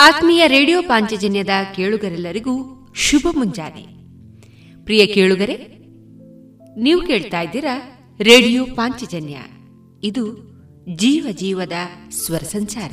ಆತ್ಮೀಯ ರೇಡಿಯೋ ಪಾಂಚಜನ್ಯದ ಕೇಳುಗರೆಲ್ಲರಿಗೂ ಶುಭ ಮುಂಜಾನೆ. ಪ್ರಿಯ ಕೇಳುಗರೆ, ನೀವು ಕೇಳ್ತಾ ಇದ್ದೀರಾ ರೇಡಿಯೋ ಪಾಂಚಜನ್ಯ. ಇದು ಜೀವ ಜೀವದ ಸ್ವರ ಸಂಚಾರ.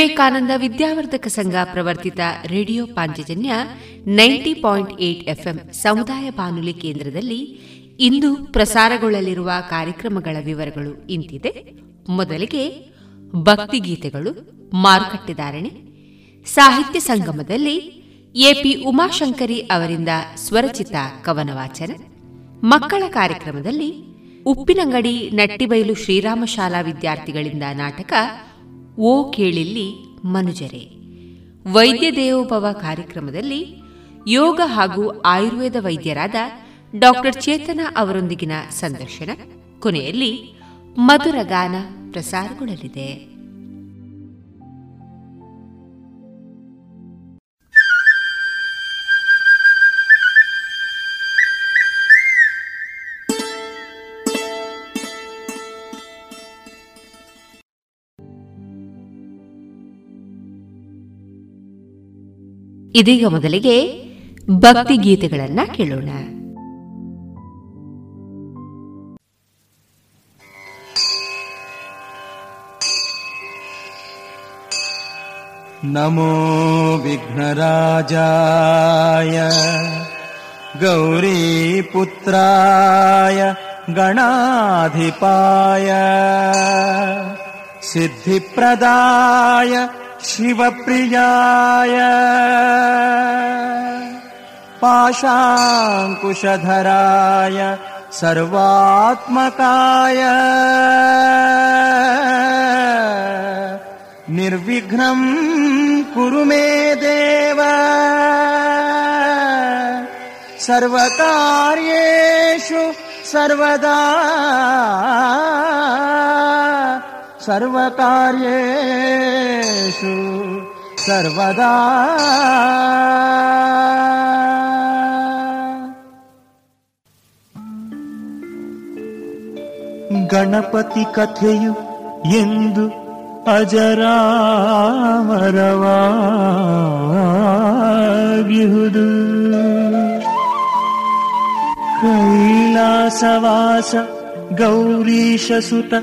Vivekananda Vidyavardhaka Sangha ಪ್ರವರ್ತಿತ radio Panchajanya ninety point eight FM ಸಮುದಾಯ ಬಾನುಲಿ ಕೇಂದ್ರದಲ್ಲಿ ಇಂದು ಪ್ರಸಾರಗೊಳ್ಳಲಿರುವ ಕಾರ್ಯಕ್ರಮಗಳ ವಿವರಗಳು ಇಂತಿದೆ. ಮೊದಲಿಗೆ ಭಕ್ತಿಗೀತೆಗಳು ಮಾರುಕಟ್ಟೆದಾರಣೆ ಸಾಹಿತ್ಯ ಸಂಗಮದಲ್ಲಿ ಎಪಿ ಉಮಾಶಂಕರಿ ಅವರಿಂದ ಸ್ವರಚಿತ ಕವನ ವಾಚನ ಮಕ್ಕಳ ಕಾರ್ಯಕ್ರಮದಲ್ಲಿ ಉಪ್ಪಿನಂಗಡಿ ನಟ್ಟಿಬೈಲು ಶ್ರೀರಾಮ ಶಾಲಾ ವಿದ್ಯಾರ್ಥಿಗಳಿಂದ ನಾಟಕ ಓ ಕೇಳಿಲ್ಲಿ ಮನುಜರೇ ವೈದ್ಯ ದೇವೋಭವ ಕಾರ್ಯಕ್ರಮದಲ್ಲಿ ಯೋಗ ಹಾಗೂ ಆಯುರ್ವೇದ ವೈದ್ಯರಾದ ಡಾಕ್ಟರ್ ಚೇತನ ಅವರೊಂದಿಗಿನ ಸಂದರ್ಶನ, ಕೊನೆಯಲ್ಲಿ ಮಧುರ ಗಾನ ಪ್ರಸಾರಗೊಳ್ಳಲಿದೆ. ಇದೀಗ ಮೊದಲಿಗೆ ಭಕ್ತಿ ಗೀತೆಗಳನ್ನ ಕೇಳೋಣ नमो विघ्नराजाय गौरीपुत्राय गणाधिपाय सिद्धिप्रदाय शिवप्रियाय। पाशाङ्कुशधराय सर्वात्मकाय। निर्विघ्नम् कुरु मे देव। सर्वकार्येषु सर्वदा ಸರ್ವಕಾರ್ಯು ಸರ್ವದಾ. ಗಣಪತಿ ಕಥೆಯು ಎಂದು ಅಜರಾಮರವಾಗಿಹುದು ಕೈಲಾಸವಾಸ ಗೌರೀಶಸುತ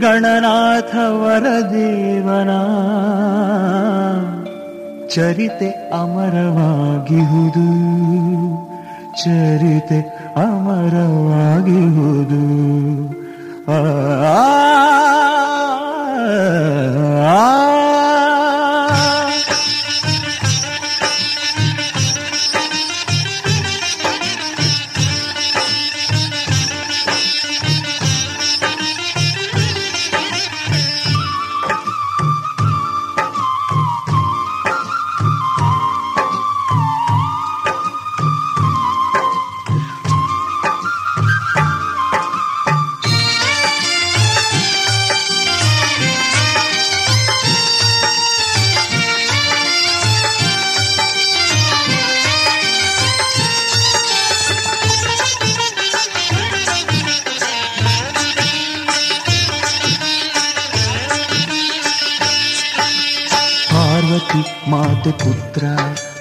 ಗಣನಾಥ ವರದೇವನ ಚರಿತೆ ಅಮರವಾಗಿಹುದು ಚರಿತೆ ಅಮರವಾಗಿಹುದು ಆ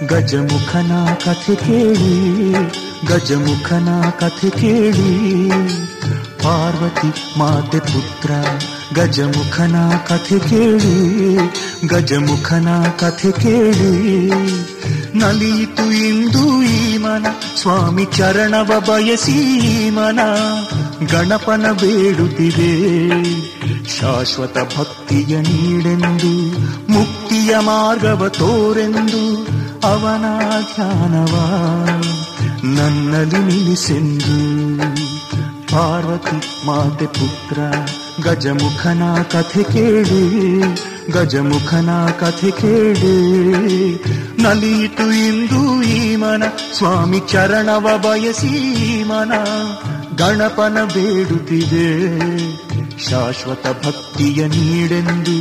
ಗಜಮುಖನ ಕಥೆ ಕೇಳಿ, ಗಜಮುಖನ ಕಥೆ ಕೇಳಿ. ಪಾರ್ವತಿ ಮಾತೆ ಪುತ್ರ, ಗಜಮುಖನ ಕಥೆ ಕೇಳಿ, ಗಜಮುಖನ ಕಥೆ ಕೇಳಿ. ನಲಿಯಿತು ಇಂದು ಈ ಮನ ಸ್ವಾಮಿ ಚರಣವ ಬಯಸಿ ಮನ ಗಣಪನ ಬೇಡುತ್ತಿದೆ. ಶಾಶ್ವತ ಭಕ್ತಿಯ ನೀಡೆಂದು, ಮುಕ್ತಿಯ ಮಾರ್ಗವ ತೋರೆಂದು ಅವನ ಧ್ಯಾನವ ನನ್ನಲ್ಲಿ ನಿಲ್ಲಿಸೆಂದು. ಪಾರ್ವತಿ ಮಾತೆ ಪುತ್ರ, ಗಜಮುಖನ ಕಥೆ ಕೇಳಿ, ಗಜಮುಖನ ಕಥೆ ಕೇಳಿ. ನಲಿಯಿತು ಇಂದು ಈ ಮನ ಸ್ವಾಮಿ ಚರಣವ ಬಯಸಿ ಮನ ಗಣಪನ ಬೇಡುತ್ತಿದೆ, ಶಾಶ್ವತ ಭಕ್ತಿಯ ನೀಡೆಂದು,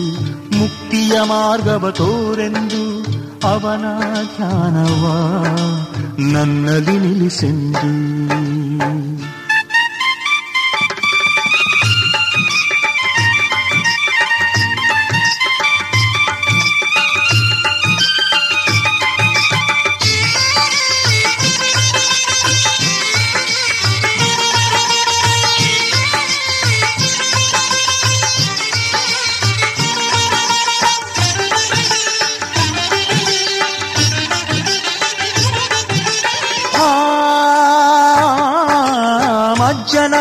ಮುಕ್ತಿಯ ಮಾರ್ಗವ ತೋರೆಂದು. ಅವನ ಧ್ಯಾನವ ನನ್ನಲ್ಲಿ ನಿಲ್ಲಿಸೆಂದು.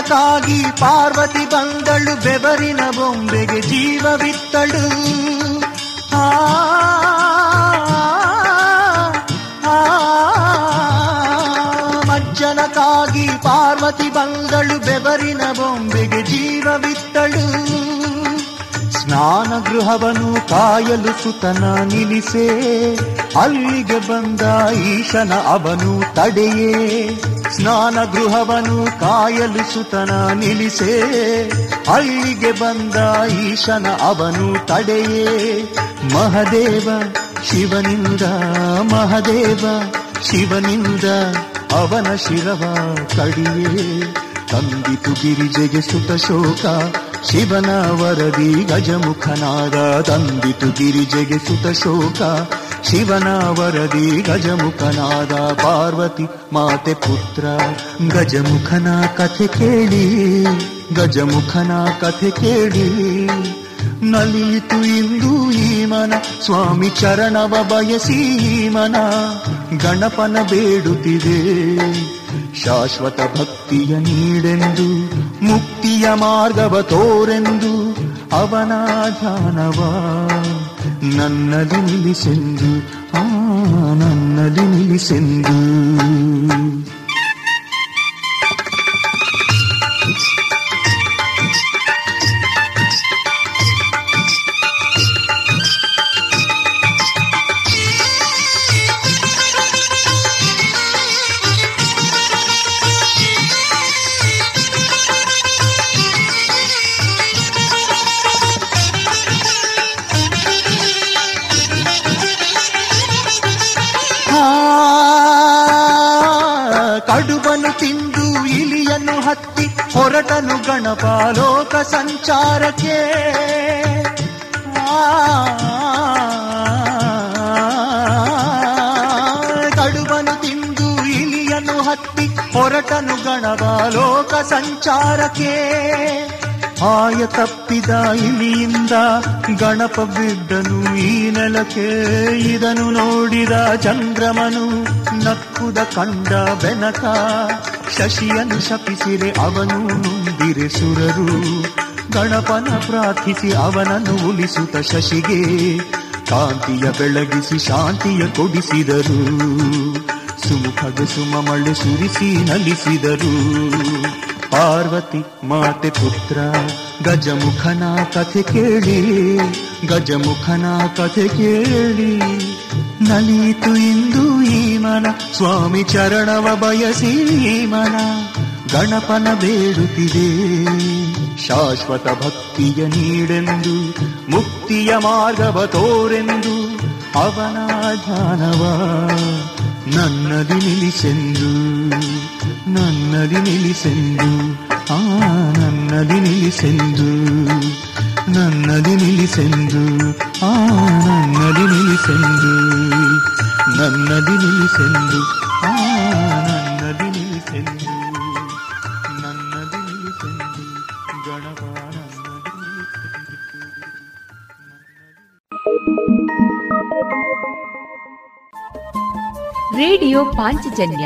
ಮಜ್ಜನಕ್ಕಾಗಿ ಪಾರ್ವತಿ ಬಂದಳು ಬೆವರಿನ ಬೊಂಬೆಗೆ ಜೀವವಿತ್ತಳು ಆ ಮಜ್ಜನಕ್ಕಾಗಿ ಪಾರ್ವತಿ ಬಂದಳು ಬೆವರಿನ ಬೊಂಬೆಗೆ ಜೀವವಿತ್ತಳು ಸ್ನಾನ ಗೃಹವನ್ನು ಕಾಯಲು ಸುತನ ನಿಲ್ಲಿಸೆ ಅಲ್ಲಿಗೆ ಬಂದ ಈಶನ ಅವನು ತಡೆಯೇ ಸ್ನಾನ ಗೃಹವನು ಕಾಯಲು ಸುತನ ನಿಲ್ಲಿಸೇ. ಅಲ್ಲಿಗೆ ಬಂದ ಈಶನ ಅವನು ತಡೆಯೇ. ಮಹದೇವ ಶಿವನಿಂದ ಮಹದೇವ ಶಿವನಿಂದ ಅವನ ಶಿರವ ಕಡಿಯೇ ತಂದಿತು ಗಿರಿಜೆಗೆ ಸುತ ಶೋಕ, ಶಿವನ ವರದಿ ಗಜಮುಖನಾದ ತಂದಿತು ಗಿರಿಜೆಗೆ ಸುತ ಶೋಕ ಶಿವನ ವರದಿ ಗಜಮುಖನಾದ ಪಾರ್ವತಿ ಮಾತೆ ಪುತ್ರ. ಗಜಮುಖನ ಕಥೆ ಕೇಳಿ, ಗಜಮುಖನ ಕಥೆ ಕೇಳಿ. ನಲಿತು ಇಂದು ಈ ಮನ ಸ್ವಾಮಿ ಚರಣವ ಬಯಸಿ ಮನ ಗಣಪನ ಬೇಡುತ್ತಿದೆ, ಶಾಶ್ವತ ಭಕ್ತಿಯ ನೀಡೆಂದು, ಮುಕ್ತಿಯ ಮಾರ್ಗವ ತೋರೆಂದು ಅವನ ಧ್ಯಾನವ. ನನ್ನಲ್ಲಿ ನಿಲ್ಲಿಸೆಂದು ಆ ನನ್ನಲ್ಲಿ ನಿಲ್ಲಿಸೆಂದು ಹೊರಟನು ಗಣಪ ಲೋಕ ಸಂಚಾರಕ್ಕೆ ಕಡುಬನು ತಿಂದು ಇಲಿಯನು ಹತ್ತಿ ಹೊರಟನು ಗಣಪ ಲೋಕ ಸಂಚಾರಕ್ಕೆ. ಆಯ ತಪ್ಪಿದ ಇಲಿಯಿಂದ ಗಣಪ ಬಿದ್ದನು ಈ ನೆಲಕ್ಕೆ. ಇದನ್ನು ನೋಡಿದ ಚಂದ್ರಮನು ನಕ್ಕುದ ಕಂಡ ಬೆನಕ. ಶಶಿಯನ್ನು ಶಪಿಸಿರೆ ಅವನು ನುಂದಿರೆ ಸುರರು. ಗಣಪನ ಪ್ರಾರ್ಥಿಸಿ ಅವನನ್ನು ಉಳಿಸುತ್ತ ಶಶಿಗೆ ಕಾಂತಿಯ ಬೆಳಗಿಸಿ ಶಾಂತಿಯ ಕೊಡಿಸಿದರು. ಸುಮುಖದ ಸುಮಮಳೆ ಸುರಿಸಿ ನಲಿಸಿದರು. ಪಾರ್ವತಿ ಮಾತೆ ಪುತ್ರ, ಗಜಮುಖನ ಕಥೆ ಕೇಳಿ, ಗಜಮುಖನ ಕಥೆ ಕೇಳಿ. ನಲಿತು ಇಂದು ಈ ಮನ ಸ್ವಾಮಿ ಚರಣವ ಬಯಸಿ ಈ ಮನ ಗಣಪನ ಬೇಡುತ್ತಿದೆ. ಶಾಶ್ವತ ಭಕ್ತಿಯ ನೀಡೆಂದು, ಮುಕ್ತಿಯ ಮಾರ್ಗವ ತೋರೆಂದು, ಅವನ ಧ್ಯಾನವ ನನ್ನದಿ ನಿಲ್ಲಿಸೆಂದು. ನನ್ನದಿ ನಿಲ್ಲಿಸೆಂದು ಆ ನನ್ನದಿ ನಿಲ್ಲಿಸೆಂದು ನನ್ನದಿ ನಿಲ್ಲಿಸೆಂದು ಆ ನನ್ನದಿ ನಿಲ್ಲಿಸೆಂದು ನನ್ನದಿ ನಿಲ್ಲಿಸೆಂದು ಆ ನನ್ನದಿ ನಿಲ್ಲಿಸೆಂದು ನನ್ನದಿ ನಿಲ್ಲಿಸೆಂದು ಗಣಪ ನನ್ನದಿ ನಿಲ್ಲಿಸೆಂದು ರೇಡಿಯೋ ಪಾಂಚಜನ್ಯ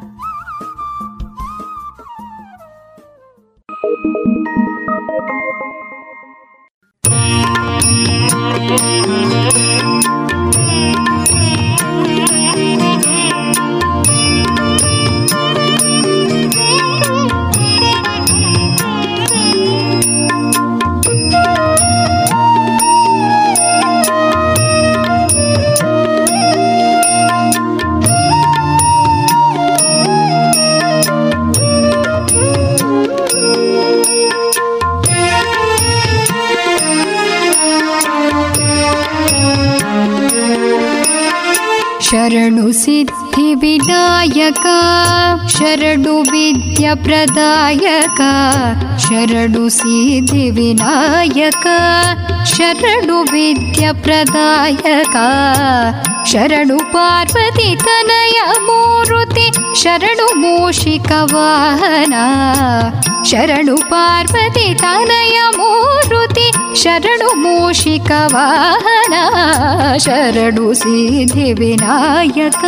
ಪ್ರದಾಯಕ ಶರಣು ಸಿದ್ಧಿ ವಿನಾಯಕ ಶರಣು ವಿದ್ಯ ಪ್ರದಾಯಕ ಶರಣು ಪಾರ್ವತಿ ತನಯ ಮೂರುತಿ ಶರಣು ಮೂಷಿಕ ವಾಹನ ಶರಣು ಪಾರ್ವತಿ ತನಯ ಮೂರುತಿ ಶರಣು ಮೂಷಿಕ ವಾಹನ ಶರಣು ಸಿದ್ಧಿ ವಿನಾಯಕ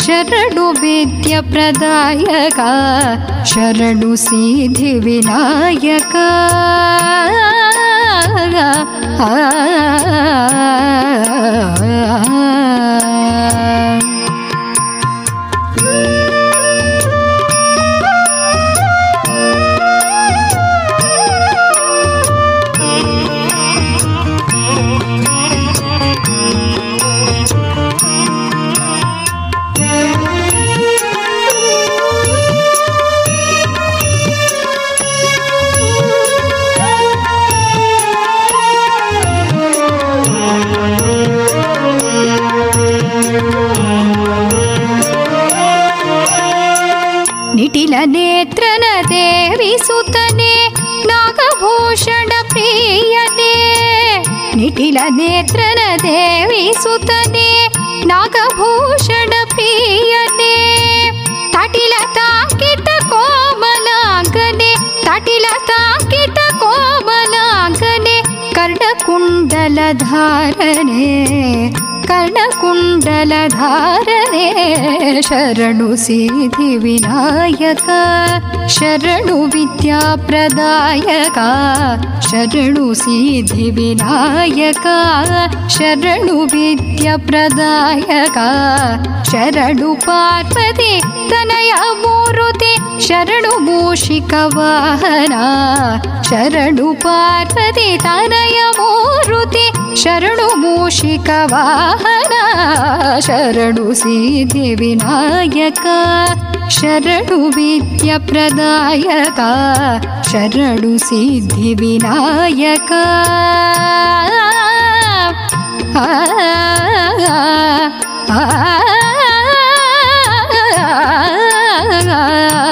शरणु विद्यप्रदायका शरणु सिद्धिविनायका देवी सुतने नागभूषण पीयने। ताटिलता किटकोमनागने ताटिलता किटकोमनागने कर्णकुण्डलधारणे कर्णकुण्डलधारणे शरणु शरणुसिद्धिविनायक शरणुविद्याप्रदायका चरणुसिद्धिविनायक शरणुविद्याप्रदायकार्वति तनया शरणु शरणुभूषिकवाहना शरणु पार्वति तनय मूरुति ತನಯ ಮೂರುತಿ ಶರಣು ಮೂಷಿಕ ವಾಹನ ಶರಣು ಪಾರ್ವತಿ ತನಯ ಮೂರುತಿ ಶರಣು ಮೂಷಿಕ ವಾಹನ ಶರಣು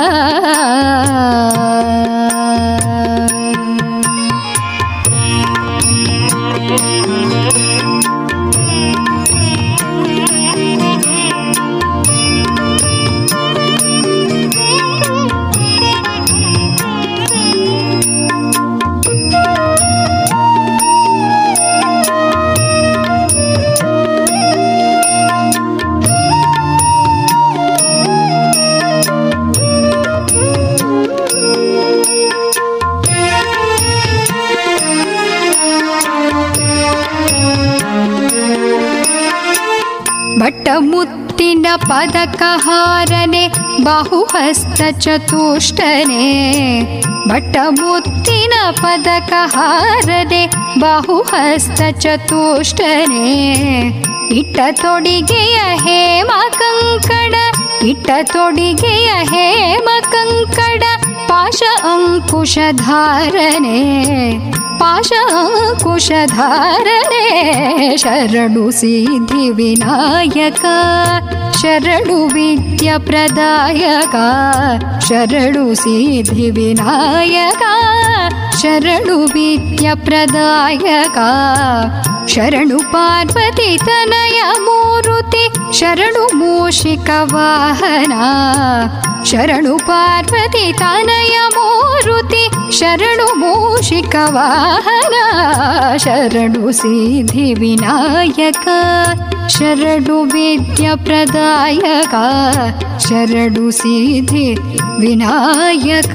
ಮುತ್ತಿನ ಪದಕ ಹಾರನೆ ಬಾಹುಹಸ್ತ ಚತುಷ್ಟನೆ. ಬಟ್ಟ ಮುತ್ತಿನ ಪದಕ ಹಾರನೆ ಬಾಹುಹಸ್ತ ಚತುಷ್ಟನೆ पाशाकुशधारणे शरणु सिद्धिविनायक शरणु विद्यप्रदायक शरणु सिद्धिविनायक शरणु शरणुविद्यप्रदायका शरणु पार्वती तनय मूरुति शरणु मूषिकवाहना शरणु पार्वती तनय मूरुति शरणु मूषिकवाहना शरणु सिद्धिविनायक शरणु विद्यप्रदायक शरणु सिद्धि विनायक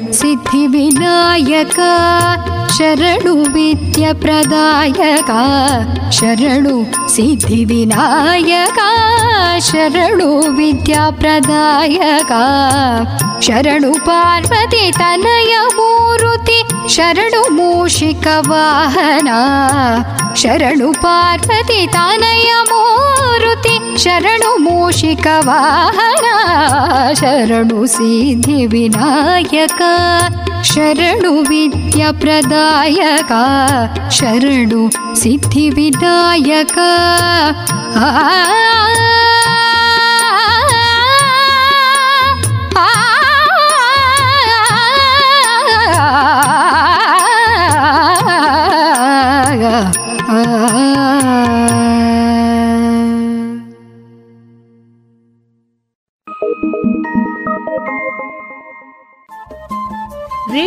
सिद्धिविनायका शरणुविद्याप्रदायका शरणु सिद्धिविनायका शरणुविद्याप्रदायकावति तनय मूरुति शरणुमूषिकवाहना शरणु पार्वती तानय मूरुति ಶರಣು ಮೂಷಿಕವಾಹನ ಶರಣು ಸಿದ್ಧಿ ವಿನಾಯಕ ಶರಣು ವಿದ್ಯ ಪ್ರದಾಯಕ ಶರಣು ಸಿದ್ಧಿ ವಿನಾಯಕ ಆ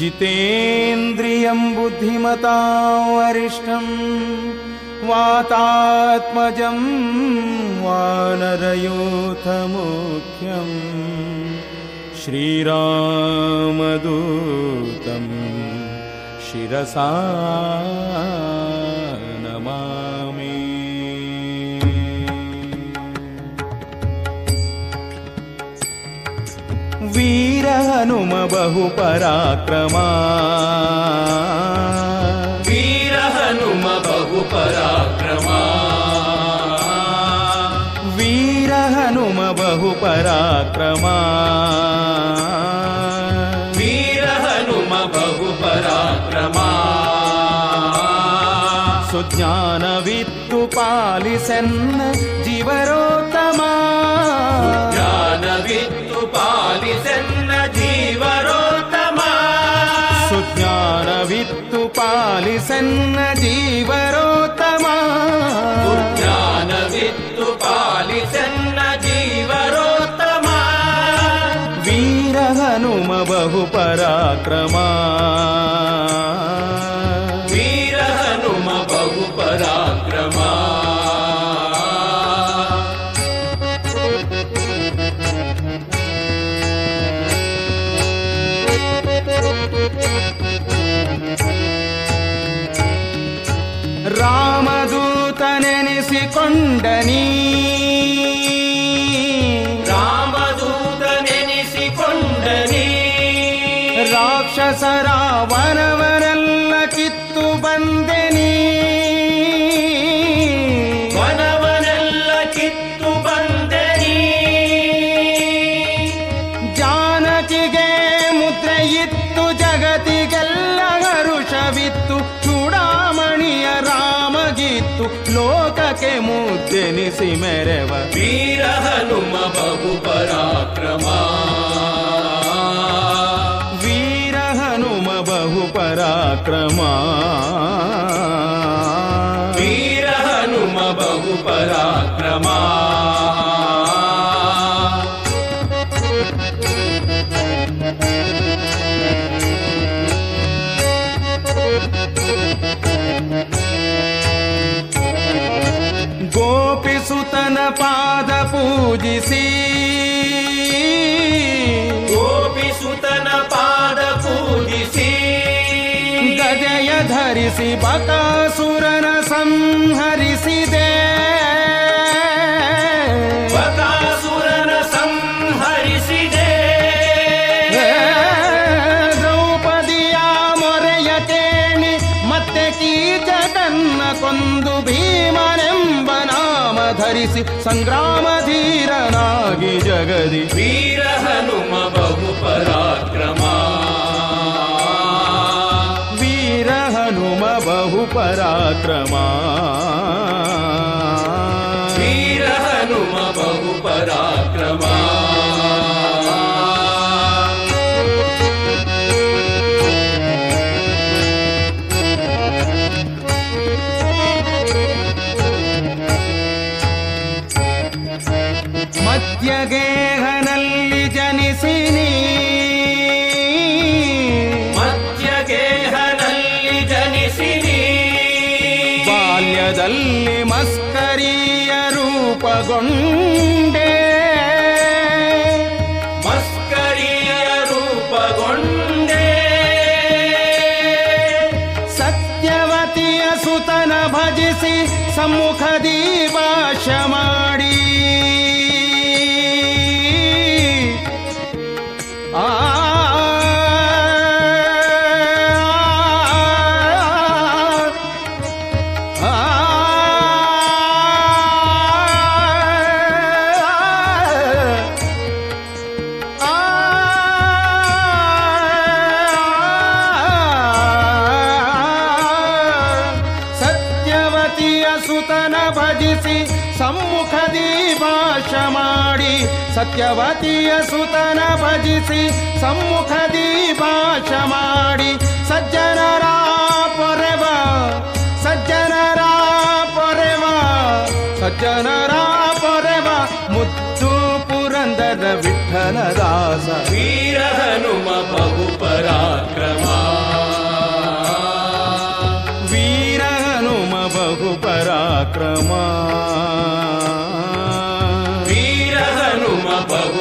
जितेन्द्रियं बुद्धिमतां वरिष्ठं वातात्मजं वानरयूथमुख्यं श्रीरामदूतं शिरसा हनुम बहु पराक्रमा। वीर हनुम बहु पराक्रमा। वीर हनुम बहु पराक्रमा। वीर हनुम बहु पराक्रमा। सुज्ञानवित्तु पालिसन् जीवरो पालिसन्न जीवरोत्तमा। ज्ञानविन्दुपालिसन्न जीवरोत्तम। वीरहनुम बहु पराक्रमा கொண்ட நீ వీర హనుమ బహు పరాక్రమా గోపిసుతన పాద పూజిసీ ಧರಿಸಿ ಬಕಾಸುರನ ಸಂಹರಿಸಿದೆ. ಬಕಾಸುರನ ಸಂಹರಿಸಿದೆ. ದ್ರೌಪದಿಯ ಮೊರೆಯ ಕೇಳಿ ಮತ್ತೆ ಕೀಚಕನ್ನ ಕೊಂದು ಭೀಮನೆಂಬ ನಾಮ ಧರಿಸಿ ಸಂಗ್ರಾಮ ಧೀರನಾಗಿ ಜಗದಿ. ವೀರ क्रमा सुतन भजसि सम्मुख दीवाशमा ಸತ್ಯವತಿಯ ಸುತನ ಭಜಿಸಿ ಸಮ್ಮುಖದಿ ಭಾಷ ಮಾಡಿ ಸಜ್ಜನರ ಪೊರೆವ ಸಜ್ಜನರ ಪೊರೆವ ಸಜ್ಜನರ ಪೊರೆವ ಮುದ್ದು ಪುರಂದರ ವಿಠಲದಾಸ ವೀರ ಹನುಮ ಬಹು ಪರಾಕ್ರಮ ವೀರ ಹನುಮ ಬಹು ಪರಾಕ್ರಮ बहु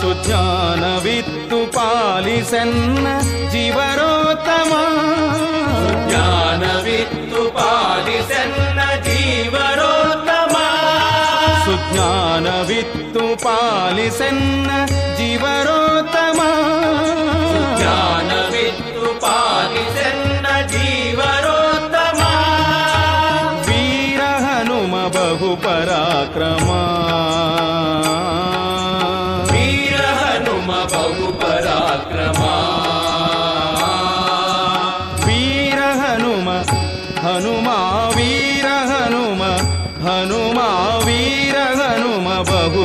सुज्ञानवित्तु पालिषन् जीवरोत्तमा। ज्ञानवित्तु पालिषन् जीवरोत्तमा। सुज्ञानवित्तु पालिषन् जीवरोत्तमा। ज्ञानवित्तु पालिषन्न ಹನುಮ ಬಹು ಪರಾಕ್ರಮ ವೀರ ಹನುಮ ಬಹು ಪರಾಕ್ರಮ ವೀರ ಹನುಮ ಹನುಮ ವೀರ ಹನುಮ ಹನುಮ ವೀರ ಹನುಮ ಬಹು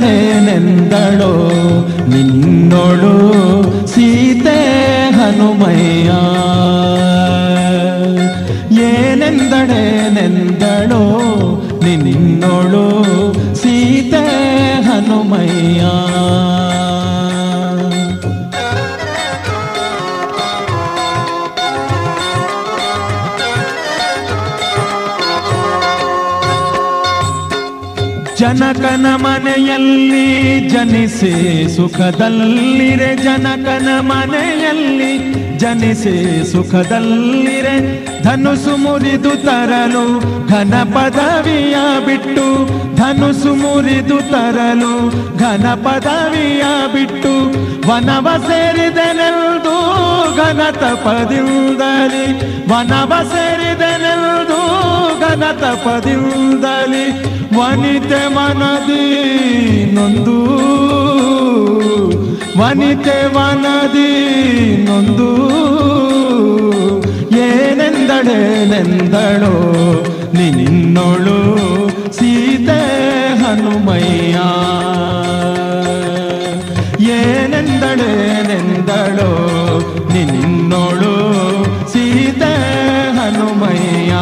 ಏನೆಂದಳೇನೆಂದಳೋ ನಿನ್ನೊಳು ಸೀತೆ ಹನುಮಯ್ಯ ಜನಕನ ಮನೆಯಲ್ಲಿ ಜನಿಸಿ ಸುಖದಲ್ಲಿರೆ ಜನಕನ ಮನೆಯಲ್ಲಿ ಜನಿಸಿ ಸುಖದಲ್ಲಿರೆ ಧನುಸು ಮುರಿದು ತರಲು ಘನ ಪದವಿಯ ಬಿಟ್ಟು ಧನುಸು ಮುರಿದು ತರಲು ಘನ ಪದವಿಯ ಬಿಟ್ಟು ವನವ ಸೇರಿದೆನೆಲ್ದು ಘನ ತಪದಿಂದಲಿ ವನವ ಸೇರಿದೆನೆಲ್ದು ಘನ ತಪದಿಂದಲಿ ವನಿತೆ ಮನದಿ ನೊಂದು. ವನಿತೆ ಮನದಿ ನೊಂದು. ಏನೆಂದಳೇನೆಂದಳೋ ನಿನ್ನೊಳು ಸೀತೆ ಹನುಮಯ್ಯ. ಏನೆಂದಳೇನೆಂದಳೋ ನಿನ್ನೊಳು ಸೀತೆ ಹನುಮಯ್ಯ.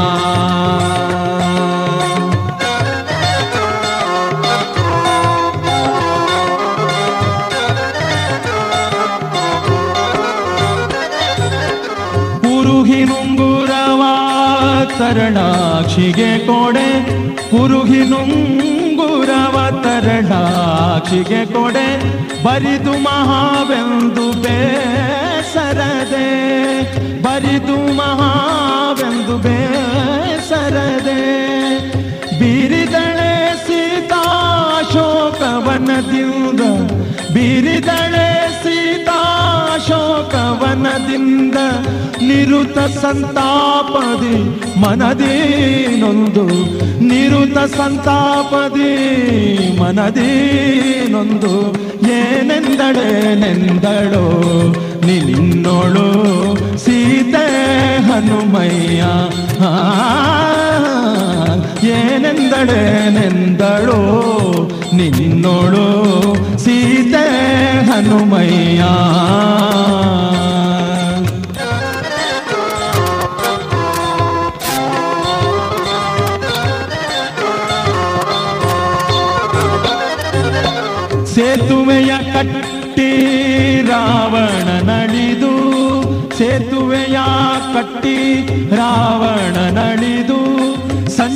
ತರಣಾಕ್ಷಿಗೆ ಕೊಡೆ. ಕುರುಹಿ ನುಂಗುರವ ತರಣಾಕ್ಷಿಗೆ ಕೊಡೆ. ಬರಿದು ಮಹಾವೆಂದು ಬೇಸರದೆ. ಬರಿದು ಮಹಾವೆಂದು ಬೇಸರದೆ. ಬೀರಿದಳೆ ಸೀತಾ ಶೋಕವನದಿಂದ ಬೀರಿದಳೆ ಸೀತಾ ಶೋಕವನದಿಂದ ನಿರುತ ಸಂತಾಪದಿ ಮನದೇನೊಂದು ನಿರುತ ಸಂತಾಪದಿ ಮನದೇನೊಂದು ಏನೆಂದಳೇನೆಂದಳೋ ನಿನ್ನೋಳು ಸೀತೆ ಹನುಮಯ್ಯ. ಏನೆಂದಳೇನೆಂದಳೋ ನಿನ್ನೋಳು ಸೀತೆ ಹನುಮಯ್ಯ. ಸೇತುವೆಯ ಕಟ್ಟಿ ರಾವಣ ನಳಿದು ಸೇತುವೆಯ ಕಟ್ಟಿ ರಾವಣ ನಳಿದು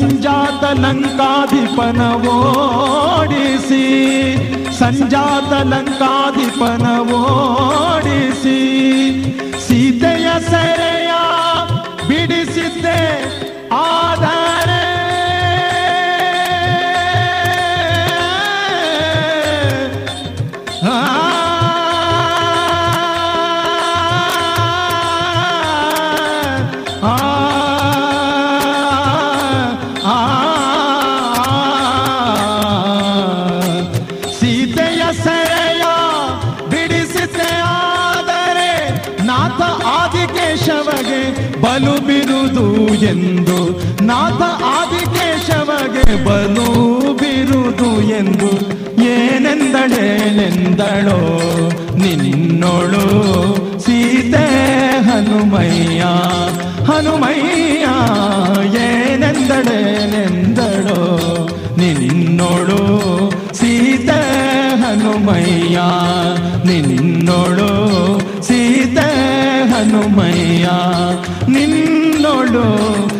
ಸಂಜಾತ ಲಂಕಾಧಿಪನ ಓಡಿಸಿ ಸಂಜಾತ ಲಂಕಾಧಿಪನ ಸೀತೆಯ ಸೆರೆಯ ಬಿಡಿಸಿದ್ದೆ ಆದಿಕೇಶವಗೆ ಬಲು ಬಿರುದು ಎಂದು ಏನೆಂದಳೇನೆಂದಳೋ ನಿನ್ನೋಳು ಸೀತೆ ಹನುಮಯ್ಯ ಹನುಮಯ್ಯ ಏನೆಂದಳೇನೆಂದಳೋ ನಿನ್ನೋಳು ಸೀತೆ ಹನುಮಯ್ಯ ನಿನ್ನೋಳು ಸೀತೆ ಹನುಮಯ್ಯ ನಿನ್ನೋಳು ಸೀತೆ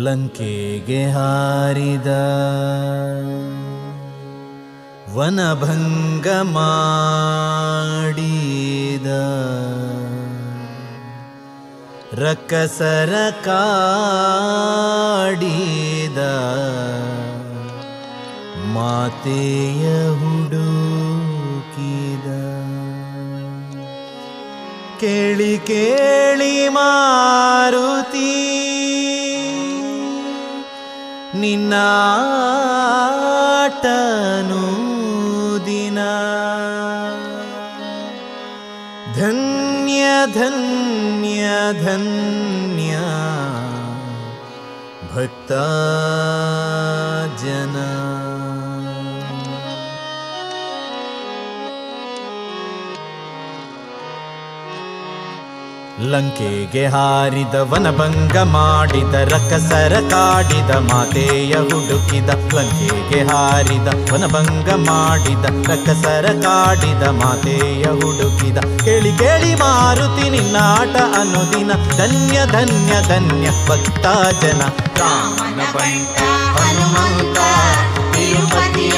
ಲಂಕೆಗೆ ಹಾರಿದ ವನಭಂಗ ಮಾಡಿದ ರಕ್ಕಸರ ಕಾಡಿದ ಮಾತೆಯ ಹುಡುಕಿದ. ಕೇಳಿ ಕೇಳಿ ಮಾರುತಿ निनाटनुदिना। धन्य धन्य धन्य। भक्ता ಲಂಕೆಗೆ ಹಾರಿದ ವನಭಂಗ ಮಾಡಿದ ರಕಸರ ಕಾಡಿದ ಮಾತೆಯ ಹುಡುಕಿದ ಲಂಕೆಗೆ ಹಾರಿದ ವನಭಂಗ ಮಾಡಿದ ರಕಸರ ಕಾಡಿದ ಮಾತೆಯ ಹುಡುಕಿದ ಕೇಳಿ ಕೇಳಿ ಮಾರುತಿ ನಿನ್ನಾಟ ಅನುದಿನ ಧನ್ಯ ಧನ್ಯ ಧನ್ಯ ಭಕ್ತ ಜನ. ಹನುಮಂತ ತಿರುಪತಿ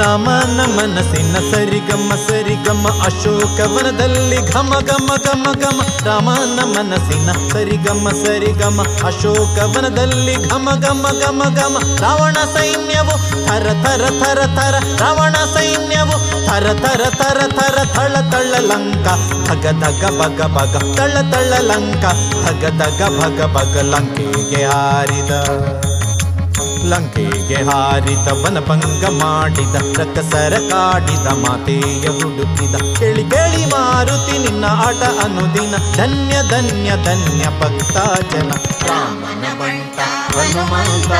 ರಾಮನ ಮನಸ್ಸಿನ ಸರಿಗಮ ಸರಿಗಮ ಅಶೋಕವನದಲ್ಲಿ ಘಮ ಗಮ ಗಮ ಗಮ ರಾಮನ ಮನಸ್ಸಿನ ಸರಿಗಮ ಸರಿಗಮ ಅಶೋಕವನದಲ್ಲಿ ಘಮ ಗಮ ಗಮ ಗಮ ರಾವಣ ಸೈನ್ಯವು ಥರ ಥರ ಥರ ಥರ. ರಾವಣ ಸೈನ್ಯವು ಥರ ಥರ ಥರ ಥರ. ಥಳ ತಳ್ಳ ಲಂಕ ಧಗ ಧಗ ಭಗ ಭಗ ತಳ್ಳ ತಳ್ಳ ಲಂಕ ಧಗ ಧಗ ಭಗ ಭಗ ಲಂಕೆಗೆ ಹಾರಿದ. ಲಂಕೆಗೆ ಹಾರಿದ ವನಭಂಗ ಮಾಡಿದ ರಕ್ಕಸರ ಕಾಡಿದ, ಮಾತೆಯ ಹುಡುಕಿದ. ಕೇಳಿ ಕೇಳಿ ಮಾರುತಿ, ನಿನ್ನ ಆಟ ಅನುದಿನ. ಧನ್ಯ ಧನ್ಯ ಧನ್ಯ ಭಕ್ತ ಜನ ರಾಮನ ಬಂಟ, ಹನುಮಂತ,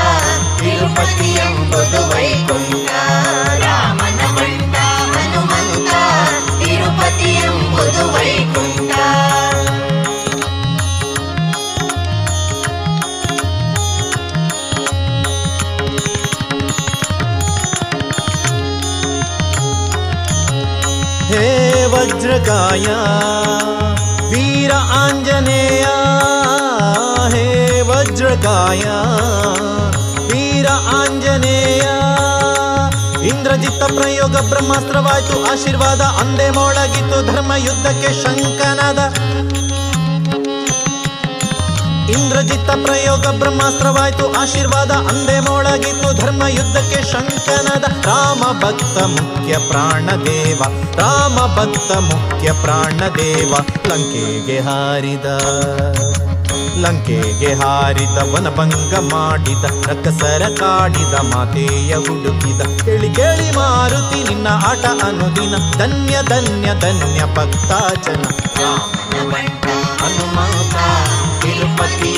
ತಿರುಪತಿ ಎಂಬುದು ವೈಕುಂಠ. ರಾಮನ ಬಂಟ, ಹನುಮಂತ, ತಿರುಪತಿ ಎಂಬುದು ವೈಕುಂಠ. ವಜ್ರಕಾಯ. ವೀರ ಆಂಜನೇಯ, ಹೇ ವಜ್ರಕಾಯ. ವೀರ ಆಂಜನೇಯ, ಇಂದ್ರಜಿತ್ತ ಪ್ರಯೋಗ ಬ್ರಹ್ಮಾಸ್ತ್ರವಾಯ್ತು, ಆಶೀರ್ವಾದ ಅಂದೇ ಮೊಳಗಿತು ಧರ್ಮ ಯುದ್ಧಕ್ಕೆ ಶಂಕನಾದ. ಇಂದ್ರಜಿತ್ತ ಪ್ರಯೋಗ ಬ್ರಹ್ಮಾಸ್ತ್ರವಾಯ್ತು, ಆಶೀರ್ವಾದ ಅಂದೆ ಮೊಳಗಿತು ಧರ್ಮ ಯುದ್ಧಕ್ಕೆ ಶಂಕನದ ರಾಮ ಭಕ್ತ ಮುಖ್ಯ ಪ್ರಾಣದೇವ ರಾಮ ಭಕ್ತ ಮುಖ್ಯ ಪ್ರಾಣದೇವ ಲಂಕೆಗೆ ಹಾರಿದ ಲಂಕೆಗೆ ಹಾರಿದ, ವನಭಂಗ ಮಾಡಿದ ರಕ್ಕಸರ ಕಾಡಿದ, ಮಾತೆಯ ಹುಡುಕಿದ, ಕೇಳಿ ಕೇಳಿ ಮಾರುತಿ, ನಿನ್ನ ಆಟ ಅನುದಿನ, ಧನ್ಯ ಧನ್ಯ ಧನ್ಯ ಭಕ್ತ ಜನ ರಾಮನ ಬಂಟ ಹನುಮಂತ ತಿರುಪತಿ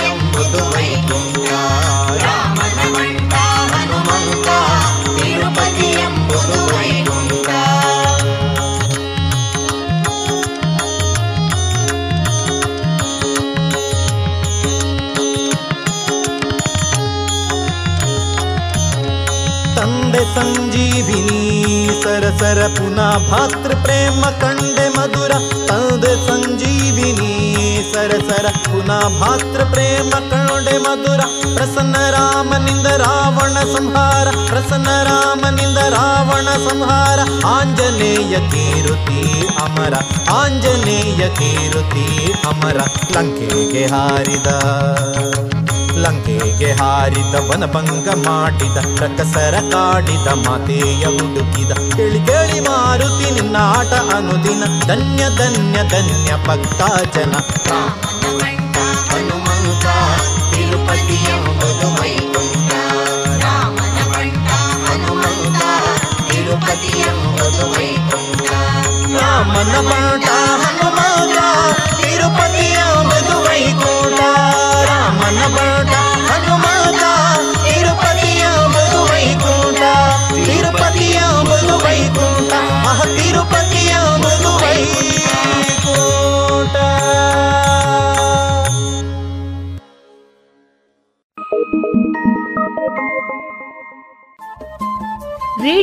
ಸರಸರ ಪುನಃ ಭಾತೃ ಪ್ರೇಮ ಕಂಡೆ ಮಧುರ, ತಂದೆ ಸಂಜೀವಿನಿ ಸರಸರ, ಪುನಃ ಭಾತೃ ಪ್ರೇಮ ಕಂಡೆ ಮಧುರ, ಪ್ರಸನ್ನ ರಾಮನಿಂದ ರಾವಣ ಸಂಹಾರ, ಪ್ರಸನ್ನ ರಾಮನಿಂದ ರಾವಣ ಸಂಹಾರ, ಆಂಜನೇಯ ಕೀರುತಿ ಅಮರ, ಆಂಜನೇಯ ಕೀರುತಿ ಅಮರ, ಲಂಕೆಗೆ ಹಾರಿದ. ಲಂಕೆಗೆ ಹಾರಿದ ವನಭಂಗ ಮಾಡಿದ ರಕಸರ ಕಾಡಿದ ಮಾತೆಯ ಹುಡುಕಿದ. ಕೇಳಿ ಕೇಳಿ ಮಾರುತಿ ನಿನ್ನ ಆಟ ಅನುದಿನ ಧನ್ಯ ಧನ್ಯ ಧನ್ಯ ಭಕ್ತ ಜನ ಮನ ಮಾಡ ಹನುಮಂತ ಹನುಮಂತ ರಾಮನ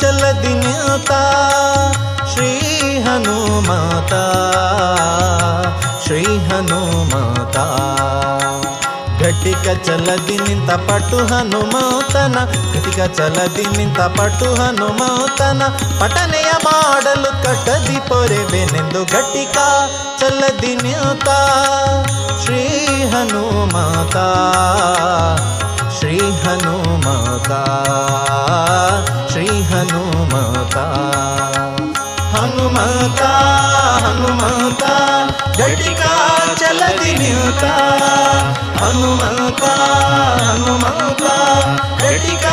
चलदि न्योता श्री हनुमाता श्री हनुमाता గట్టిక చలది నింత పట్టు హనుమౌతన గట్టిక చలది నింత పట్టు హనుమౌతన. పటనయ మాడలు కట్టది పొరెవెనెందు గట్టిక చల్లది నింత శ్రీ హనుమాత. శ్రీ హనుమాత. ಶ್ರೀ ಹನುಮತ. ಹನುಮತ ಹನುಮತ ಘಟಿಕ ಚಲದಿ ನಿಂತ ಹನುಮತ ಹನುಮತ ಘಟಿಕ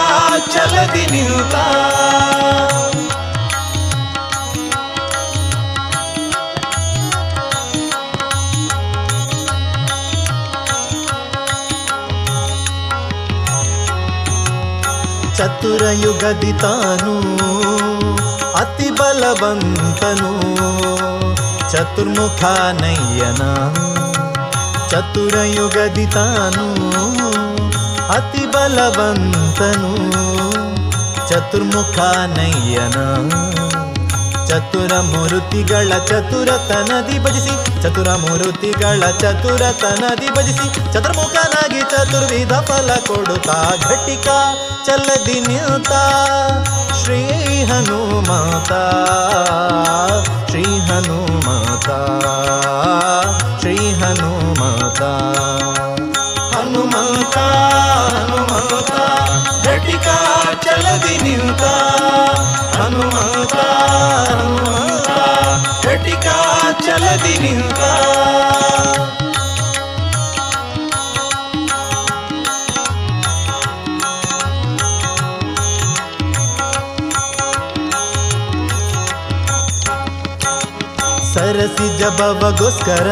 ಚಲದಿ ನಿಂತ ಚತುರಯುಗದಿ ತಾನು ಅತಿ ಬಲವಂತನು ಚತುರ್ಮುಖ ನಯ್ಯನ ಚತುರಯುಗದಿ ತಾನು ಅತಿ ಬಲವಂತನು ಚತುರ್ಮುಖ ನಯ್ಯನ ಚತುರ ಮೂರುತಿಗಳ ಚತುರತನದಿ ಭಜಿಸಿ, ಚತುರ ಮೂರುತಿಗಳ ಚತುರತನದಿ ಭಜಿಸಿ, ಚತುರ್ಮುಖನಾಗಿ ಚತುರ್ವಿಧ ಫಲ ಕೊಡುತ್ತಾ ಘಟಿಕ ಚಲದಿ ನಿಂತ ಶ್ರೀ ಹನುಮಾತ. ಶ್ರೀ ಹನುಮಾತ. ಶ್ರೀ ಹನುಮಾತ. ಹನುಮಂತ ಹನುಮತ ಘಟಿಕ ಚಲದಿ ನಿಂತ ಹನುಮತ ಹನುಮತ ಘಟಿಕ ಚಲದಿ ನಿಂತ ಸರಸಿ ಜಬವಗೋಸ್ಕರ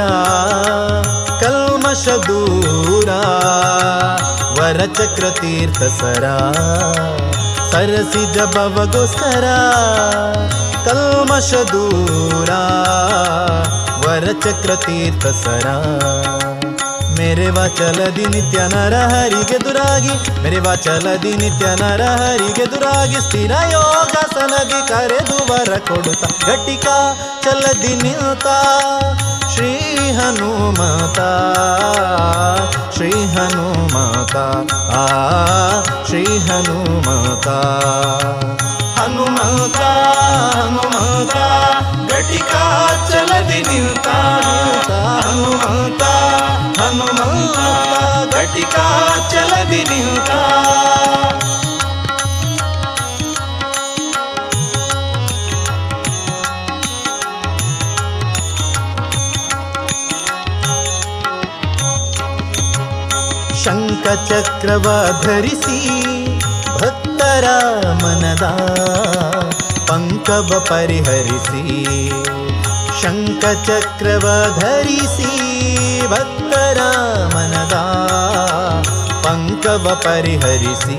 ಕಲ್ಮಶ ದೂರ. ವರಚಕ್ರ ತೀರ್ಥ ಸರ ಸರಸಿ ಜಬವಗೋಸ್ಕರ ಕಲ್ಮಶ ದೂರ. ವರಚಕ್ರ ತೀರ್ಥ ಸರ ಮೇರೆ ವಾಚಲದಿ ನಿತ್ಯ ನರ ಹರಿಗೆ ದುರಾಗಿ. ಮೇರೆ ವಾಚಲದಿ ನಿತ್ಯ ನರ ಹರಿಗೆ ದುರಾಗಿ. ಸ್ಥಿರ ಯೋಗಾಸನದಿ ಕರೆದು ವರ ಕೊಡುತ್ತ. ಗಟ್ಟಿಕ ಚಲದಿ ನಿಂತ ಶ್ರೀ ಹನುಮತ ಶ್ರೀ ಹನುಮತ, ಆ, ಶ್ರೀ ಹನುಮತ. ಹನುಮತ ಹನುಮತ, ಘಟಿಕ ಚಲದಿ ನಿಂತ ಹನುಮತ, ಹನುಮಂತ, ಘಟಿಕ ಚಲದಿ ನಿಂತ ಶಂಖ ಚಕ್ರವ ಧರಿಸಿ ಭಕ್ತರ ಮನದ ಪಂಕವ ಪರಿಹರಿಸಿ ಶಂಖ ಚಕ್ರವ ಧರಿಸಿ ಭಕ್ತರ ಮನದ ಪಂಕವ ಪರಿಹರಿಸಿ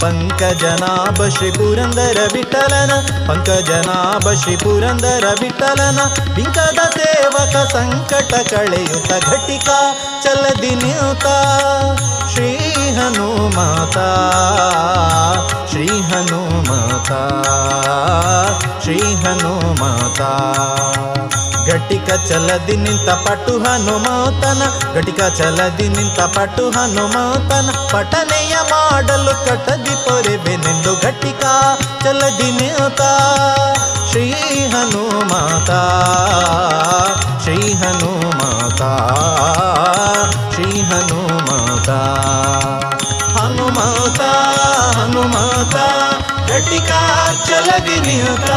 ಪಂಕಜನಾಭ ಶ್ರೀ ಪುರಂದರ ವಿಠಲನ ಪಂಕಜನಾಭ ಶ್ರೀ ಪುರಂದರ ವಿಠಲನ ಬಿಂಕದ ಸೇವಕ ಸಂಕಟ ಕಳೆಯುತ ಘಟಿಕ, ಚಲದಿ ನಿಯುತ, ಶ್ರೀ ಹನುಮಾತ ಶ್ರೀ ಹನುಮಾತ ಶ್ರೀ ಹನುಮಾತ ಘಟಿಕ ಚಲದಿ ನಿಂತ ಪಟು ಹನುಮಾತನ ಘಟಿಕ ಚಲದಿ ನಿಂತ ಪಟು ಹನುಮಾತನ ಪಠನೆಯ ಮಾಡಲು ಕಟದಿ ಪೊರೆಬೆನೆಂದು ಘಟಿಕ ಚಲದಿ ನಿಂತ ಶ್ರೀ ಹನುಮಾತ ಶ್ರೀ ಹನುಮಾತ ಶ್ರೀ ಹನುಮಾತ ಹನುಮಾತ ಹನುಮಾತ ಘಟಿಕ ಚಲದಿ ನಿಂತ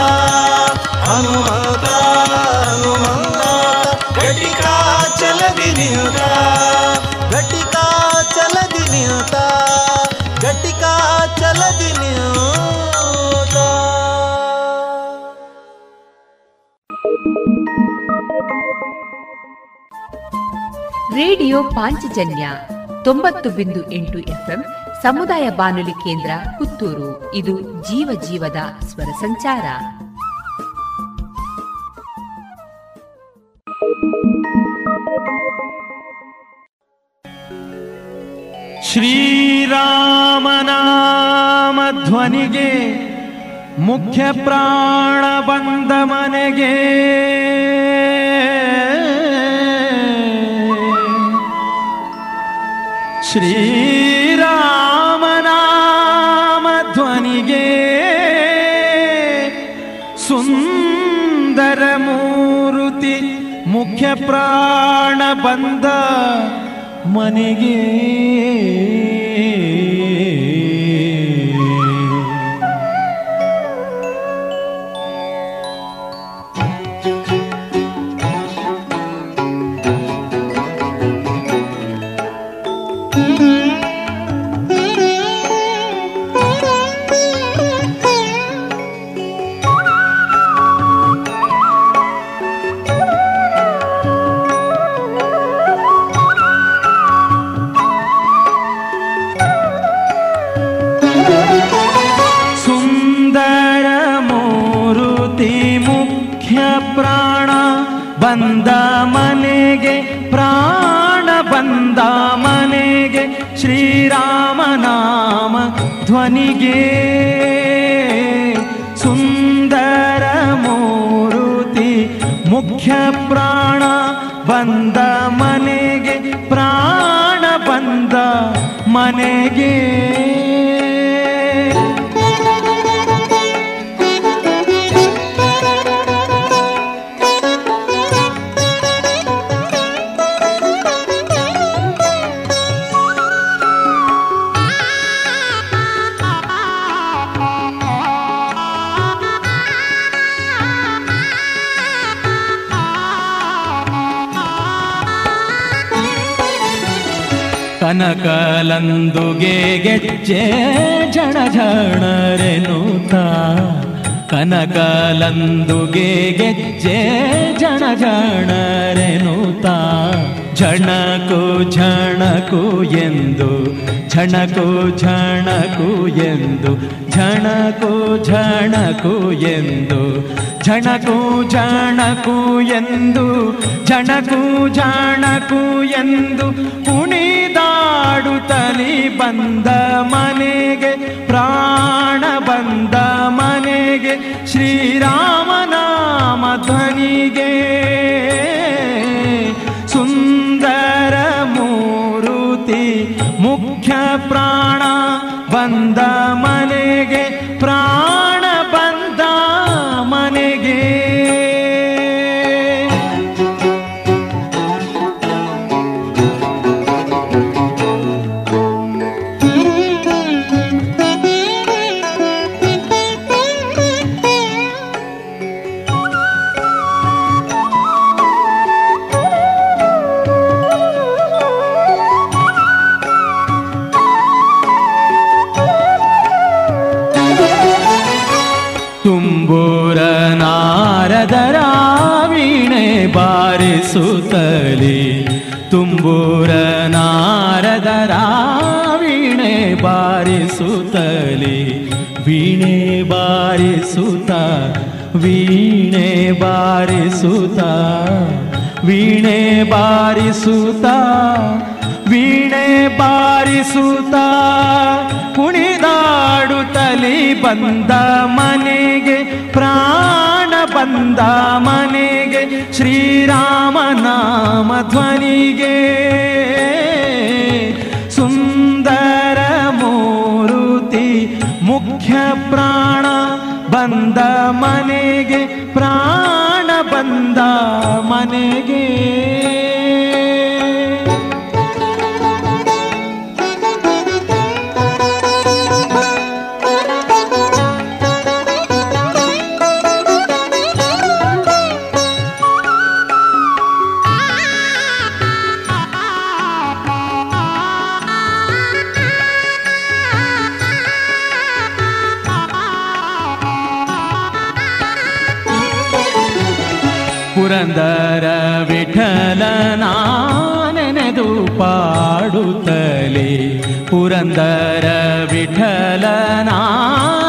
ಹನುಮಾತ ಹನುಮಾತ ಘಟಿಕ ಚಲದಿ ನಿಂತ ಘಟಿಕ ಚಲದಿ ನಿಂತ ಘಟಿಕ ರೇಡಿಯೋ ಪಾಂಚಜನ್ಯ ತೊಂಬತ್ತು ಬಿಂದು ಎಂಟು ಎಫ್ಎಂ ಸಮುದಾಯ ಬಾನುಲಿ ಕೇಂದ್ರ ಪುತ್ತೂರು. ಇದು ಜೀವ ಜೀವದ ಸ್ವರ ಸಂಚಾರ. ಶ್ರೀರಾಮನಾಮಧ್ವನಿಗೆ ಮುಖ್ಯ ಪ್ರಾಣ ಬಂದ ಮನೆಗೆ. ಶ್ರೀರಾಮನಾಮಧ್ವನಿಗೆ ಸುಂದರ ಮೂರುತಿ ಮುಖ್ಯ ಪ್ರಾಣ ಬಂದ ಮನೆಗೆ. ಕನಕಲಂದುಗೆ ಗೆಜ್ಜೆ ಜಣ ಜಣರೆನುತ ಝಣಕು ಝಣಕು ಎಂದು, ಝಣಕು ಝಣಕು ಎಂದು, ಝಣಕು ಝಣಕು ಎಂದು, ಝಣಕು ಝಣಕು ಎಂದು, ಝಣಕು ಝಣಕು ಎಂದು ಕುಣಿದಾಡುತ್ತಲಿ ಬಂದ ಮನೆಗೆ ಪ್ರಾಣ ಬಂದ ಮನೆಗೆ ಶ್ರೀರಾಮನಾಮ ಧ್ವನಿಗೆ ಸುಂದರ ಮೂರುತಿ ಮುಖ್ಯ ಪ್ರಾಣ ಬಂದ ಮನೆಗೆ ಬಾರಿಸುತ್ತ, ವೀಣೆ ಬಾರಿಸುತ್ತ, ಕುಣಿದಾಡುತ್ತಲಿ ಬಂದ ಮನೆಗೆ, ಪ್ರಾಣ ಬಂದ ಮನೆಗೆ, ಶ್ರೀರಾಮ ನಾಮ ಧ್ವನಿಗೆ. ಸುಂದರ ಮೂರುತಿ, ಮುಖ್ಯ ಪ್ರಾಣ ಬಂದ ಮನೆಗೆ, ಪ್ರಾಣ ಬಂದ ಮನೆಗೆ. ಪುರಂದರ ವಿಠಲ ನೆನೆದು ಪಾಡುತ್ತಲೇ. ಪುರಂದರ ವಿಠಲ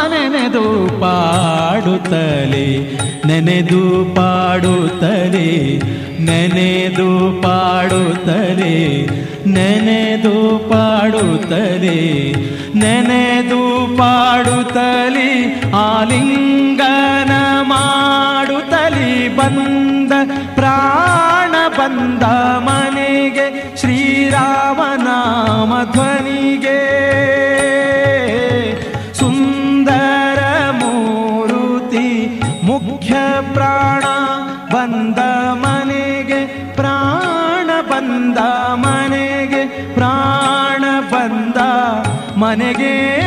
ನೆನೆದು ಪಾಡುತ್ತಲೇ. ನೆನೆದು ಪಾಡುತ್ತಲೇ ನೆನೆದು ಪಾಡುತ್ತಲೇ ನೆನೆದು ಪಾಡುತ್ತಲೇ ನೆನೆದು ಪಾಡುತ್ತಲೇ. ಆಲಿಂಗನ ಮಾಡುತ್ತಲೇ ಬಂದ ಪ್ರಾಣ ಬಂದ ಮನೆಗೆ ಶ್ರೀರಾಮನಾಮ ಧ್ವನಿಗೆ. ಸುಂದರ ಮೂರುತಿ, ಮುಖ್ಯ ಪ್ರಾಣ ಬಂದ ಮನೆಗೆ ಪ್ರಾಣ ಬಂದ ಮನೆಗೆ ಪ್ರಾಣ ಬಂದ ಮನೆಗೆ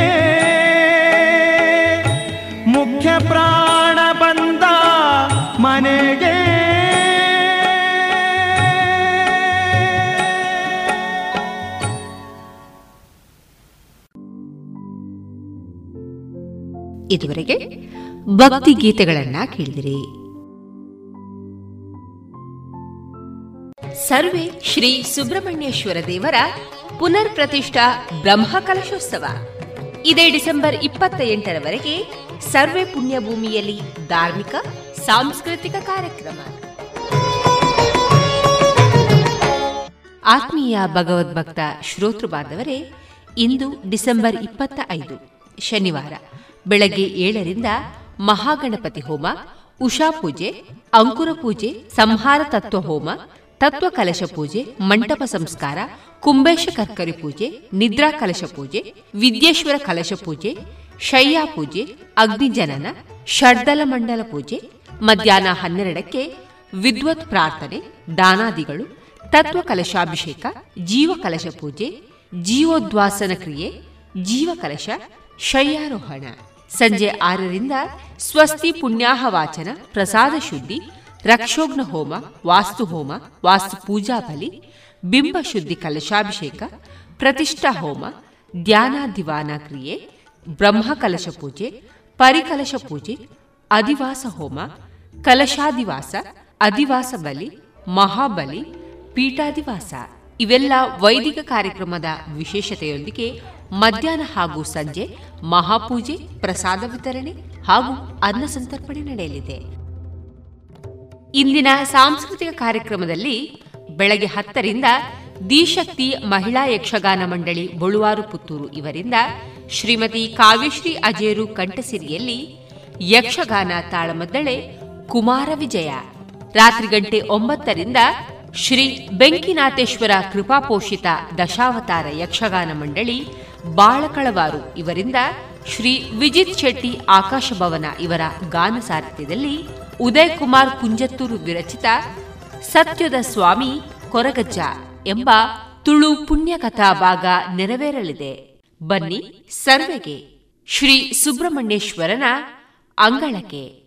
ಇದುವರೆಗೆ ಭಕ್ತಿ ಗೀತೆಗಳನ್ನ ಕೇಳಿದಿರಿ. ಸರ್ವೇ ಶ್ರೀ ಸುಬ್ರಹ್ಮಣ್ಯೇಶ್ವರ ದೇವರ ಪುನರ್ ಪ್ರತಿಷ್ಠಾ ಬ್ರಹ್ಮ ಕಲಶೋತ್ಸವ. ಇದೇ ಡಿಸೆಂಬರ್ ಇಪ್ಪತ್ತ ಎಂಟರವರೆಗೆ ಸರ್ವೆ ಪುಣ್ಯಭೂಮಿಯಲ್ಲಿ ಧಾರ್ಮಿಕ, ಸಾಂಸ್ಕೃತಿಕ ಕಾರ್ಯಕ್ರಮ. ಆತ್ಮೀಯ ಭಗವದ್ಭಕ್ತ ಶ್ರೋತೃ ಬಾಂಧವರೇ ಇಂದು ಡಿಸೆಂಬರ್ ಇಪ್ಪತ್ತ ಐದು ಶನಿವಾರ, ಬೆಳಗ್ಗೆ ಏಳರಿಂದ ಮಹಾಗಣಪತಿ ಹೋಮ, ಉಷಾ ಪೂಜೆ, ಅಂಕುರ ಪೂಜೆ, ಸಂಹಾರ ತತ್ವ ಹೋಮ, ತತ್ವ ಕಲಶ ಪೂಜೆ, ಮಂಟಪ ಸಂಸ್ಕಾರ ಕುಂಬೇಶ ಕರ್ಕರಿ ಪೂಜೆ, ನಿದ್ರಾ ಕಲಶ ಪೂಜೆ, ವಿದ್ಯೇಶ್ವರ ಕಲಶ ಪೂಜೆ, ಶಯ್ಯಾ ಪೂಜೆ ಅಗ್ನಿಜನನ ಷಡ್ದಲ ಮಂಡಲ ಪೂಜೆ, ಮಧ್ಯಾಹ್ನ ಹನ್ನೆರಡಕ್ಕೆ ವಿದ್ವತ್ ಪ್ರಾರ್ಥನೆ, ದಾನಾದಿಗಳು, ತತ್ವ ಕಲಶಾಭಿಷೇಕ, ಜೀವ ಕಲಶ ಪೂಜೆ, ಜೀವೋದ್ವಾಸನ ಕ್ರಿಯೆ, ಜೀವ ಕಲಶ ಶಯ್ಯಾರೋಹಣ. ಸಂಜೆ ಆರರಿಂದ ಸ್ವಸ್ತಿ ಪುಣ್ಯಾಹ ವಾಚನ ಪ್ರಸಾದ ಶುದ್ಧಿ, ರಕ್ಷೋಗ್ನ ಹೋಮ, ವಾಸ್ತು ಹೋಮ, ವಾಸ್ತು ಪೂಜಾ ಬಲಿ, ಬಿಂಬ ಶುದ್ಧಿ ಕಲಶಾಭಿಷೇಕ, ಪ್ರತಿಷ್ಠಾ ಹೋಮ, ಧ್ಯಾನ ದಿವಾನ ಕ್ರಿಯೆ, ಬ್ರಹ್ಮ ಕಲಶ ಪೂಜೆ, ಪರಿಕಲಶ ಪೂಜೆ, ಅಧಿವಾಸ ಹೋಮ ಕಲಶಾದಿವಾಸ ಅಧಿವಾಸ ಬಲಿ, ಮಹಾಬಲಿ ಪೀಠಾದಿವಾಸ ಇವೆಲ್ಲ ವೈದಿಕ ಕಾರ್ಯಕ್ರಮದ ವಿಶೇಷತೆಯೊಂದಿಗೆ ಮಧ್ಯಾಹ್ನ ಹಾಗೂ ಸಂಜೆ ಮಹಾಪೂಜೆ, ಪ್ರಸಾದ ವಿತರಣೆ ಹಾಗೂ ಅನ್ನ ಸಂತರ್ಪಣೆ ನಡೆಯಲಿದೆ. ಇಂದಿನ ಸಾಂಸ್ಕೃತಿಕ ಕಾರ್ಯಕ್ರಮದಲ್ಲಿ ಬೆಳಗ್ಗೆ ಹತ್ತರಿಂದ ದಿಶಕ್ತಿ ಮಹಿಳಾ ಯಕ್ಷಗಾನ ಮಂಡಳಿ ಬಳುವಾರು ಪುತ್ತೂರು ಇವರಿಂದ ಶ್ರೀಮತಿ ಕಾವ್ಯಶ್ರೀ ಅಜೇರು ಕಂಠಸಿರಿಯಲ್ಲಿ ಯಕ್ಷಗಾನ ತಾಳಮದ್ದಳೆ ಕುಮಾರ ವಿಜಯ. ರಾತ್ರಿ ಗಂಟೆ ಒಂಬತ್ತರಿಂದ ಶ್ರೀ ಬೆಂಕಿನಾಥೇಶ್ವರ ಕೃಪಾಪೋಷಿತ ದಶಾವತಾರ ಯಕ್ಷಗಾನ ಮಂಡಳಿ ಬಾಳಕಳವಾರು. ಇವರಿಂದ ಶ್ರೀ ವಿಜಿತ್ ಶೆಟ್ಟಿ ಆಕಾಶ ಭವನ ಇವರ ಗಾನ ಸಾರಥ್ಯದಲ್ಲಿ ಉದಯ್ ಕುಮಾರ್ ಕುಂಜತ್ತೂರು ವಿರಚಿತ ಸತ್ಯದ ಸ್ವಾಮಿ ಕೊರಗಜ್ಜ ಎಂಬ ತುಳು ಪುಣ್ಯಕಥಾ ಭಾಗ ನೆರವೇರಲಿದೆ. ಬನ್ನಿ ಸರ್ವೆಗೆ ಶ್ರೀ ಸುಬ್ರಹ್ಮಣ್ಯೇಶ್ವರನ ಅಂಗಳಕ್ಕೆ.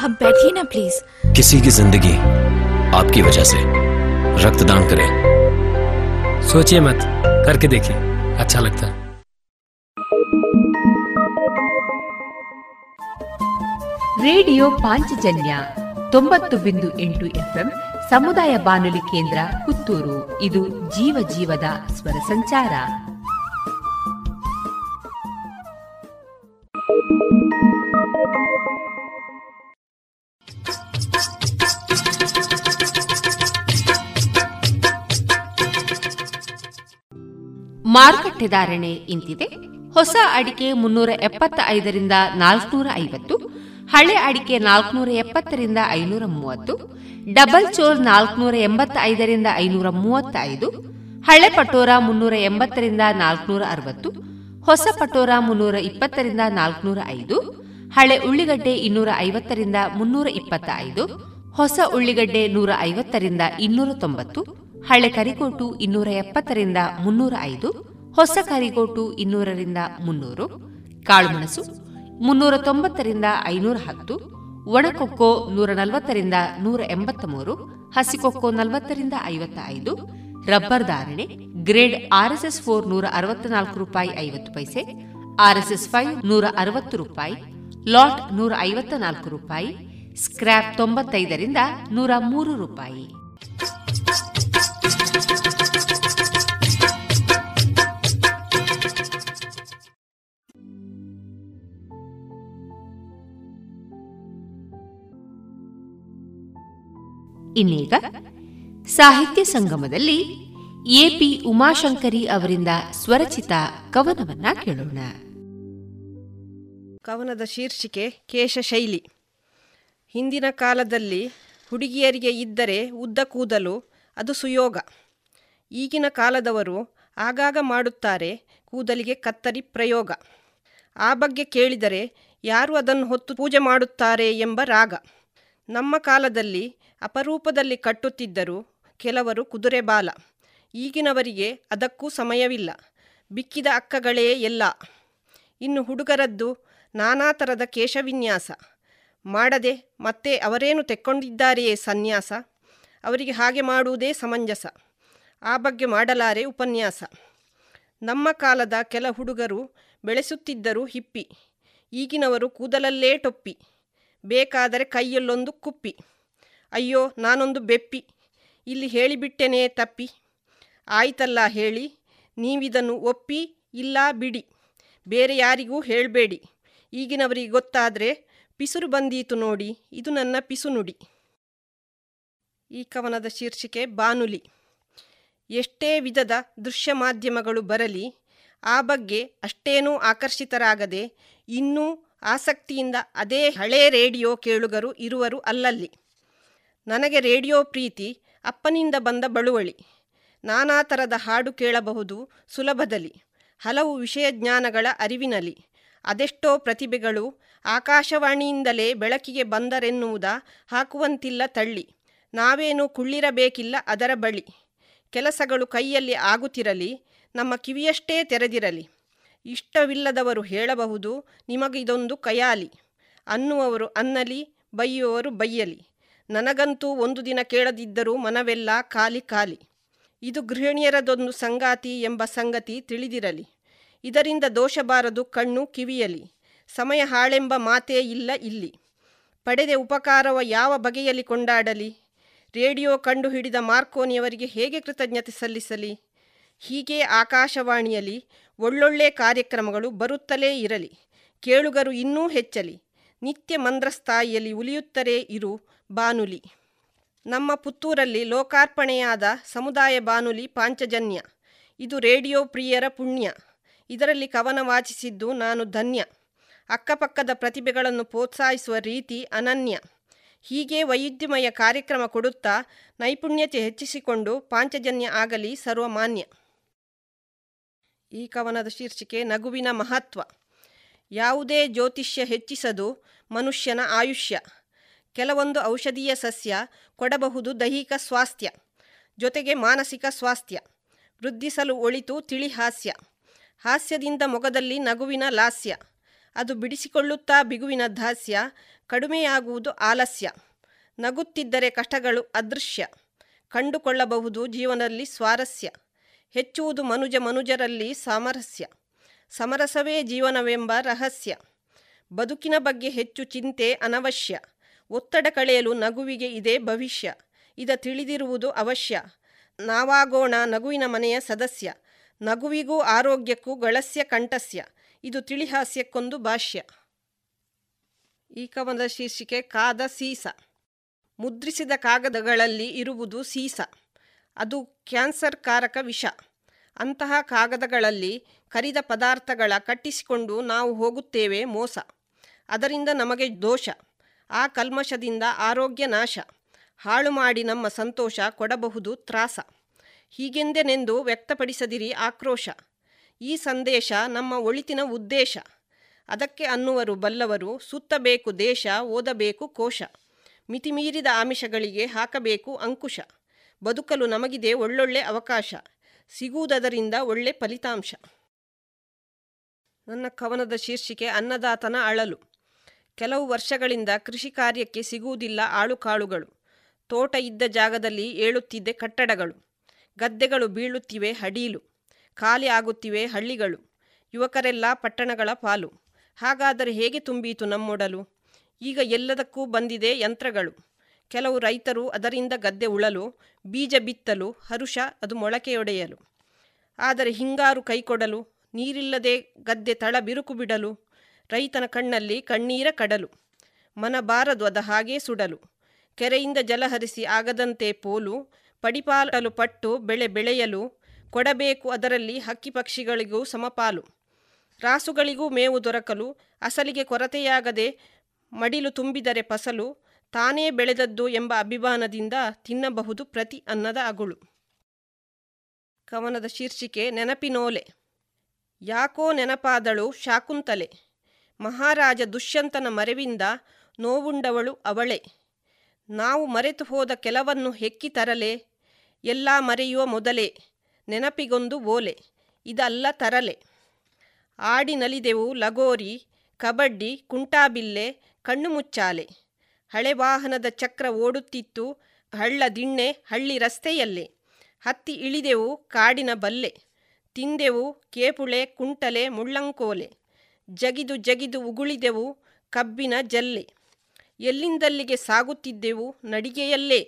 आप बैठिए ना प्लीज किसी की जिंदगी आपकी वजह से रक्तदान करें सोचिए मत करके देखिए अच्छा लगता है ರೇಡಿಯೋ ಪಾಂಚಜನ್ಯ ತೊಂಬತ್ತು ಬಿಂದು ಎಂಟು ಎಫ್ಎಂ ಸಮುದಾಯ ಬಾನುಲಿ ಕೇಂದ್ರ ಪುತ್ತೂರು ಇದು ಜೀವ ಜೀವದ ಸ್ವರ ಸಂಚಾರ ಮಾರುಕಟ್ಟೆ ಧಾರಣೆ ಇಂತಿದೆ. ಹೊಸ ಅಡಿಕೆ ಮುನ್ನೂರ ಎಪ್ಪತ್ತ ಐದರಿಂದ ನಾಲ್ಕುನೂರ ಐವತ್ತು ಹಳೆ ಅಡಿಕೆ ನಾಲ್ಕುನೂರ ಎಪ್ಪತ್ತರಿಂದ ಐನೂರ ಮೂವತ್ತು ಡಬಲ್ ಚೋರ್ ನಾಲ್ಕುನೂರ ಎಂಬತ್ತ ಐದರಿಂದ ಐನೂರ ಮೂವತ್ತೈದು ಹಳೆ ಪಟೋರಾ ಮುನ್ನೂರ ಎಂಬತ್ತರಿಂದ ನಾಲ್ಕುನೂರ ಅರವತ್ತು ಹೊಸ ಪಟೋರಾ ಮುನ್ನೂರ ಇಪ್ಪತ್ತರಿಂದ ನಾಲ್ಕುನೂರ ಐದು ಹಳೆ ಉಳ್ಳಿಗಡ್ಡೆ ಇನ್ನೂರ ಐವತ್ತರಿಂದ ಮುನ್ನೂರ ಇಪ್ಪತ್ತ ಐದು ಹೊಸ ಉಳ್ಳಿಗಡ್ಡೆ ನೂರ ಐವತ್ತರಿಂದ ಇನ್ನೂರ ತೊಂಬತ್ತು ಹಳೆ ಕರಿಕೋಟು ಇನ್ನೂರ ಎಪ್ಪತ್ತರಿಂದ ಮುನ್ನೂರ ಐದು, ಹೊಸ ಕರಿಗೋಟು ಇನ್ನೂರರಿಂದ ಮುನ್ನೂರು ಕಾಳುಮೆಣಸು ಮುನ್ನೂರ ತೊಂಬತ್ತರಿಂದ ಐನೂರ ಹತ್ತು, ಒಣಕೊಕ್ಕೋ ನೂರ ನಲವತ್ತರಿಂದ ನೂರ ಎಂಬತ್ತ ಮೂರು ಹಸಿಕೊಕ್ಕೋ ನಲವತ್ತರಿಂದ ಐವತ್ತ ಐದು ರಬ್ಬರ್ ಧಾರಣೆ ಗ್ರೇಡ್ ಆರ್ಎಸ್ಎಸ್ ಫೋರ್ ನೂರ ಅರವತ್ನಾಲ್ಕು ರೂಪಾಯಿ ಐವತ್ತು ಪೈಸೆ, ಆರ್ಎಸ್ಎಸ್ ಫೈವ್ ನೂರ ಅರವತ್ತು ರೂಪಾಯಿ, ಲಾಟ್ ನೂರ ಐವತ್ತ ನಾಲ್ಕು ರೂಪಾಯಿ, ಸ್ಕ್ರ್ಯಾಪ್ ತೊಂಬತ್ತೈದರಿಂದ ನೂರ ಮೂರು ರೂಪಾಯಿ. ಇನ್ನೀಗ ಸಾಹಿತ್ಯ ಸಂಗಮದಲ್ಲಿ ಎಪಿ ಉಮಾಶಂಕರಿ ಅವರಿಂದ ಸ್ವರಚಿತ ಕವನವನ್ನ ಕೇಳೋಣ. ಕವನದ ಶೀರ್ಷಿಕೆ ಕೇಶಶೈಲಿ. ಹಿಂದಿನ ಕಾಲದಲ್ಲಿ ಹುಡುಗಿಯರಿಗೆ ಇದ್ದರೆ ಉದ್ದ ಕೂದಲು, ಅದು ಸುಯೋಗ. ಈಗಿನ ಕಾಲದವರು ಆಗಾಗ ಮಾಡುತ್ತಾರೆ ಕೂದಲಿಗೆ ಕತ್ತರಿ ಪ್ರಯೋಗ. ಆ ಬಗ್ಗೆ ಕೇಳಿದರೆ ಯಾರು ಅದನ್ನು ಹೊತ್ತು ಪೂಜೆ ಮಾಡುತ್ತಾರೆ ಎಂಬ ರಾಗ. ನಮ್ಮ ಕಾಲದಲ್ಲಿ ಅಪರೂಪದಲ್ಲಿ ಕಟ್ಟುತ್ತಿದ್ದರು ಕೆಲವರು ಕುದುರೆ ಬಾಲ. ಈಗಿನವರಿಗೆ ಅದಕ್ಕೂ ಸಮಯವಿಲ್ಲ. ಬಿಕ್ಕಿದ ಅಕ್ಕಗಳೇ ಎಲ್ಲ. ಇನ್ನು ಹುಡುಗರದ್ದು ನಾನಾ ಥರದ ಕೇಶವಿನ್ಯಾಸ. ಮಾಡದೆ ಮತ್ತೆ ಅವರೇನು ತೆಕ್ಕೊಂಡಿದ್ದಾರೆಯೇ ಸನ್ಯಾಸ? ಅವರಿಗೆ ಹಾಗೆ ಮಾಡುವುದೇ ಸಮಂಜಸ. ಆ ಬಗ್ಗೆ ಮಾಡಲಾರೆ ಉಪನ್ಯಾಸ. ನಮ್ಮ ಕಾಲದ ಕೆಲ ಹುಡುಗರು ಬೆಳೆಸುತ್ತಿದ್ದರು ಹಿಪ್ಪಿ. ಈಗಿನವರು ಕೂದಲಲ್ಲೇ ಟೊಪ್ಪಿ. ಬೇಕಾದರೆ ಕೈಯಲ್ಲೊಂದು ಕುಪ್ಪಿ. ಅಯ್ಯೋ, ನಾನೊಂದು ಬೆಪ್ಪಿ. ಇಲ್ಲಿ ಹೇಳಿಬಿಟ್ಟೆನೇ ತಪ್ಪಿ. ಆಯ್ತಲ್ಲ ಹೇಳಿ, ನೀವಿದನ್ನು ಒಪ್ಪಿ, ಇಲ್ಲ ಬಿಡಿ. ಬೇರೆ ಯಾರಿಗೂ ಹೇಳಬೇಡಿ. ಈಗಿನವರಿಗೆ ಗೊತ್ತಾದರೆ ಪಿಸುರು ಬಂದೀತು ನೋಡಿ, ಇದು ನನ್ನ ಪಿಸುನುಡಿ. ಈ ಕವನದ ಶೀರ್ಷಿಕೆ ಬಾನುಲಿ. ಎಷ್ಟೇ ವಿಧದ ದೃಶ್ಯ ಮಾಧ್ಯಮಗಳು ಬರಲಿ, ಆ ಬಗ್ಗೆ ಅಷ್ಟೇನೂ ಆಕರ್ಷಿತರಾಗದೆ, ಇನ್ನೂ ಆಸಕ್ತಿಯಿಂದ ಅದೇ ಹಳೇ ರೇಡಿಯೋ ಕೇಳುಗರು, ಇರುವರು ಅಲ್ಲಲ್ಲಿ. ನನಗೆ ರೇಡಿಯೋ ಪ್ರೀತಿ ಅಪ್ಪನಿಂದ ಬಂದ ಬಳುವಳಿ. ನಾನಾ ಥರದ ಹಾಡು ಕೇಳಬಹುದು ಸುಲಭದಲ್ಲಿ. ಹಲವು ವಿಷಯ ಜ್ಞಾನಗಳ ಅರಿವಿನಲಿ ಅದೆಷ್ಟೋ ಪ್ರತಿಭೆಗಳು ಆಕಾಶವಾಣಿಯಿಂದಲೇ ಬೆಳಕಿಗೆ ಬಂದರೆನ್ನುವುದ ಹಾಕುವಂತಿಲ್ಲ ತಳ್ಳಿ. ನಾವೇನು ಕುಳ್ಳಿರಬೇಕಿಲ್ಲ ಅದರ ಬಳಿ. ಕೆಲಸಗಳು ಕೈಯಲ್ಲಿ ಆಗುತ್ತಿರಲಿ, ನಮ್ಮ ಕಿವಿಯಷ್ಟೇ ತೆರೆದಿರಲಿ. ಇಷ್ಟವಿಲ್ಲದವರು ಹೇಳಬಹುದು, ನಿಮಗಿದೊಂದು ಕಯಾಲಿ. ಅನ್ನುವರು ಅನ್ನಲಿ ಬೈಯುವವರು ಬೈಯಲಿ ನನಗಂತೂ ಒಂದು ದಿನ ಕೇಳದಿದ್ದರೂ ಮನವೆಲ್ಲ ಖಾಲಿ ಖಾಲಿ. ಇದು ಗೃಹಿಣಿಯರದೊಂದು ಸಂಗಾತಿ ಎಂಬ ಸಂಗತಿ ತಿಳಿದಿರಲಿ. ಇದರಿಂದ ದೋಷಬಾರದು ಕಣ್ಣು ಕಿವಿಯಲಿ. ಸಮಯ ಹಾಳೆಂಬ ಮಾತೇ ಇಲ್ಲ ಇಲ್ಲಿ. ಪಡೆದ ಉಪಕಾರವ ಯಾವ ಬಗೆಯಲ್ಲಿ ಕೊಂಡಾಡಲಿ? ರೇಡಿಯೋ ಕಂಡು ಹಿಡಿದ ಮಾರ್ಕೋನಿಯವರಿಗೆ ಹೇಗೆ ಕೃತಜ್ಞತೆ ಸಲ್ಲಿಸಲಿ? ಹೀಗೆ ಆಕಾಶವಾಣಿಯಲ್ಲಿ ಒಳ್ಳೊಳ್ಳೆ ಕಾರ್ಯಕ್ರಮಗಳು ಬರುತ್ತಲೇ ಇರಲಿ. ಕೇಳುಗರು ಇನ್ನೂ ಹೆಚ್ಚಲಿ. ನಿತ್ಯ ಮಂದ್ರಸ್ಥಾಯಿಯಲ್ಲಿ ಉಲಿಯುತ್ತಲೇ ಇರು. ಬಾನುಲಿ. ನಮ್ಮ ಪುತ್ತೂರಲ್ಲಿ ಲೋಕಾರ್ಪಣೆಯಾದ ಸಮುದಾಯ ಬಾನುಲಿ ಪಾಂಚಜನ್ಯ. ಇದು ರೇಡಿಯೋ ಪ್ರಿಯರ ಪುಣ್ಯ. ಇದರಲ್ಲಿ ಕವನ ವಾಚಿಸಿದ್ದು ನಾನು ಧನ್ಯ. ಅಕ್ಕಪಕ್ಕದ ಪ್ರತಿಭೆಗಳನ್ನು ಪ್ರೋತ್ಸಾಹಿಸುವ ರೀತಿ ಅನನ್ಯ. ಹೀಗೆ ವೈವಿಧ್ಯಮಯ ಕಾರ್ಯಕ್ರಮ ಕೊಡುತ್ತಾ ನೈಪುಣ್ಯತೆ ಹೆಚ್ಚಿಸಿಕೊಂಡು ಪಾಂಚಜನ್ಯ ಆಗಲಿ ಸರ್ವಮಾನ್ಯ. ಈ ಕವನದ ಶೀರ್ಷಿಕೆ ನಗುವಿನ ಮಹತ್ವ. ಯಾವುದೇ ಜ್ಯೋತಿಷ್ಯ ಹೆಚ್ಚಿಸದು ಮನುಷ್ಯನ ಆಯುಷ್ಯ. ಕೆಲವೊಂದು ಔಷಧೀಯ ಸಸ್ಯ ಕೊಡಬಹುದು ದೈಹಿಕ ಸ್ವಾಸ್ಥ್ಯ, ಜೊತೆಗೆ ಮಾನಸಿಕ ಸ್ವಾಸ್ಥ್ಯ, ವೃದ್ಧಿಸಲು ಒಳಿತು ತಿಳಿ ಹಾಸ್ಯ, ಹಾಸ್ಯದಿಂದ ಮೊಗದಲ್ಲಿ ನಗುವಿನ ಲಾಸ್ಯ, ಅದು ಬಿಡಿಸಿಕೊಳ್ಳುತ್ತಾ ಬಿಗುವಿನ ದಾಸ್ಯ ಕಡಿಮೆಯಾಗುವುದು ಆಲಸ್ಯ, ನಗುತ್ತಿದ್ದರೆ ಕಷ್ಟಗಳು ಅದೃಶ್ಯ, ಕಂಡುಕೊಳ್ಳಬಹುದು ಜೀವನದಲ್ಲಿ ಸ್ವಾರಸ್ಯ, ಹೆಚ್ಚುವುದು ಮನುಜ ಮನುಜರಲ್ಲಿ ಸಾಮರಸ್ಯ, ಸಮರಸವೇ ಜೀವನವೆಂಬ ರಹಸ್ಯ, ಬದುಕಿನ ಬಗ್ಗೆ ಹೆಚ್ಚು ಚಿಂತೆ ಅನವಶ್ಯ ಒತ್ತಡ ಕಳೆಯಲು ನಗುವಿಗೆ ಇದೇ ಭವಿಷ್ಯ. ಇದ ತಿಳಿದಿರುವುದು ಅವಶ್ಯ. ನಾವಾಗೋಣ ನಗುವಿನ ಮನೆಯ ಸದಸ್ಯ. ನಗುವಿಗೂ ಆರೋಗ್ಯಕ್ಕೂ ಗಳಸ್ಯ ಕಂಠಸ್ಯ. ಇದು ತಿಳಿಹಾಸ್ಯಕ್ಕೊಂದು ಭಾಷ್ಯ. ಈ ಕವನದ ಶೀರ್ಷಿಕೆ ಕಾದ ಸೀಸ. ಮುದ್ರಿಸಿದ ಕಾಗದಗಳಲ್ಲಿ ಇರುವುದು ಸೀಸ. ಅದು ಕ್ಯಾನ್ಸರ್ ಕಾರಕ ವಿಷ. ಅಂತಹ ಕಾಗದಗಳಲ್ಲಿ ಕರಿದ ಪದಾರ್ಥಗಳ ಕಟ್ಟಿಸಿಕೊಂಡು ನಾವು ಹೋಗುತ್ತೇವೆ ಮೋಸ. ಅದರಿಂದ ನಮಗೆ ದೋಷ. ಆ ಕಲ್ಮಶದಿಂದ ಆರೋಗ್ಯ ನಾಶ. ಹಾಳು ಮಾಡಿ ನಮ್ಮ ಸಂತೋಷ ಕೊಡಬಹುದು ತ್ರಾಸ. ಹೀಗೆಂದೆನೆಂದು ವ್ಯಕ್ತಪಡಿಸದಿರಿ ಆಕ್ರೋಶ. ಈ ಸಂದೇಶ ನಮ್ಮ ಒಳಿತಿನ ಉದ್ದೇಶ. ಅದಕ್ಕೆ ಅನ್ನುವರು ಬಲ್ಲವರು ಸುತ್ತಬೇಕು ದೇಶ, ಓದಬೇಕು ಕೋಶ. ಮಿತಿಮೀರಿದ ಆಮಿಷಗಳಿಗೆ ಹಾಕಬೇಕು ಅಂಕುಶ. ಬದುಕಲು ನಮಗಿದೆ ಒಳ್ಳೊಳ್ಳೆ ಅವಕಾಶ. ಸಿಗುವುದರಿಂದ ಒಳ್ಳೆ ಫಲಿತಾಂಶ. ನನ್ನ ಕವನದ ಶೀರ್ಷಿಕೆ ಅನ್ನದಾತನ ಅಳಲು. ಕೆಲವು ವರ್ಷಗಳಿಂದ ಕೃಷಿ ಕಾರ್ಯಕ್ಕೆ ಸಿಗುವುದಿಲ್ಲ ಆಳುಕಾಳುಗಳು. ತೋಟ ಇದ್ದ ಜಾಗದಲ್ಲಿ ಏಳುತ್ತಿದ್ದೆ ಕಟ್ಟಡಗಳು. ಗದ್ದೆಗಳು ಬೀಳುತ್ತಿವೆ ಹಡೀಲು. ಖಾಲಿ ಆಗುತ್ತಿವೆ ಹಳ್ಳಿಗಳು. ಯುವಕರೆಲ್ಲ ಪಟ್ಟಣಗಳ ಪಾಲು. ಹಾಗಾದರೆ ಹೇಗೆ ತುಂಬೀತು ನಮ್ಮೊಡಲು? ಈಗ ಎಲ್ಲದಕ್ಕೂ ಬಂದಿದೆ ಯಂತ್ರಗಳು. ಕೆಲವು ರೈತರು ಅದರಿಂದ ಗದ್ದೆ ಉಳಲು, ಬೀಜ ಬಿತ್ತಲು, ಹರುಷ ಅದು ಮೊಳಕೆಯೊಡೆಯಲು ಆದರೆ ಹಿಂಗಾರು ಕೈಕೊಡಲು, ನೀರಿಲ್ಲದೆ ಗದ್ದೆ ತಳ ಬಿರುಕು ಬಿಡಲು ರೈತನ ಕಣ್ಣಲ್ಲಿ ಕಣ್ಣೀರ ಕಡಲು ಮನ ಬಾರದು ಅದ ಹಾಗೇ ಸುಡಲು, ಕೆರೆಯಿಂದ ಜಲ ಹರಿಸಿ ಆಗದಂತೆ ಪೋಲು ಪಡಿಪಾಲಲು ಪಟ್ಟು ಬೆಳೆ ಬೆಳೆಯಲು ಕೊಡಬೇಕು ಅದರಲ್ಲಿ ಹಕ್ಕಿ ಪಕ್ಷಿಗಳಿಗೂ ಸಮಪಾಲು, ರಾಸುಗಳಿಗೂ ಮೇವು ದೊರಕಲು, ಅಸಲಿಗೆ ಕೊರತೆಯಾಗದೆ ಮಡಿಲು ತುಂಬಿದರೆ ಫಸಲು, ತಾನೇ ಬೆಳೆದದ್ದು ಎಂಬ ಅಭಿಮಾನದಿಂದ ತಿನ್ನಬಹುದು ಪ್ರತಿ ಅನ್ನದ ಅಗುಳು. ಕವನದ ಶೀರ್ಷಿಕೆ ನೆನಪಿನೋಲೆ, ಯಾಕೋ ನೆನಪಾದಳು ಶಾಕುಂತಲೆ ಮಹಾರಾಜ ದುಷ್ಯಂತನ ಮರೆವಿಂದ ನೋವುಂಡವಳು ಅವಳೆ. ನಾವು ಮರೆತು ಹೋದ ಕೆಲವನ್ನು ಹೆಕ್ಕಿ ತರಲೆ, ಎಲ್ಲ ಮರೆಯುವ ಮೊದಲೇ ನೆನಪಿಗೊಂದು ಓಲೆ, ಇದಲ್ಲ ತರಲೆ. ಆಡಿ ನಲಿದೆವು ಲಗೋರಿ, ಕಬಡ್ಡಿ, ಕುಂಟಾಬಿಲ್ಲೆ ಕಣ್ಣು ಮುಚ್ಚಾಲೆ ಹಳೆ ವಾಹನದ ಚಕ್ರ ಓಡುತ್ತಿತ್ತು, ಹಳ್ಳ ದಿಣ್ಣೆ, ಹಳ್ಳಿ ರಸ್ತೆಯಲ್ಲೇ. ಹತ್ತಿ ಇಳಿದೆವು ಕಾಡಿನ ಬಲ್ಲೆ, ತಿಂದೆವು ಕೇಪುಳೆ, ಕುಂಟಲೆ, ಮುಳ್ಳಂಕೋಲೆ. ಜಗಿದು ಜಗಿದು ಉಗುಳಿದೆವು ಕಬ್ಬಿನ ಜಲ್ಲೆ. ಎಲ್ಲಿಂದಲ್ಲಿಗೆ ಸಾಗುತ್ತಿದ್ದೆವು ನಡಿಗೆಯಲ್ಲೇ.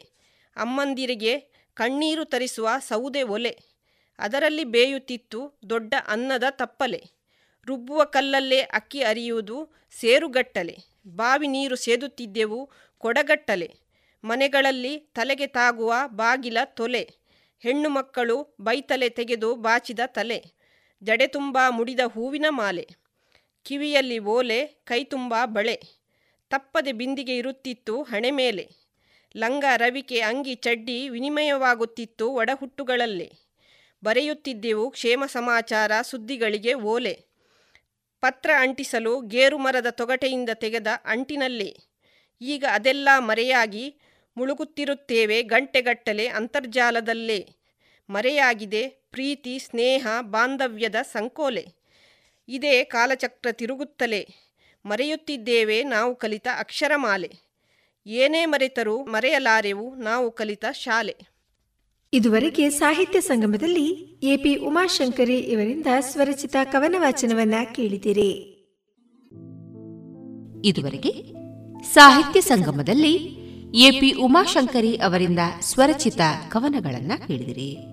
ಅಮ್ಮಂದಿರಿಗೆ ಕಣ್ಣೀರು ತರಿಸುವ ಸೌದೆ ಒಲೆ. ಅದರಲ್ಲಿ ಬೇಯುತ್ತಿತ್ತು ದೊಡ್ಡ ಅನ್ನದ ತಪ್ಪಲೆ. ರುಬ್ಬುವ ಕಲ್ಲಲ್ಲೇ ಅಕ್ಕಿ ಅರಿಯುವುದು ಸೇರುಗಟ್ಟಲೆ. ಬಾವಿ ನೀರು ಸೇದುತ್ತಿದ್ದೆವು ಕೊಡಗಟ್ಟಲೆ. ಮನೆಗಳಲ್ಲಿ ತಲೆಗೆ ತಾಗುವ ಬಾಗಿಲ ತೊಲೆ. ಹೆಣ್ಣು ಮಕ್ಕಳು ಬೈತಲೆ ತೆಗೆದು ಬಾಚಿದ ತಲೆ. ಜಡೆ ತುಂಬ ಮುಡಿದ ಹೂವಿನ ಮಾಲೆ. ಕಿವಿಯಲ್ಲಿ ಓಲೆ, ಕೈತುಂಬ ಬಳೆ, ತಪ್ಪದೆ ಬಿಂದಿಗೆ ಇರುತ್ತಿತ್ತು ಹಣೆ ಮೇಲೆ. ಲಂಗ ರವಿಕೆ ಅಂಗಿ ಚಡ್ಡಿ ವಿನಿಮಯವಾಗುತ್ತಿತ್ತು ಒಡಹುಟ್ಟುಗಳಲ್ಲಿ. ಬರೆಯುತ್ತಿದ್ದೆವು ಕ್ಷೇಮ ಸಮಾಚಾರ ಸುದ್ದಿಗಳಿಗೆ ಓಲೆ. ಪತ್ರ ಅಂಟಿಸಲು ಗೇರು ಮರದ ತೊಗಟೆಯಿಂದ ತೆಗೆದ ಅಂಟಿನಲ್ಲಿ. ಈಗ ಅದೆಲ್ಲ ಮರೆಯಾಗಿ ಮುಳುಗುತ್ತಿರುತ್ತೇವೆ ಗಂಟೆಗಟ್ಟಲೆ ಅಂತರ್ಜಾಲದಲ್ಲೇ. ಮರೆಯಾಗಿದೆ ಪ್ರೀತಿ, ಸ್ನೇಹ, ಬಾಂಧವ್ಯದ ಸಂಕೋಲೆ. ಇದೇ ಕಾಲಚಕ್ರ ತಿರುಗುತ್ತಲೇ ಮರೆಯುತ್ತಿದ್ದೇವೆ ನಾವು ಕಲಿತ ಅಕ್ಷರಮಾಲೆ. ಏನೇ ಮರೆತರೂ ಮರೆಯಲಾರೆವು ನಾವು ಕಲಿತ ಶಾಲೆ. ಇದುವರೆಗೆ ಸಾಹಿತ್ಯ ಸಂಗಮದಲ್ಲಿ ಎಪಿ ಉಮಾಶಂಕರಿ ಇವರಿಂದ ಸ್ವರಚಿತ ಕವನ ವಾಚನವನ್ನ ಕೇಳಿದಿರಿ. ಇದುವರೆಗೆ ಸಾಹಿತ್ಯ ಸಂಗಮದಲ್ಲಿ ಎಪಿ ಉಮಾಶಂಕರಿ ಅವರಿಂದ ಸ್ವರಚಿತ ಕವನಗಳನ್ನ ಕೇಳಿದಿರಿ.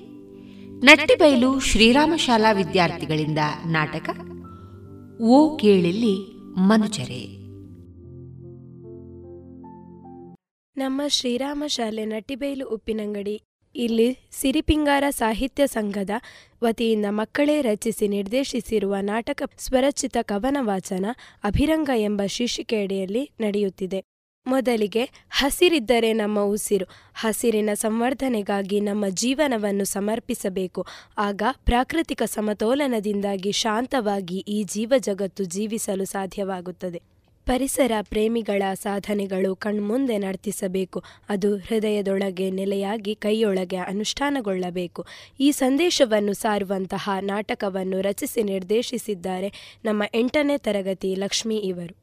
ನಟ್ಟಿಬೈಲು ಶ್ರೀರಾಮ ಶಾಲಾ ವಿದ್ಯಾರ್ಥಿಗಳಿಂದ ನಾಟಕ, ಓ ಕೇಳಿಲ್ಲಿ ಮನುಜರೆ ನಮ್ಮ ಶ್ರೀರಾಮ ಶಾಲೆ ನಟ್ಟಿಬೈಲು ಉಪ್ಪಿನಂಗಡಿ, ಇಲ್ಲಿ ಸಿರಿಪಿಂಗಾರ ಸಾಹಿತ್ಯ ಸಂಘದ ವತಿಯಿಂದ ಮಕ್ಕಳೇ ರಚಿಸಿ ನಿರ್ದೇಶಿಸಿರುವ ನಾಟಕ ಸ್ವರಚಿತ ಕವನ ವಾಚನ ಅಭಿರಂಗ ಎಂಬ ಶೀರ್ಷಿಕೆಯಡಿಯಲ್ಲಿ ನಡೆಯುತ್ತಿದೆ. ಮೊದಲಿಗೆ ಹಸಿರಿದ್ದರೆ ನಮ್ಮ ಉಸಿರು, ಹಸಿರಿನ ಸಂವರ್ಧನೆಗಾಗಿ ನಮ್ಮ ಜೀವನವನ್ನು ಸಮರ್ಪಿಸಬೇಕು. ಆಗ ಪ್ರಾಕೃತಿಕ ಸಮತೋಲನದಿಂದಾಗಿ ಶಾಂತವಾಗಿ ಈ ಜೀವ ಜಗತ್ತು ಜೀವಿಸಲು ಸಾಧ್ಯವಾಗುತ್ತದೆ. ಪರಿಸರ ಪ್ರೇಮಿಗಳ ಸಾಧನೆಗಳು ಕಣ್ಮುಂದೆ ನರ್ತಿಸಬೇಕು. ಅದು ಹೃದಯದೊಳಗೆ ನೆಲೆಯಾಗಿ ಕೈಯೊಳಗೆ ಅನುಷ್ಠಾನಗೊಳ್ಳಬೇಕು. ಈ ಸಂದೇಶವನ್ನು ಸಾರುವಂತಹ ನಾಟಕವನ್ನು ರಚಿಸಿ ನಿರ್ದೇಶಿಸಿದ್ದಾರೆ ನಮ್ಮ ಎಂಟನೇ ತರಗತಿ ಲಕ್ಷ್ಮಿ ಇವರು.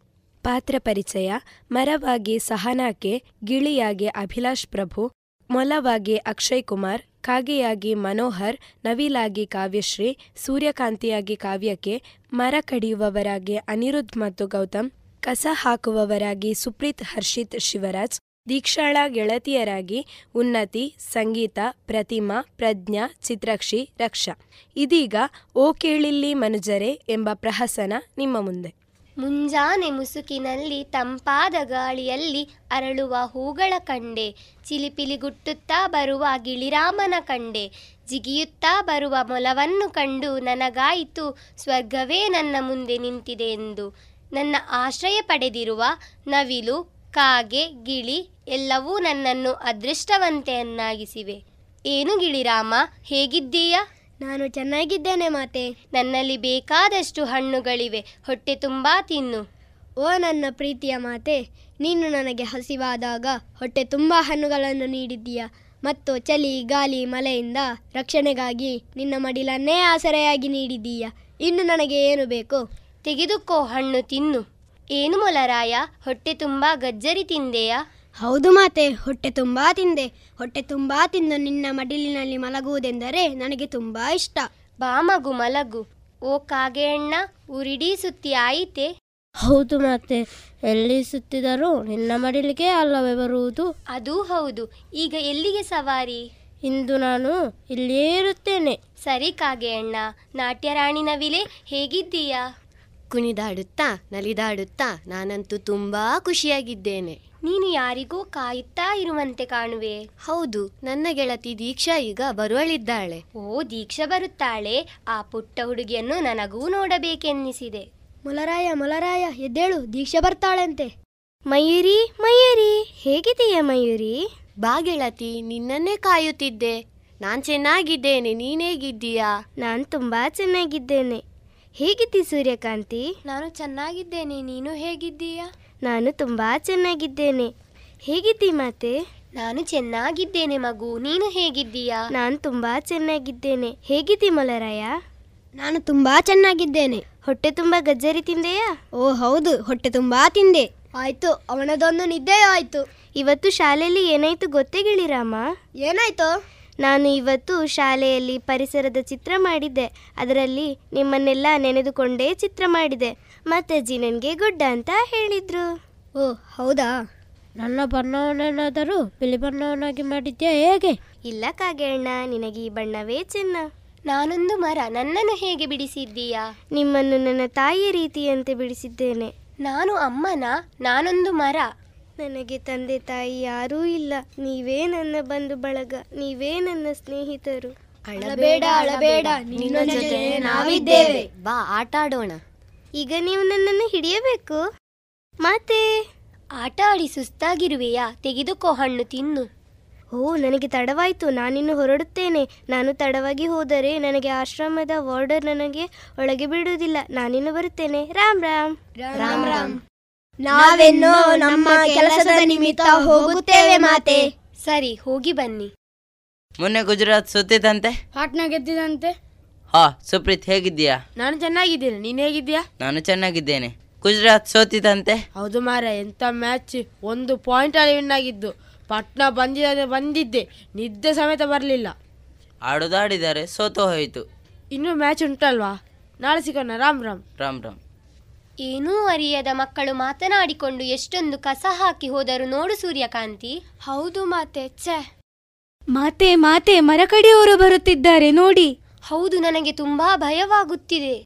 ಪಾತ್ರ ಪರಿಚಯ ಮರವಾಗಿ ಸಹನಾಕೆ, ಗಿಳಿಯಾಗಿ ಅಭಿಲಾಷ್ ಪ್ರಭು, ಮೊಲವಾಗಿ ಅಕ್ಷಯ್ ಕುಮಾರ್, ಕಾಗೆಯಾಗಿ ಮನೋಹರ್, ನವಿಲಾಗಿ ಕಾವ್ಯಶ್ರೀ, ಸೂರ್ಯಕಾಂತಿಯಾಗಿ ಕಾವ್ಯಕ್ಕೆ ಮರ ಕಡಿಯುವವರಾಗಿ ಅನಿರುದ್ಧ್ ಮತ್ತು ಗೌತಮ್, ಕಸ ಹಾಕುವವರಾಗಿ ಸುಪ್ರೀತ್ ಹರ್ಷಿತ್ ಶಿವರಾಜ್, ದೀಕ್ಷಾಳ ಗೆಳತಿಯರಾಗಿ ಉನ್ನತಿ, ಸಂಗೀತ, ಪ್ರತಿಮಾ, ಪ್ರಜ್ಞಾ, ಚಿತ್ರಕ್ಷಿ, ರಕ್ಷಾ. ಇದೀಗ ಓ ಕೇಳಿಲ್ಲಿ ಮನುಜರೆ ಎಂಬ ಪ್ರಹಸನ ನಿಮ್ಮ ಮುಂದೆ. ಮುಂಜಾನೆ ಮುಸುಕಿನಲ್ಲಿ ತಂಪಾದ ಗಾಳಿಯಲ್ಲಿ ಅರಳುವ ಹೂಗಳ ಕಂಡೆ, ಚಿಲಿಪಿಲಿಗುಟ್ಟುತ್ತಾ ಬರುವ ಗಿಳಿರಾಮನ ಕಂಡೆ, ಜಿಗಿಯುತ್ತಾ ಬರುವ ಮೊಲವನ್ನು ಕಂಡು ನನಗಾಯಿತು, ಸ್ವರ್ಗವೇ ನನ್ನ ಮುಂದೆ ನಿಂತಿದೆ ಎಂದು. ನನ್ನ ಆಶ್ರಯ ಪಡೆದಿರುವ ನವಿಲು, ಕಾಗೆ, ಗಿಳಿ ಎಲ್ಲವೂ ನನ್ನನ್ನು ಅದೃಷ್ಟವಂತೆಯನ್ನಾಗಿಸಿವೆ ಏನು ಗಿಳಿರಾಮ, ಹೇಗಿದ್ದೀಯಾ? ನಾನು ಚೆನ್ನಾಗಿದ್ದೇನೆ ಮಾತೆ. ನನ್ನಲ್ಲಿ ಬೇಕಾದಷ್ಟು ಹಣ್ಣುಗಳಿವೆ. ಹೊಟ್ಟೆ ತುಂಬಾ ತಿನ್ನು. ಓ ನನ್ನ ಪ್ರೀತಿಯ ಮಾತೆ, ನೀನು ನನಗೆ ಹಸಿವಾದಾಗ ಹೊಟ್ಟೆ ತುಂಬ ಹಣ್ಣುಗಳನ್ನು ನೀಡಿದ್ದೀಯ? ಮತ್ತು ಚಳಿ, ಗಾಳಿ, ಮಳೆಯಿಂದ ರಕ್ಷಣೆಗಾಗಿ ನಿನ್ನ ಮಡಿಲನ್ನೇ ಆಸರೆಯಾಗಿ ನೀಡಿದ್ದೀಯ? ಇನ್ನು ನನಗೆ ಏನು ಬೇಕು? ತೆಗೆದುಕೋ ಹಣ್ಣು ತಿನ್ನು. ಏನು ಮೊಲರಾಯ, ಹೊಟ್ಟೆ ತುಂಬಾ ಗಜ್ಜರಿ ತಿಂದೆಯಾ? ಹೌದು ಮಾತೆ ಹೊಟ್ಟೆ ತುಂಬಾ ತಿಂದೆ. ಹೊಟ್ಟೆ ತುಂಬಾ ತಿಂದು ನಿನ್ನ ಮಡಿಲಿನಲ್ಲಿ ಮಲಗುವುದೆಂದರೆ ನನಗೆ ತುಂಬಾ ಇಷ್ಟ. ಬಾ ಮಗು ಮಲಗು. ಓ ಕಾಗೆ ಅಣ್ಣ ಉರಿಡೀ ಸುತ್ತಿ ಆಯಿತೆ? ಹೌದು ಮಾತೆ ಎಲ್ಲಿ ಸುತ್ತಿದರೂ ನಿನ್ನ ಮಡಿಲಿಗೆ ಅಲ್ಲವೇ ಬರುವುದು? ಅದೂ ಹೌದು. ಈಗ ಎಲ್ಲಿಗೆ ಸವಾರಿ? ಇಂದು ನಾನು ಇಲ್ಲಿಯೇ ಇರುತ್ತೇನೆ. ಸರಿ ಕಾಗೆ ಅಣ್ಣ ನಾಟ್ಯರಾಣಿ ನವಿಲೆ ಹೇಗಿದ್ದೀಯಾ? ಕುಣಿದಾಡುತ್ತಾ ನಲಿದಾಡುತ್ತಾ ನಾನಂತೂ ತುಂಬಾ ಖುಷಿಯಾಗಿದ್ದೇನೆ. ನೀನು ಯಾರಿಗೂ ಕಾಯುತ್ತಾ ಇರುವಂತೆ ಕಾಣುವೆ. ಹೌದು ನನ್ನ ಗೆಳತಿ ದೀಕ್ಷಾ ಈಗ ಬರುವಳಿದ್ದಾಳೆ. ಓ ದೀಕ್ಷಾ ಬರುತ್ತಾಳೆ. ಆ ಪುಟ್ಟ ಹುಡುಗಿಯನ್ನು ನನಗೂ ನೋಡಬೇಕೆನ್ನಿಸಿದೆ. ಮೊಲರಾಯ ಮೊಲರಾಯ ಎದ್ದೇಳು ದೀಕ್ಷಾ ಬರ್ತಾಳಂತೆ. ಮಯೂರಿ ಮಯೂರಿ ಹೇಗಿದೆಯ ಮಯೂರಿ? ಬಾ ಗೆಳತಿ ನಿನ್ನನ್ನೇ ಕಾಯುತ್ತಿದ್ದೆ. ನಾನ್ ಚೆನ್ನಾಗಿದ್ದೇನೆ ನೀನೇಗಿದ್ದೀಯಾ ನಾನು ತುಂಬಾ ಚೆನ್ನಾಗಿದ್ದೇನೆ. ಹೇಗಿದ್ದಿ ಸೂರ್ಯಕಾಂತಿ? ನಾನು ಚೆನ್ನಾಗಿದ್ದೇನೆ ನೀನು ಹೇಗಿದ್ದೀಯಾ? ನಾನು ತುಂಬಾ ಚೆನ್ನಾಗಿದ್ದೇನೆ. ಹೇಗಿದ್ದಿ ಮಾತೆ? ನಾನು ಚೆನ್ನಾಗಿದ್ದೇನೆ ಮಗು. ನೀನು ಹೇಗಿದ್ದೀಯಾ? ನಾನು ತುಂಬಾ ಚೆನ್ನಾಗಿದ್ದೇನೆ. ಹೇಗಿದ್ದಿ ಮೊಲರಾಯ? ನಾನು ತುಂಬಾ ಚೆನ್ನಾಗಿದ್ದೇನೆ. ಹೊಟ್ಟೆ ತುಂಬಾ ಗಜ್ಜರಿ ತಿಂದೆಯಾ? ಓ ಹೌದು. ಹೊಟ್ಟೆ ತುಂಬಾ ತಿಂದೆ. ಆಯ್ತು ಅವನದೊಂದು ನಿದ್ದೆ ಆಯ್ತು. ಇವತ್ತು ಶಾಲೆಯಲ್ಲಿ ಏನಾಯ್ತು ಗೊತ್ತೇ ಗಿಳಿರಾಮ ಏನಾಯ್ತು? ನಾನು ಇವತ್ತು ಶಾಲೆಯಲ್ಲಿ ಪರಿಸರದ ಚಿತ್ರ ಮಾಡಿದ್ದೆ. ಅದರಲ್ಲಿ ನಿಮ್ಮನ್ನೆಲ್ಲ ನೆನೆದುಕೊಂಡೇ ಚಿತ್ರ ಮಾಡಿದೆ. ಮತ್ತಜ್ಜಿ ನನಗೆ ಗುಡ್ಡ ಅಂತ ಹೇಳಿದ್ರು. ಓ ಹೌದಾ? ನನ್ನ ಬಣ್ಣವನ್ನೇನಾದರೂ ಬಿಳಿ ಬಣ್ಣವನ್ನಾಗಿ ಮಾಡಿದ್ಯಾ ಹೇಗೆ? ಇಲ್ಲ ಕಾಗೆಣ್ಣ ನಿನಗೆ ಈ ಬಣ್ಣವೇ ಚಿನ್ನ. ನಾನೊಂದು ಮರ ನನ್ನನ್ನು ಹೇಗೆ ಬಿಡಿಸಿದ್ದೀಯಾ? ನಿಮ್ಮನ್ನು ನನ್ನ ತಾಯಿಯ ರೀತಿಯಂತೆ ಬಿಡಿಸಿದ್ದೇನೆ. ನಾನು ಅಮ್ಮನ ನಾನೊಂದು ಮರ. ನನಗೆ ತಂದೆ ತಾಯಿ ಯಾರೂ ಇಲ್ಲ. ನೀವೇ ನನ್ನ ಬಂಧು ಬಳಗ ನೀವೇ ನನ್ನ ಸ್ನೇಹಿತರು. ಅಳಬೇಡ ಅಳಬೇಡ ನಿನ್ನ ಜೊತೆ ನಾವಿದ್ದೇವೆ. ಬಾ ಆಟ ಆಡೋಣ. ಈಗ ನೀವು ನನ್ನನ್ನು ಹಿಡಿಯಬೇಕು. ಮಾತೆ ಆಟ ಆಡಿ ಸುಸ್ತಾಗಿರುವೆಯಾ? ತೆಗೆದುಕೋ ಹಣ್ಣು ತಿನ್ನು. ಓ ನನಗೆ ತಡವಾಯಿತು. ನಾನಿನ್ನು ಹೊರಡುತ್ತೇನೆ. ನಾನು ತಡವಾಗಿ ಹೋದರೆ ನನಗೆ ಆಶ್ರಮದ ವಾರ್ಡರ್ ನನಗೆ ಒಳಗೆ ಬಿಡುವುದಿಲ್ಲ. ನಾನಿನ್ನು ಬರುತ್ತೇನೆ. ರಾಮ್ ರಾಮ್. ರಾಮ್ ರಾಮ್. ನಾವೆನ್ನೋ ನಮ್ಮ ಕೆಲಸದ ನಿಮಿತ್ತ ಹೋಗುತ್ತೇವೆ ಮಾತೆ. ಸರಿ ಹೋಗಿ ಬನ್ನಿ. ಮೊನ್ನೆ ಗುಜರಾತ್ ಸುತ್ತಿದಂತೆ? ಪಾಟ್ನಾ ಗೆದ್ದಿದಂತೆ. ಹಾ ಸುಪ್ರೀತ್ ಹೇಗಿದ್ದೀಯಾ? ನಾನು ಚೆನ್ನಾಗಿದ್ದೇನೆ. ನೀನ್ ಹೇಗಿದ್ಯಾ ನಾನು ಚೆನ್ನಾಗಿದ್ದೇನೆ. ಗುಜರಾತ್ ಸೋತಿದಂತೆ? ಹೌದು ಮಾರ ಎಂತ ಮ್ಯಾಚ್ ಒಂದು ಪಾಯಿಂಟ್ ಅಲ್ಲಿ ವಿನ್ ಆಗಿದ್ದು. ಪಟ್ನಾ ಬಂದಿದ್ದೆ ಬಂದಿದ್ದೆ. ನಿದ್ದೆ ಸಮೇತ ಬರಲಿಲ್ಲ. ಆಡುದಾಡಿದರೆ ಸೋತು ಹೋಯಿತು. ಇನ್ನೂ ಮ್ಯಾಚ್ ಉಂಟಲ್ವಾ? ನಾಳೆ ಸಿಗೋಣ. ರಾಮ್ ರಾಮ್. ರಾಮ್ ರಾಮ್. ಏನೂ ಅರಿಯದ ಮಕ್ಕಳು ಮಾತನಾಡಿಕೊಂಡು ಎಷ್ಟೊಂದು ಕಸ ಹಾಕಿ ಹೋದರು ನೋಡು ಸೂರ್ಯಕಾಂತಿ. ಹೌದು ಮಾತೆ ಛೆ. ಮಾತೆ ಮಾತೆ ಮರಕಡೆಯವರು ಬರುತ್ತಿದ್ದಾರೆ ನೋಡಿ. ಹೌದು ನನಗೆ ತುಂಬಾ ಭಯವಾಗುತ್ತಿದೆ.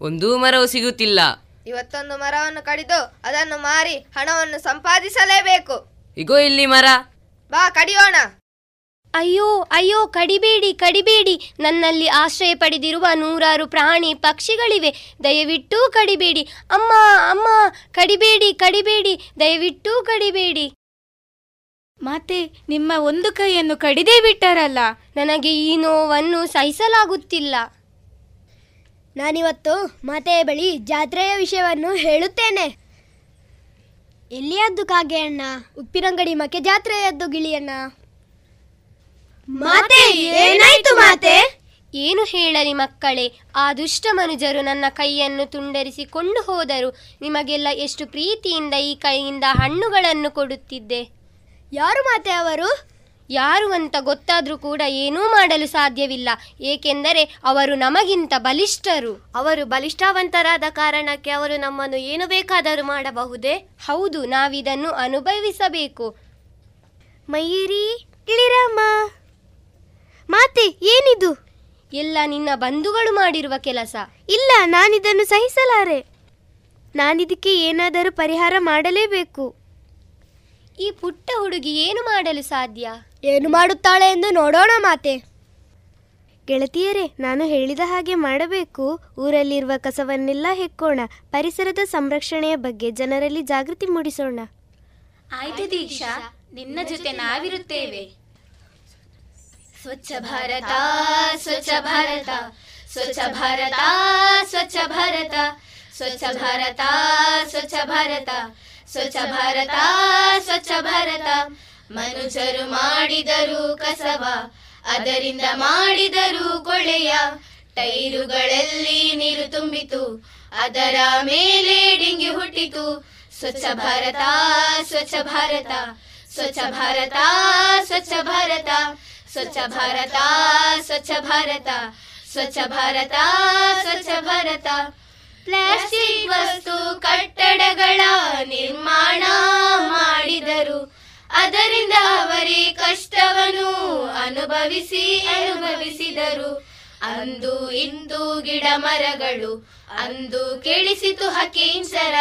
ಒಂದು ಮರವು ಸಿಗುತ್ತಿಲ್ಲ. ಇವತ್ತೊಂದು ಮರವನ್ನು ಕಡಿದು ಅದನ್ನು ಮಾರಿ ಹಣವನ್ನು ಸಂಪಾದಿಸಲೇಬೇಕು. ಇಗೋ ಇಲ್ಲಿ ಮರ. ಬಾ ಕಡಿಯೋಣ. ಅಯ್ಯೋ ಅಯ್ಯೋ ಕಡಿಬೇಡಿ ಕಡಿಬೇಡಿ. ನನ್ನಲ್ಲಿ ಆಶ್ರಯ ಪಡೆದಿರುವ ನೂರಾರು ಪ್ರಾಣಿ ಪಕ್ಷಿಗಳಿವೆ. ದಯವಿಟ್ಟು ಕಡಿಬೇಡಿ. ಅಮ್ಮ ಅಮ್ಮ ಕಡಿಬೇಡಿ ಕಡಿಬೇಡಿ. ದಯವಿಟ್ಟು ಕಡಿಬೇಡಿ. ಮಾತೆ ನಿಮ್ಮ ಒಂದು ಕೈಯನ್ನು ಕಡಿದೇ ಬಿಟ್ಟರಲ್ಲ. ನನಗೆ ಈ ನೋವನ್ನು ಸಹಿಸಲಾಗುತ್ತಿಲ್ಲ. ನಾನಿವತ್ತು ಮಾತೆಯ ಬಳಿ ಜಾತ್ರೆಯ ವಿಷಯವನ್ನು ಹೇಳುತ್ತೇನೆ. ಎಲ್ಲಿಯದ್ದು ಕಾಗೆ ಅಣ್ಣ ಉಪ್ಪಿನಂಗಡಿ ಮಕ್ಕೆ ಜಾತ್ರೆಯದ್ದು ಗಿಳಿಯಣ್ಣ? ಮಾತೆ ಏನಾಯ್ತು ಮಾತೆ? ಏನು ಹೇಳಲಿ ಮಕ್ಕಳೇ ಆ ದುಷ್ಟ ಮನುಜರು ನನ್ನ ಕೈಯನ್ನು ತುಂಡರಿಸಿಕೊಂಡು ಹೋದರು. ನಿಮಗೆಲ್ಲ ಎಷ್ಟು ಪ್ರೀತಿಯಿಂದ ಈ ಕೈಯಿಂದ ಹಣ್ಣುಗಳನ್ನು ಕೊಡುತ್ತಿದ್ದೆ. ಯಾರು ಮಾತೆ ಅವರು? ಯಾರು ಅಂತ ಗೊತ್ತಾದ್ರೂ ಕೂಡ ಏನೂ ಮಾಡಲು ಸಾಧ್ಯವಿಲ್ಲ. ಏಕೆಂದರೆ ಅವರು ನಮಗಿಂತ ಬಲಿಷ್ಠರು. ಅವರು ಬಲಿಷ್ಠಾವಂತರಾದ ಕಾರಣಕ್ಕೆ ಅವರು ನಮ್ಮನ್ನು ಏನು ಬೇಕಾದರೂ ಮಾಡಬಹುದೇ? ಹೌದು ನಾವಿದನ್ನು ಅನುಭವಿಸಬೇಕು. ಮಯೂರಿ ಇಳಿರಾಮ ಮಾತೆ ಏನಿದು? ಎಲ್ಲ ನಿನ್ನ ಬಂಧುಗಳು ಮಾಡಿರುವ ಕೆಲಸ. ಇಲ್ಲ ನಾನಿದನ್ನು ಸಹಿಸಲಾರೆ. ನಾನಿದಕ್ಕೆ ಏನಾದರೂ ಪರಿಹಾರ ಮಾಡಲೇಬೇಕು. ಈ ಪುಟ್ಟ ಹುಡುಗಿ ಏನು ಮಾಡಲು ಸಾಧ್ಯ? ಏನು ಮಾಡುತ್ತಾಳೆ ಎಂದು ನೋಡೋಣ ಮಾತೆ. ಗೆಳತಿಯರೇ ನಾನು ಹೇಳಿದ ಹಾಗೆ ಮಾಡಬೇಕು. ಊರಲ್ಲಿರುವ ಕಸವನ್ನೆಲ್ಲ ಹೆಕ್ಕೋಣ. ಪರಿಸರದ ಸಂರಕ್ಷಣೆಯ ಬಗ್ಗೆ ಜನರಲ್ಲಿ ಜಾಗೃತಿ ಮೂಡಿಸೋಣ. ಆಯ್ತು ದೀಕ್ಷಾ ನಿನ್ನ ಜೊತೆ ನಾವಿರುತ್ತೇವೆ. ಸ್ವಚ್ಛ ಭಾರತ ಸ್ವಚ್ಛ ಭಾರತ. ಸ್ವಚ್ಛ ಭಾರತ ಸ್ವಚ್ಛ ಭಾರತ. ಸ್ವಚ್ಛ ಭಾರತ ಸ್ವಚ್ಛ ಭಾರತ. ಸ್ವಚ್ಛ ಭಾರತ ಸ್ವಚ್ಛ ಭಾರತ. ಮನುಜರು ಮಾಡಿದರು ಕಸವ, ಅದರಿಂದ ಮಾಡಿದರು ಕೊಳೆಯ ಟೈರುಗಳಲ್ಲಿ ನೀರು ತುಂಬಿತು, ಅದರ ಮೇಲೆ ಡಿಂಗಿ ಹುಟ್ಟಿತು. ಸ್ವಚ್ಛ ಭಾರತ ಸ್ವಚ್ಛ ಭಾರತ ಸ್ವಚ್ಛ ಭಾರತ ಸ್ವಚ್ಛ ಭಾರತ. ಸ್ವಚ್ಛ ಭಾರತ ಸ್ವಚ್ಛ ಭಾರತ ಸ್ವಚ್ಛ ಭಾರತ ಸ್ವಚ್ಛ ಭಾರತ. ಪ್ಲಾಸ್ಟಿಕ್ ವಸ್ತು ಕಟ್ಟಡಗಳ ನಿರ್ಮಾಣ ಮಾಡಿದರು. ಅದರಿಂದ ಅವರೇ ಕಷ್ಟವನ್ನು ಅನುಭವಿಸಿ ಅನುಭವಿಸಿದರು. ಅಂದು ಇಂದು ಗಿಡ ಮರಗಳು, ಅಂದು ಕೇಳಿಸಿತು ಹಕೀಂಸರ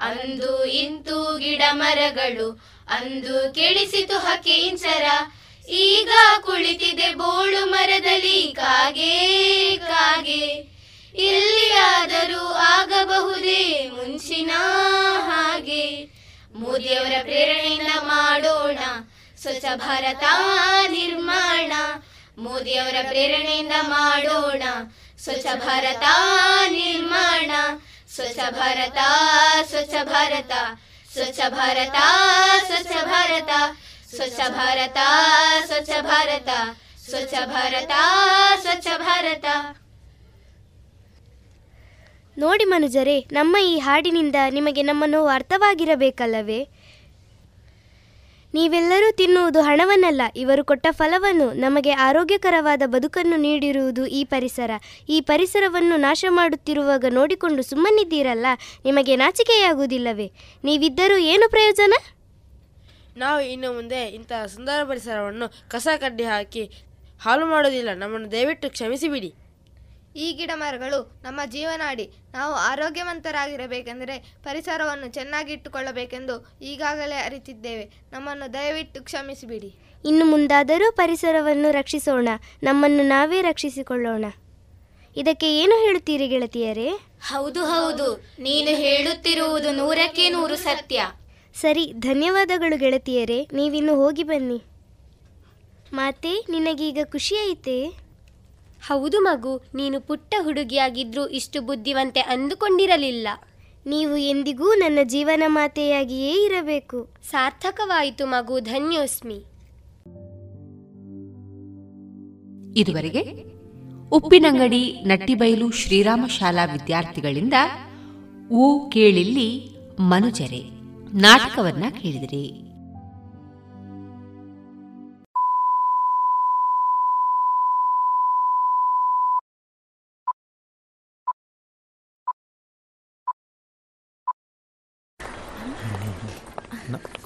ಅಂದು ಇಂದು ಗಿಡ ಮರಗಳು, ಅಂದು ಕೇಳಿಸಿತು ಹಕೀಂಸರ ಈಗ ಕುಳಿತಿದೆ ಬೋಳು ಮರದಲ್ಲಿ ಕಾಗೆ ಕಾಗೆ. ಎಲ್ಲಿಯಾದರೂ ಆಗಬಹುದೇ ಮುಂಚಿನ ಹಾಗೆ. ಮೋದಿಯವರ ಪ್ರೇರಣೆಯಿಂದ ಮಾಡೋಣ, ಸ್ವಚ್ಛ ಭಾರತ ನಿರ್ಮಾಣ. ಮೋದಿಯವರ ಪ್ರೇರಣೆಯಿಂದ ಮಾಡೋಣ, ಸ್ವಚ್ಛ ಭಾರತ ನಿರ್ಮಾಣ. ಸ್ವಚ್ಛ ಭಾರತ ಸ್ವಚ್ಛ ಭಾರತ ಸ್ವಚ್ಛ ಭಾರತ ಸ್ವಚ್ಛ ಭಾರತ. ಸ್ವಚ್ಛ ಭಾರತ ಸ್ವಚ್ಛ ಭಾರತ ಸ್ವಚ್ಛ ಭಾರತ ಸ್ವಚ್ಛ ಭಾರತ. ನೋಡಿ ಮನುಜರೇ, ನಮ್ಮ ಈ ಹಾಡಿನಿಂದ ನಿಮಗೆ ನಮ್ಮ ನೋವು ಅರ್ಥವಾಗಿರಬೇಕಲ್ಲವೇ? ನೀವೆಲ್ಲರೂ ತಿನ್ನುವುದು ಹಣವನ್ನಲ್ಲ, ಇವರು ಕೊಟ್ಟ ಫಲವನ್ನು, ನಮಗೆ ಆರೋಗ್ಯಕರವಾದ ಬದುಕನ್ನು ನೀಡಿರುವುದು ಈ ಪರಿಸರ. ಈ ಪರಿಸರವನ್ನು ನಾಶ ಮಾಡುತ್ತಿರುವಾಗ ನೋಡಿಕೊಂಡು ಸುಮ್ಮನಿದ್ದೀರಲ್ಲ, ನಿಮಗೆ ನಾಚಿಕೆಯಾಗುವುದಿಲ್ಲವೇ? ನೀವಿದ್ದರೂ ಏನು ಪ್ರಯೋಜನ? ನಾವು ಇನ್ನು ಮುಂದೆ ಇಂತಹ ಸುಂದರ ಪರಿಸರವನ್ನು ಕಸ ಕಡ್ಡಿ ಹಾಕಿ ಹಾಳು ಮಾಡೋದಿಲ್ಲ ನಮ್ಮನ್ನು ದಯವಿಟ್ಟು ಕ್ಷಮಿಸಿಬಿಡಿ. ಈ ಗಿಡ ಮರಗಳು ನಮ್ಮ ಜೀವನಾಡಿ ನಾವು ಆರೋಗ್ಯವಂತರಾಗಿರಬೇಕೆಂದರೆ ಪರಿಸರವನ್ನು ಚೆನ್ನಾಗಿಟ್ಟುಕೊಳ್ಳಬೇಕೆಂದು ಈಗಾಗಲೇ ಅರಿತಿದ್ದೇವೆ. ನಮ್ಮನ್ನು ದಯವಿಟ್ಟು ಕ್ಷಮಿಸಿಬಿಡಿ. ಇನ್ನು ಮುಂದಾದರೂ ಪರಿಸರವನ್ನು ರಕ್ಷಿಸೋಣ. ನಮ್ಮನ್ನು ನಾವೇ ರಕ್ಷಿಸಿಕೊಳ್ಳೋಣ. ಇದಕ್ಕೆ ಏನು ಹೇಳುತ್ತೀರಿ ಗೆಳತಿಯರೇ? ಹೌದು ಹೌದು. ನೀನು ಹೇಳುತ್ತಿರುವುದು ನೂರಕ್ಕೆ ನೂರು ಸತ್ಯ. ಸರಿ ಧನ್ಯವಾದಗಳು ಗೆಳತಿಯರೇ. ನೀವಿನ್ನು ಹೋಗಿ ಬನ್ನಿ. ಮಾತೆ ನಿನಗೀಗ ಖುಷಿಯಾಯಿತೇ? ಹೌದು ಮಗು ನೀನು ಪುಟ್ಟ ಹುಡುಗಿಯಾಗಿದ್ರೂ ಇಷ್ಟು ಬುದ್ಧಿವಂತೆ ಅಂದುಕೊಂಡಿರಲಿಲ್ಲ. ನೀವು ಎಂದಿಗೂ ನನ್ನ ಜೀವನ ಮಾತೆಯಾಗಿಯೇ ಇರಬೇಕು. ಸಾರ್ಥಕವಾಯಿತು ಮಗು ಧನ್ಯೋಸ್ಮಿ. ಇದುವರೆಗೆ ಉಪ್ಪಿನಂಗಡಿ ನಟ್ಟಿಬೈಲು ಶ್ರೀರಾಮ ಶಾಲಾ ವಿದ್ಯಾರ್ಥಿಗಳಿಂದ ಓ ಕೇಳಿಲ್ಲಿ ಮನುಜರೆ ನಾಟಕವನ್ನ ಕೇಳಿದಿರಿ.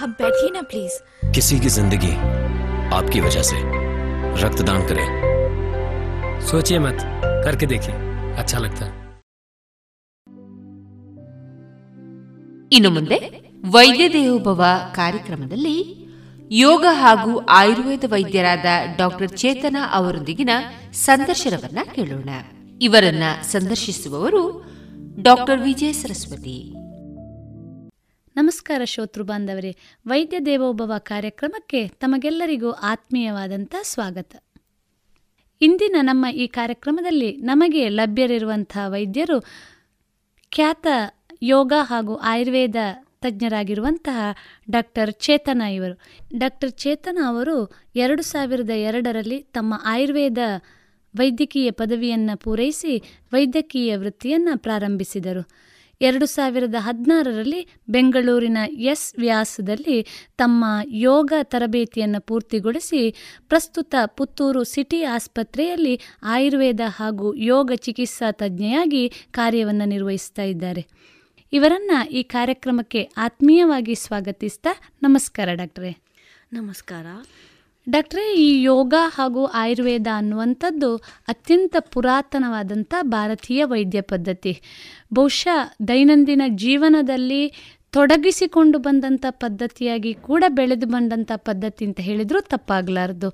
आप बैठिए ना प्लीज किसी की जिंदगी आपकी वजह से रक्तदान करें सोचिए मत करके देखिए अच्छा लगता है ಇನ್ನು ಮುಂದೆ ವೈದ್ಯ ದೇವೋಭವ ಕಾರ್ಯಕ್ರಮದಲ್ಲಿ ಯೋಗ ಹಾಗೂ ಆಯುರ್ವೇದ ವೈದ್ಯರಾದ ಡಾಕ್ಟರ್ ಚೇತನ ಅವರೊಂದಿಗಿನ ಸಂದರ್ಶನವನ್ನ ಕೇಳೋಣ ಇವರನ್ನ ಸಂದರ್ಶಿಸುವವರು ಡಾಕ್ಟರ್ ವಿಜಯ ಸರಸ್ವತಿ ನಮಸ್ಕಾರ ಶ್ರೋತೃ ಬಾಂಧವರೇ. ವೈದ್ಯ ದೇವೋಭವ ಕಾರ್ಯಕ್ರಮಕ್ಕೆ ತಮಗೆಲ್ಲರಿಗೂ ಆತ್ಮೀಯವಾದಂಥ ಸ್ವಾಗತ. ಇಂದಿನ ನಮ್ಮ ಈ ಕಾರ್ಯಕ್ರಮದಲ್ಲಿ ನಮಗೆ ಲಭ್ಯರಿರುವಂಥ ವೈದ್ಯರು ಖ್ಯಾತ ಯೋಗ ಹಾಗೂ ಆಯುರ್ವೇದ ತಜ್ಞರಾಗಿರುವಂತಹ ಡಾಕ್ಟರ್ ಚೇತನ ಇವರು. ಡಾಕ್ಟರ್ ಚೇತನ ಅವರು ಎರಡು ಸಾವಿರದ ಎರಡರಲ್ಲಿ ತಮ್ಮ ಆಯುರ್ವೇದ ವೈದ್ಯಕೀಯ ಪದವಿಯನ್ನು ಪೂರೈಸಿ ವೈದ್ಯಕೀಯ ವೃತ್ತಿಯನ್ನು ಪ್ರಾರಂಭಿಸಿದರು. ಎರಡು ಸಾವಿರದ ಹದಿನಾರರಲ್ಲಿ ಬೆಂಗಳೂರಿನ ಎಸ್ ವ್ಯಾಸದಲ್ಲಿ ತಮ್ಮ ಯೋಗ ತರಬೇತಿಯನ್ನು ಪೂರ್ತಿಗೊಳಿಸಿ ಪ್ರಸ್ತುತ ಪುತ್ತೂರು ಸಿಟಿ ಆಸ್ಪತ್ರೆಯಲ್ಲಿ ಆಯುರ್ವೇದ ಹಾಗೂ ಯೋಗ ಚಿಕಿತ್ಸಾ ತಜ್ಞೆಯಾಗಿ ಕಾರ್ಯವನ್ನು ನಿರ್ವಹಿಸ್ತಾ ಇದ್ದಾರೆ. ಇವರನ್ನು ಈ ಕಾರ್ಯಕ್ರಮಕ್ಕೆ ಆತ್ಮೀಯವಾಗಿ ಸ್ವಾಗತಿಸ್ತಾ ನಮಸ್ಕಾರ ಡಾಕ್ಟ್ರೇ. ನಮಸ್ಕಾರ. ಡಾಕ್ಟ್ರೇ, ಈ ಯೋಗ ಹಾಗೂ ಆಯುರ್ವೇದ ಅನ್ನುವಂಥದ್ದು ಅತ್ಯಂತ ಪುರಾತನವಾದಂಥ ಭಾರತೀಯ ವೈದ್ಯ ಪದ್ಧತಿ. ಬಹುಶಃ ದೈನಂದಿನ ಜೀವನದಲ್ಲಿ ತೊಡಗಿಸಿಕೊಂಡು ಬಂದಂಥ ಪದ್ಧತಿಯಾಗಿ ಕೂಡ ಬೆಳೆದು ಬಂದಂಥ ಪದ್ಧತಿ ಅಂತ ಹೇಳಿದರೂ ತಪ್ಪಾಗಲಾರದು.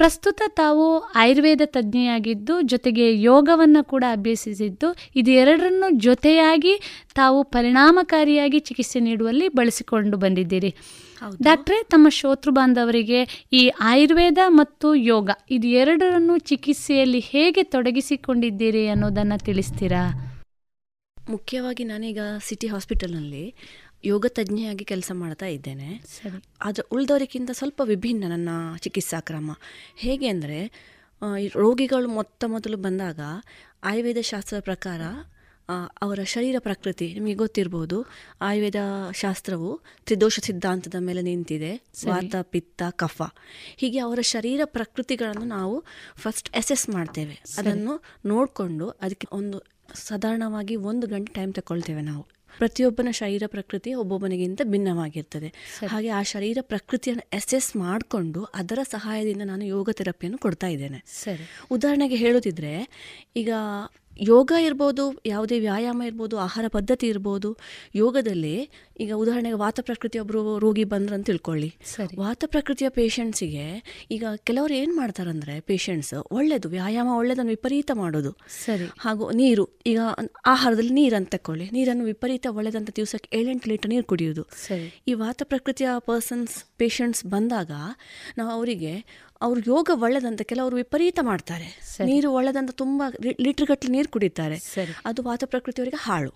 ಪ್ರಸ್ತುತ ತಾವು ಆಯುರ್ವೇದ ತಜ್ಞೆಯಾಗಿದ್ದು ಜೊತೆಗೆ ಯೋಗವನ್ನು ಕೂಡ ಅಭ್ಯಸಿಸಿದ್ದು ಇದು ಎರಡರನ್ನು ಜೊತೆಯಾಗಿ ತಾವು ಪರಿಣಾಮಕಾರಿಯಾಗಿ ಚಿಕಿತ್ಸೆ ನೀಡುವಲ್ಲಿ ಬಳಸಿಕೊಂಡು ಬಂದಿದ್ದೀರಿ. ಡಾಕ್ಟ್ರೆ ತಮ್ಮ ಶೋತೃ ಬಾಂಧವರಿಗೆ ಈ ಆಯುರ್ವೇದ ಮತ್ತು ಯೋಗ ಇದು ಎರಡರನ್ನು ಚಿಕಿತ್ಸೆಯಲ್ಲಿ ಹೇಗೆ ತೊಡಗಿಸಿಕೊಂಡಿದ್ದೀರಿ ಅನ್ನೋದನ್ನು ತಿಳಿಸ್ತೀರಾ? ಮುಖ್ಯವಾಗಿ ನಾನೀಗ ಸಿಟಿ ಹಾಸ್ಪಿಟಲ್ನಲ್ಲಿ ಯೋಗ ತಜ್ಞೆಯಾಗಿ ಕೆಲಸ ಮಾಡ್ತಾ ಇದ್ದೇನೆ. ಆದರೆ ಉಳಿದವರಿಗಿಂತ ಸ್ವಲ್ಪ ವಿಭಿನ್ನ ನನ್ನ ಚಿಕಿತ್ಸಾ ಕ್ರಮ. ಹೇಗೆ ಅಂದರೆ ರೋಗಿಗಳು ಮೊತ್ತ ಮೊದಲು ಬಂದಾಗ ಆಯುರ್ವೇದ ಶಾಸ್ತ್ರದ ಪ್ರಕಾರ ಅವರ ಶರೀರ ಪ್ರಕೃತಿ ನಿಮಗೆ ಗೊತ್ತಿರ್ಬೋದು ಆಯುರ್ವೇದ ಶಾಸ್ತ್ರವು ತ್ರಿದೋಷ ಸಿದ್ಧಾಂತದ ಮೇಲೆ ನಿಂತಿದೆ. ವಾತ ಪಿತ್ತ ಕಫ. ಹೀಗೆ ಅವರ ಶರೀರ ಪ್ರಕೃತಿಗಳನ್ನು ನಾವು ಫಸ್ಟ್ ಅಸೆಸ್ ಮಾಡ್ತೇವೆ. ಅದನ್ನು ನೋಡಿಕೊಂಡು ಅದಕ್ಕೆ ಒಂದು ಸಾಧಾರಣವಾಗಿ ಒಂದು ಗಂಟೆ ಟೈಮ್ ತಗೊಳ್ತೇವೆ ನಾವು. ಪ್ರತಿಯೊಬ್ಬನ ಶರೀರ ಪ್ರಕೃತಿ ಒಬ್ಬೊಬ್ಬನಿಗಿಂತ ಭಿನ್ನವಾಗಿರ್ತದೆ. ಹಾಗೆ ಆ ಶರೀರ ಪ್ರಕೃತಿಯನ್ನು ಎಸ್ಸೆಸ್ ಮಾಡಿಕೊಂಡು ಅದರ ಸಹಾಯದಿಂದ ನಾನು ಯೋಗ ಥೆರಪಿಯನ್ನು ಕೊಡ್ತಾ ಇದ್ದೇನೆ. ಉದಾಹರಣೆಗೆ ಹೇಳೋದಿದ್ರೆ ಈಗ ಯೋಗ ಇರ್ಬೋದು ಯಾವುದೇ ವ್ಯಾಯಾಮ ಇರ್ಬೋದು ಆಹಾರ ಪದ್ಧತಿ ಇರ್ಬೋದು ಯೋಗದಲ್ಲಿ ಈಗ ಉದಾಹರಣೆಗೆ ವಾತ ಪ್ರಕೃತಿ ಒಬ್ಬರು ರೋಗಿ ಬಂದ್ರು ಅಂತ ತಿಳ್ಕೊಳ್ಳಿ. ವಾತ ಪ್ರಕೃತಿಯ ಪೇಷಂಟ್ಸಿಗೆ ಈಗ ಕೆಲವರು ಏನು ಮಾಡ್ತಾರಂದ್ರೆ ಪೇಷಂಟ್ಸ್ ಒಳ್ಳೆಯದು ವ್ಯಾಯಾಮ ಒಳ್ಳೆಯದನ್ನು ವಿಪರೀತ ಮಾಡೋದು. ಸರಿ. ಹಾಗೂ ನೀರು ಈಗ ಆಹಾರದಲ್ಲಿ ನೀರನ್ನು ಅಂತ ತಕೊಳ್ಳಿ ನೀರನ್ನು ವಿಪರೀತ ಒಳ್ಳೆದಂತ ದಿವಸಕ್ಕೆ ಏಳೆಂಟು ಲೀಟರ್ ನೀರು ಕುಡಿಯೋದು ಈ ವಾತ ಪ್ರಕೃತಿಯ ಪರ್ಸನ್ಸ್ ಪೇಷಂಟ್ಸ್ ಬಂದಾಗ ನಾವು ಅವರಿಗೆ ಅವ್ರು ಯೋಗ ಒಳ್ಳೆದಂತ ಕೆಲವರು ವಿಪರೀತ ಮಾಡ್ತಾರೆ. ನೀರು ಒಳ್ಳೆದಂತ ತುಂಬಾ ಲೀಟರ್ ಗಟ್ಟಲೆ ನೀರು ಕುಡಿತಾರೆ. ಅದು ವಾತ ಪ್ರಕೃತಿಯವರಿಗೆ ಹಾಳು.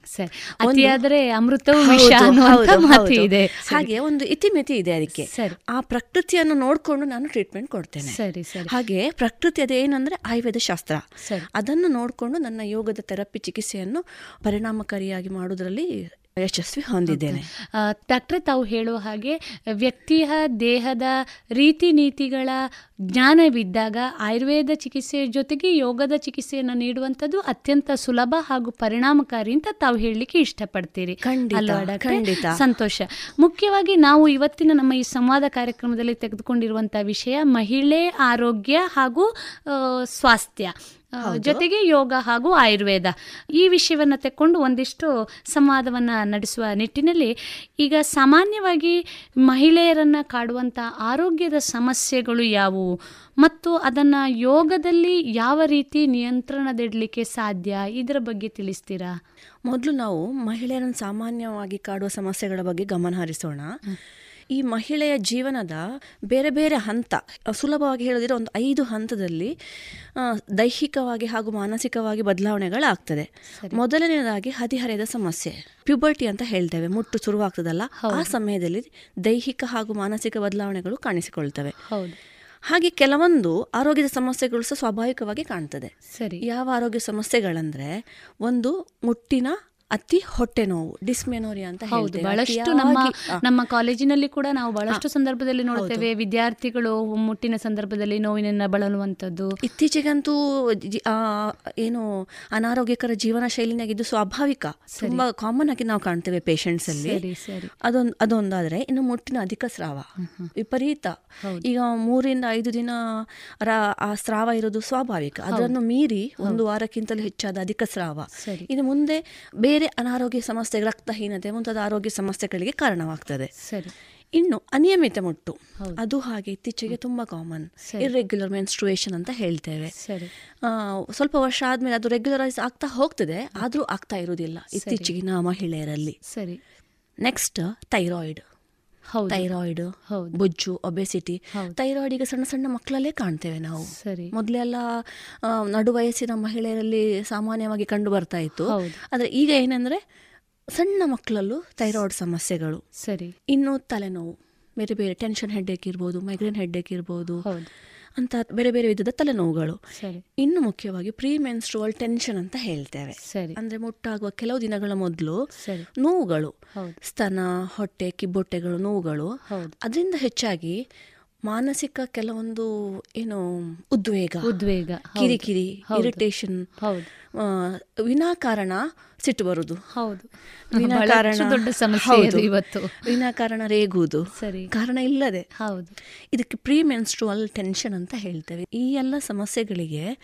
ಅಮೃತವು ಇದೆ. ಹಾಗೆ ಒಂದು ಇತಿಮಿತಿ ಇದೆ ಅದಕ್ಕೆ. ಆ ಪ್ರಕೃತಿಯನ್ನು ನೋಡಿಕೊಂಡು ನಾನು ಟ್ರೀಟ್ಮೆಂಟ್ ಕೊಡ್ತೇನೆ. ಸರಿ ಸರಿ. ಹಾಗೆ ಪ್ರಕೃತಿ ಅದೇನಂದ್ರೆ ಆಯುರ್ವೇದ ಶಾಸ್ತ್ರ. ಅದನ್ನು ನೋಡಿಕೊಂಡು ನನ್ನ ಯೋಗದ ಥೆರಪಿ ಚಿಕಿತ್ಸೆಯನ್ನು ಪರಿಣಾಮಕಾರಿಯಾಗಿ ಮಾಡುವುದರಲ್ಲಿ ಯಶಸ್ವಿ ಹೊಂದಿದ್ದೇನೆ. ಡಾಕ್ಟ್ರೆ ತಾವು ಹೇಳುವ ಹಾಗೆ ವ್ಯಕ್ತಿಯ ದೇಹದ ರೀತಿ ನೀತಿಗಳ ಜ್ಞಾನವಿದ್ದಾಗ ಆಯುರ್ವೇದ ಚಿಕಿತ್ಸೆಯ ಜೊತೆಗೆ ಯೋಗದ ಚಿಕಿತ್ಸೆಯನ್ನು ನೀಡುವಂಥದ್ದು ಅತ್ಯಂತ ಸುಲಭ ಹಾಗೂ ಪರಿಣಾಮಕಾರಿ ಅಂತ ತಾವು ಹೇಳಲಿಕ್ಕೆ ಇಷ್ಟಪಡ್ತೀರಿ. ಖಂಡಿತ ಸಂತೋಷ. ಮುಖ್ಯವಾಗಿ ನಾವು ಇವತ್ತಿನ ನಮ್ಮ ಈ ಸಂವಾದ ಕಾರ್ಯಕ್ರಮದಲ್ಲಿ ತೆಗೆದುಕೊಂಡಿರುವಂತಹ ವಿಷಯ ಮಹಿಳೆ ಆರೋಗ್ಯ ಹಾಗೂ ಸ್ವಾಸ್ಥ್ಯ. ಜೊತೆಗೆ ಯೋಗ ಹಾಗೂ ಆಯುರ್ವೇದ ಈ ವಿಷಯವನ್ನು ತೆಕ್ಕೊಂಡು ಒಂದಿಷ್ಟು ಸಂವಾದವನ್ನು ನಡೆಸುವ ನಿಟ್ಟಿನಲ್ಲಿ ಈಗ ಸಾಮಾನ್ಯವಾಗಿ ಮಹಿಳೆಯರನ್ನು ಕಾಡುವಂಥ ಆರೋಗ್ಯದ ಸಮಸ್ಯೆಗಳು ಯಾವುವು? ಮತ್ತು ಅದನ್ನು ಯೋಗದಲ್ಲಿ ಯಾವ ರೀತಿ ನಿಯಂತ್ರಣದಿಡಲಿಕ್ಕೆ ಸಾಧ್ಯ? ಇದರ ಬಗ್ಗೆ ತಿಳಿಸ್ತೀರಾ? ಮೊದಲು ನಾವು ಮಹಿಳೆಯರನ್ನು ಸಾಮಾನ್ಯವಾಗಿ ಕಾಡುವ ಸಮಸ್ಯೆಗಳ ಬಗ್ಗೆ ಗಮನ ಹರಿಸೋಣ. ಈ ಮಹಿಳೆಯ ಜೀವನದ ಬೇರೆ ಬೇರೆ ಹಂತ ಸುಲಭವಾಗಿ ಹೇಳೋದಿದ್ರೆ ಒಂದು ಐದು ಹಂತದಲ್ಲಿ ದೈಹಿಕವಾಗಿ ಹಾಗೂ ಮಾನಸಿಕವಾಗಿ ಬದಲಾವಣೆಗಳಾಗ್ತದೆ. ಮೊದಲನೇದಾಗಿ ಹದಿಹರೆಯದ ಸಮಸ್ಯೆ ಪ್ಯೂಬರ್ಟಿ ಅಂತ ಹೇಳ್ತೇವೆ. ಮುಟ್ಟು ಶುರುವಾಗ್ತದಲ್ಲ ಆ ಸಮಯದಲ್ಲಿ ದೈಹಿಕ ಹಾಗೂ ಮಾನಸಿಕ ಬದಲಾವಣೆಗಳು ಕಾಣಿಸಿಕೊಳ್ತವೆ. ಹಾಗೆ ಕೆಲವೊಂದು ಆರೋಗ್ಯದ ಸಮಸ್ಯೆಗಳು ಸಹ ಸ್ವಾಭಾವಿಕವಾಗಿ ಕಾಣ್ತದೆ. ಸರಿ. ಯಾವ ಆರೋಗ್ಯ ಸಮಸ್ಯೆಗಳಂದ್ರೆ ಒಂದು ಮುಟ್ಟಿನ ಅತಿ ಹೊಟ್ಟೆ ನೋವು ಡಿಸ್ಮೆನೋರಿಯಾ ಅಂತ ಹೌದು. ಬಹಳಷ್ಟು ನಮ್ಮ ನಮ್ಮ ಕಾಲೇಜಿನಲ್ಲಿ ಕೂಡ ನಾವು ಬಹಳಷ್ಟು ಸಂದರ್ಭದಲ್ಲಿ ನೋಡ್ತೇವೆ ವಿದ್ಯಾರ್ಥಿಗಳು ಮುಟ್ಟಿನ ಸಂದರ್ಭದಲ್ಲಿ ನೋವಿನ ಬಳಲುವಂಥದ್ದು. ಇತ್ತೀಚೆಗಂತೂ ಏನು ಅನಾರೋಗ್ಯಕರ ಜೀವನ ಶೈಲಿನಾಗಿದ್ದು ಸ್ವಾಭಾವಿಕ ತುಂಬಾ ಕಾಮನ್ ಆಗಿ ನಾವು ಕಾಣ್ತೇವೆ ಪೇಷಂಟ್ಸ್ ಅಲ್ಲಿ ಅದೊಂದು ಅದೊಂದಾದ್ರೆ ಇನ್ನು ಮುಟ್ಟಿನ ಅಧಿಕ ಸ್ರಾವ ವಿಪರೀತ. ಈಗ ಮೂರಿಂದ ಐದು ದಿನ ಆ ಸ್ರಾವ ಇರೋದು ಸ್ವಾಭಾವಿಕ. ಅದನ್ನು ಮೀರಿ ಒಂದು ವಾರಕ್ಕಿಂತಲೂ ಹೆಚ್ಚಾದ ಅಧಿಕ ಸ್ರಾವ. ಸರಿ. ಇದು ಮುಂದೆ ಬೇರೆ ಅನಾರೋಗ್ಯ ಸಮಸ್ಯೆ ರಕ್ತಹೀನತೆ ಮುಂತಾದ ಆರೋಗ್ಯ ಸಮಸ್ಯೆಗಳಿಗೆ ಕಾರಣವಾಗ್ತದೆ. ಸರಿ. ಇನ್ನು ಅನಿಯಮಿತ ಮುಟ್ಟು. ಅದು ಹಾಗೆ ಇತ್ತೀಚೆಗೆ ತುಂಬಾ ಕಾಮನ್. ಇರ್ರೆಗ್ಯುಲರ್ ಮೆನ್ಸ್ಟ್ರುಯೇಷನ್ ಅಂತ ಹೇಳ್ತೇವೆ. ಸರಿ. ಆ, ಸ್ವಲ್ಪ ವರ್ಷ ಆದ್ಮೇಲೆ ಅದು ರೆಗ್ಯುಲರೈಸ್ ಆಗ್ತಾ ಹೋಗ್ತದೆ ಆದ್ರೂ ಆಗ್ತಾ ಇರುವುದಿಲ್ಲ ಇತ್ತೀಚೆಗಿನ ಮಹಿಳೆಯರಲ್ಲಿ. ಸರಿ. Next thyroid. ಥೈರಾಯ್ಡ್ ಬೊಜ್ಜು ಒಬೆಸಿಟಿ ಥೈರಾಯ್ಡ್ ಈಗ ಸಣ್ಣ ಸಣ್ಣ ಮಕ್ಕಳಲ್ಲೇ ಕಾಣ್ತೇವೆ ನಾವು. ಸರಿ. ಮೊದಲೆಲ್ಲ ನಡು ವಯಸ್ಸಿನ ಮಹಿಳೆಯರಲ್ಲಿ ಸಾಮಾನ್ಯವಾಗಿ ಕಂಡು ಬರ್ತಾ ಇತ್ತು. ಆದ್ರೆ ಈಗ ಏನಂದ್ರೆ ಸಣ್ಣ ಮಕ್ಕಳಲ್ಲೂ ಥೈರಾಯ್ಡ್ ಸಮಸ್ಯೆಗಳು. ಸರಿ. ಇನ್ನು ತಲೆನೋವು ಬೇರೆ ಬೇರೆ ಟೆನ್ಷನ್ ಹೆಡ್ಡೇಕ್ ಇರ್ಬೋದು ಮೈಗ್ರೇನ್ ಹೆಡ್ ಇರ್ಬೋದು. ಅಂತ ಬೇರೆ ಬೇರೆ ವಿಧದ ತಲೆನೋವುಗಳು. ಇನ್ನು ಮುಖ್ಯವಾಗಿ ಪ್ರೀ ಮೆನ್ಸ್ಟ್ರುವಲ್ ಟೆನ್ಷನ್ ಅಂತ ಹೇಳ್ತೇವೆ. ಸರಿ. ಅಂದ್ರೆ ಮುಟ್ಟಾಗುವ ಕೆಲವು ದಿನಗಳ ಮೊದಲು ನೋವುಗಳು. ಸ್ತನ ಹೊಟ್ಟೆ ಕಿಬ್ಬೊಟ್ಟೆಗಳು ನೋವುಗಳು. ಹೌದು. ಅದರಿಂದ ಹೆಚ್ಚಾಗಿ ಮಾನಸಿಕ ಕೆಲವೊಂದು ಏನು ಉದ್ವೇಗ ಉದ್ವೇಗ. ಕಿರಿಕಿರಿ ಹೌದು. ಇರಿಟೇಷನ್ ಹೌದು. ವಿನಾಕಾರಣ ಸಿಟ್ಟು ಬರುದು ಹೌದು. ವಿನಾಕಾರಣ ದೊಡ್ಡ ಸಮಸ್ಯೆ ಇವತ್ತು. ವಿನಾಕಾರಣ ರೇಗುವುದು. ಸರಿ. ಕಾರಣ ಇಲ್ಲದೆ. ಹೌದು. ಇದಕ್ಕೆ ಪ್ರೀ ಮೆನ್ಸ್ಟ್ರುವಲ್ ಟೆನ್ಷನ್ ಅಂತ ಹೇಳ್ತೇವೆ. ಈ ಎಲ್ಲ ಸಮಸ್ಯೆಗಳಿಗೆ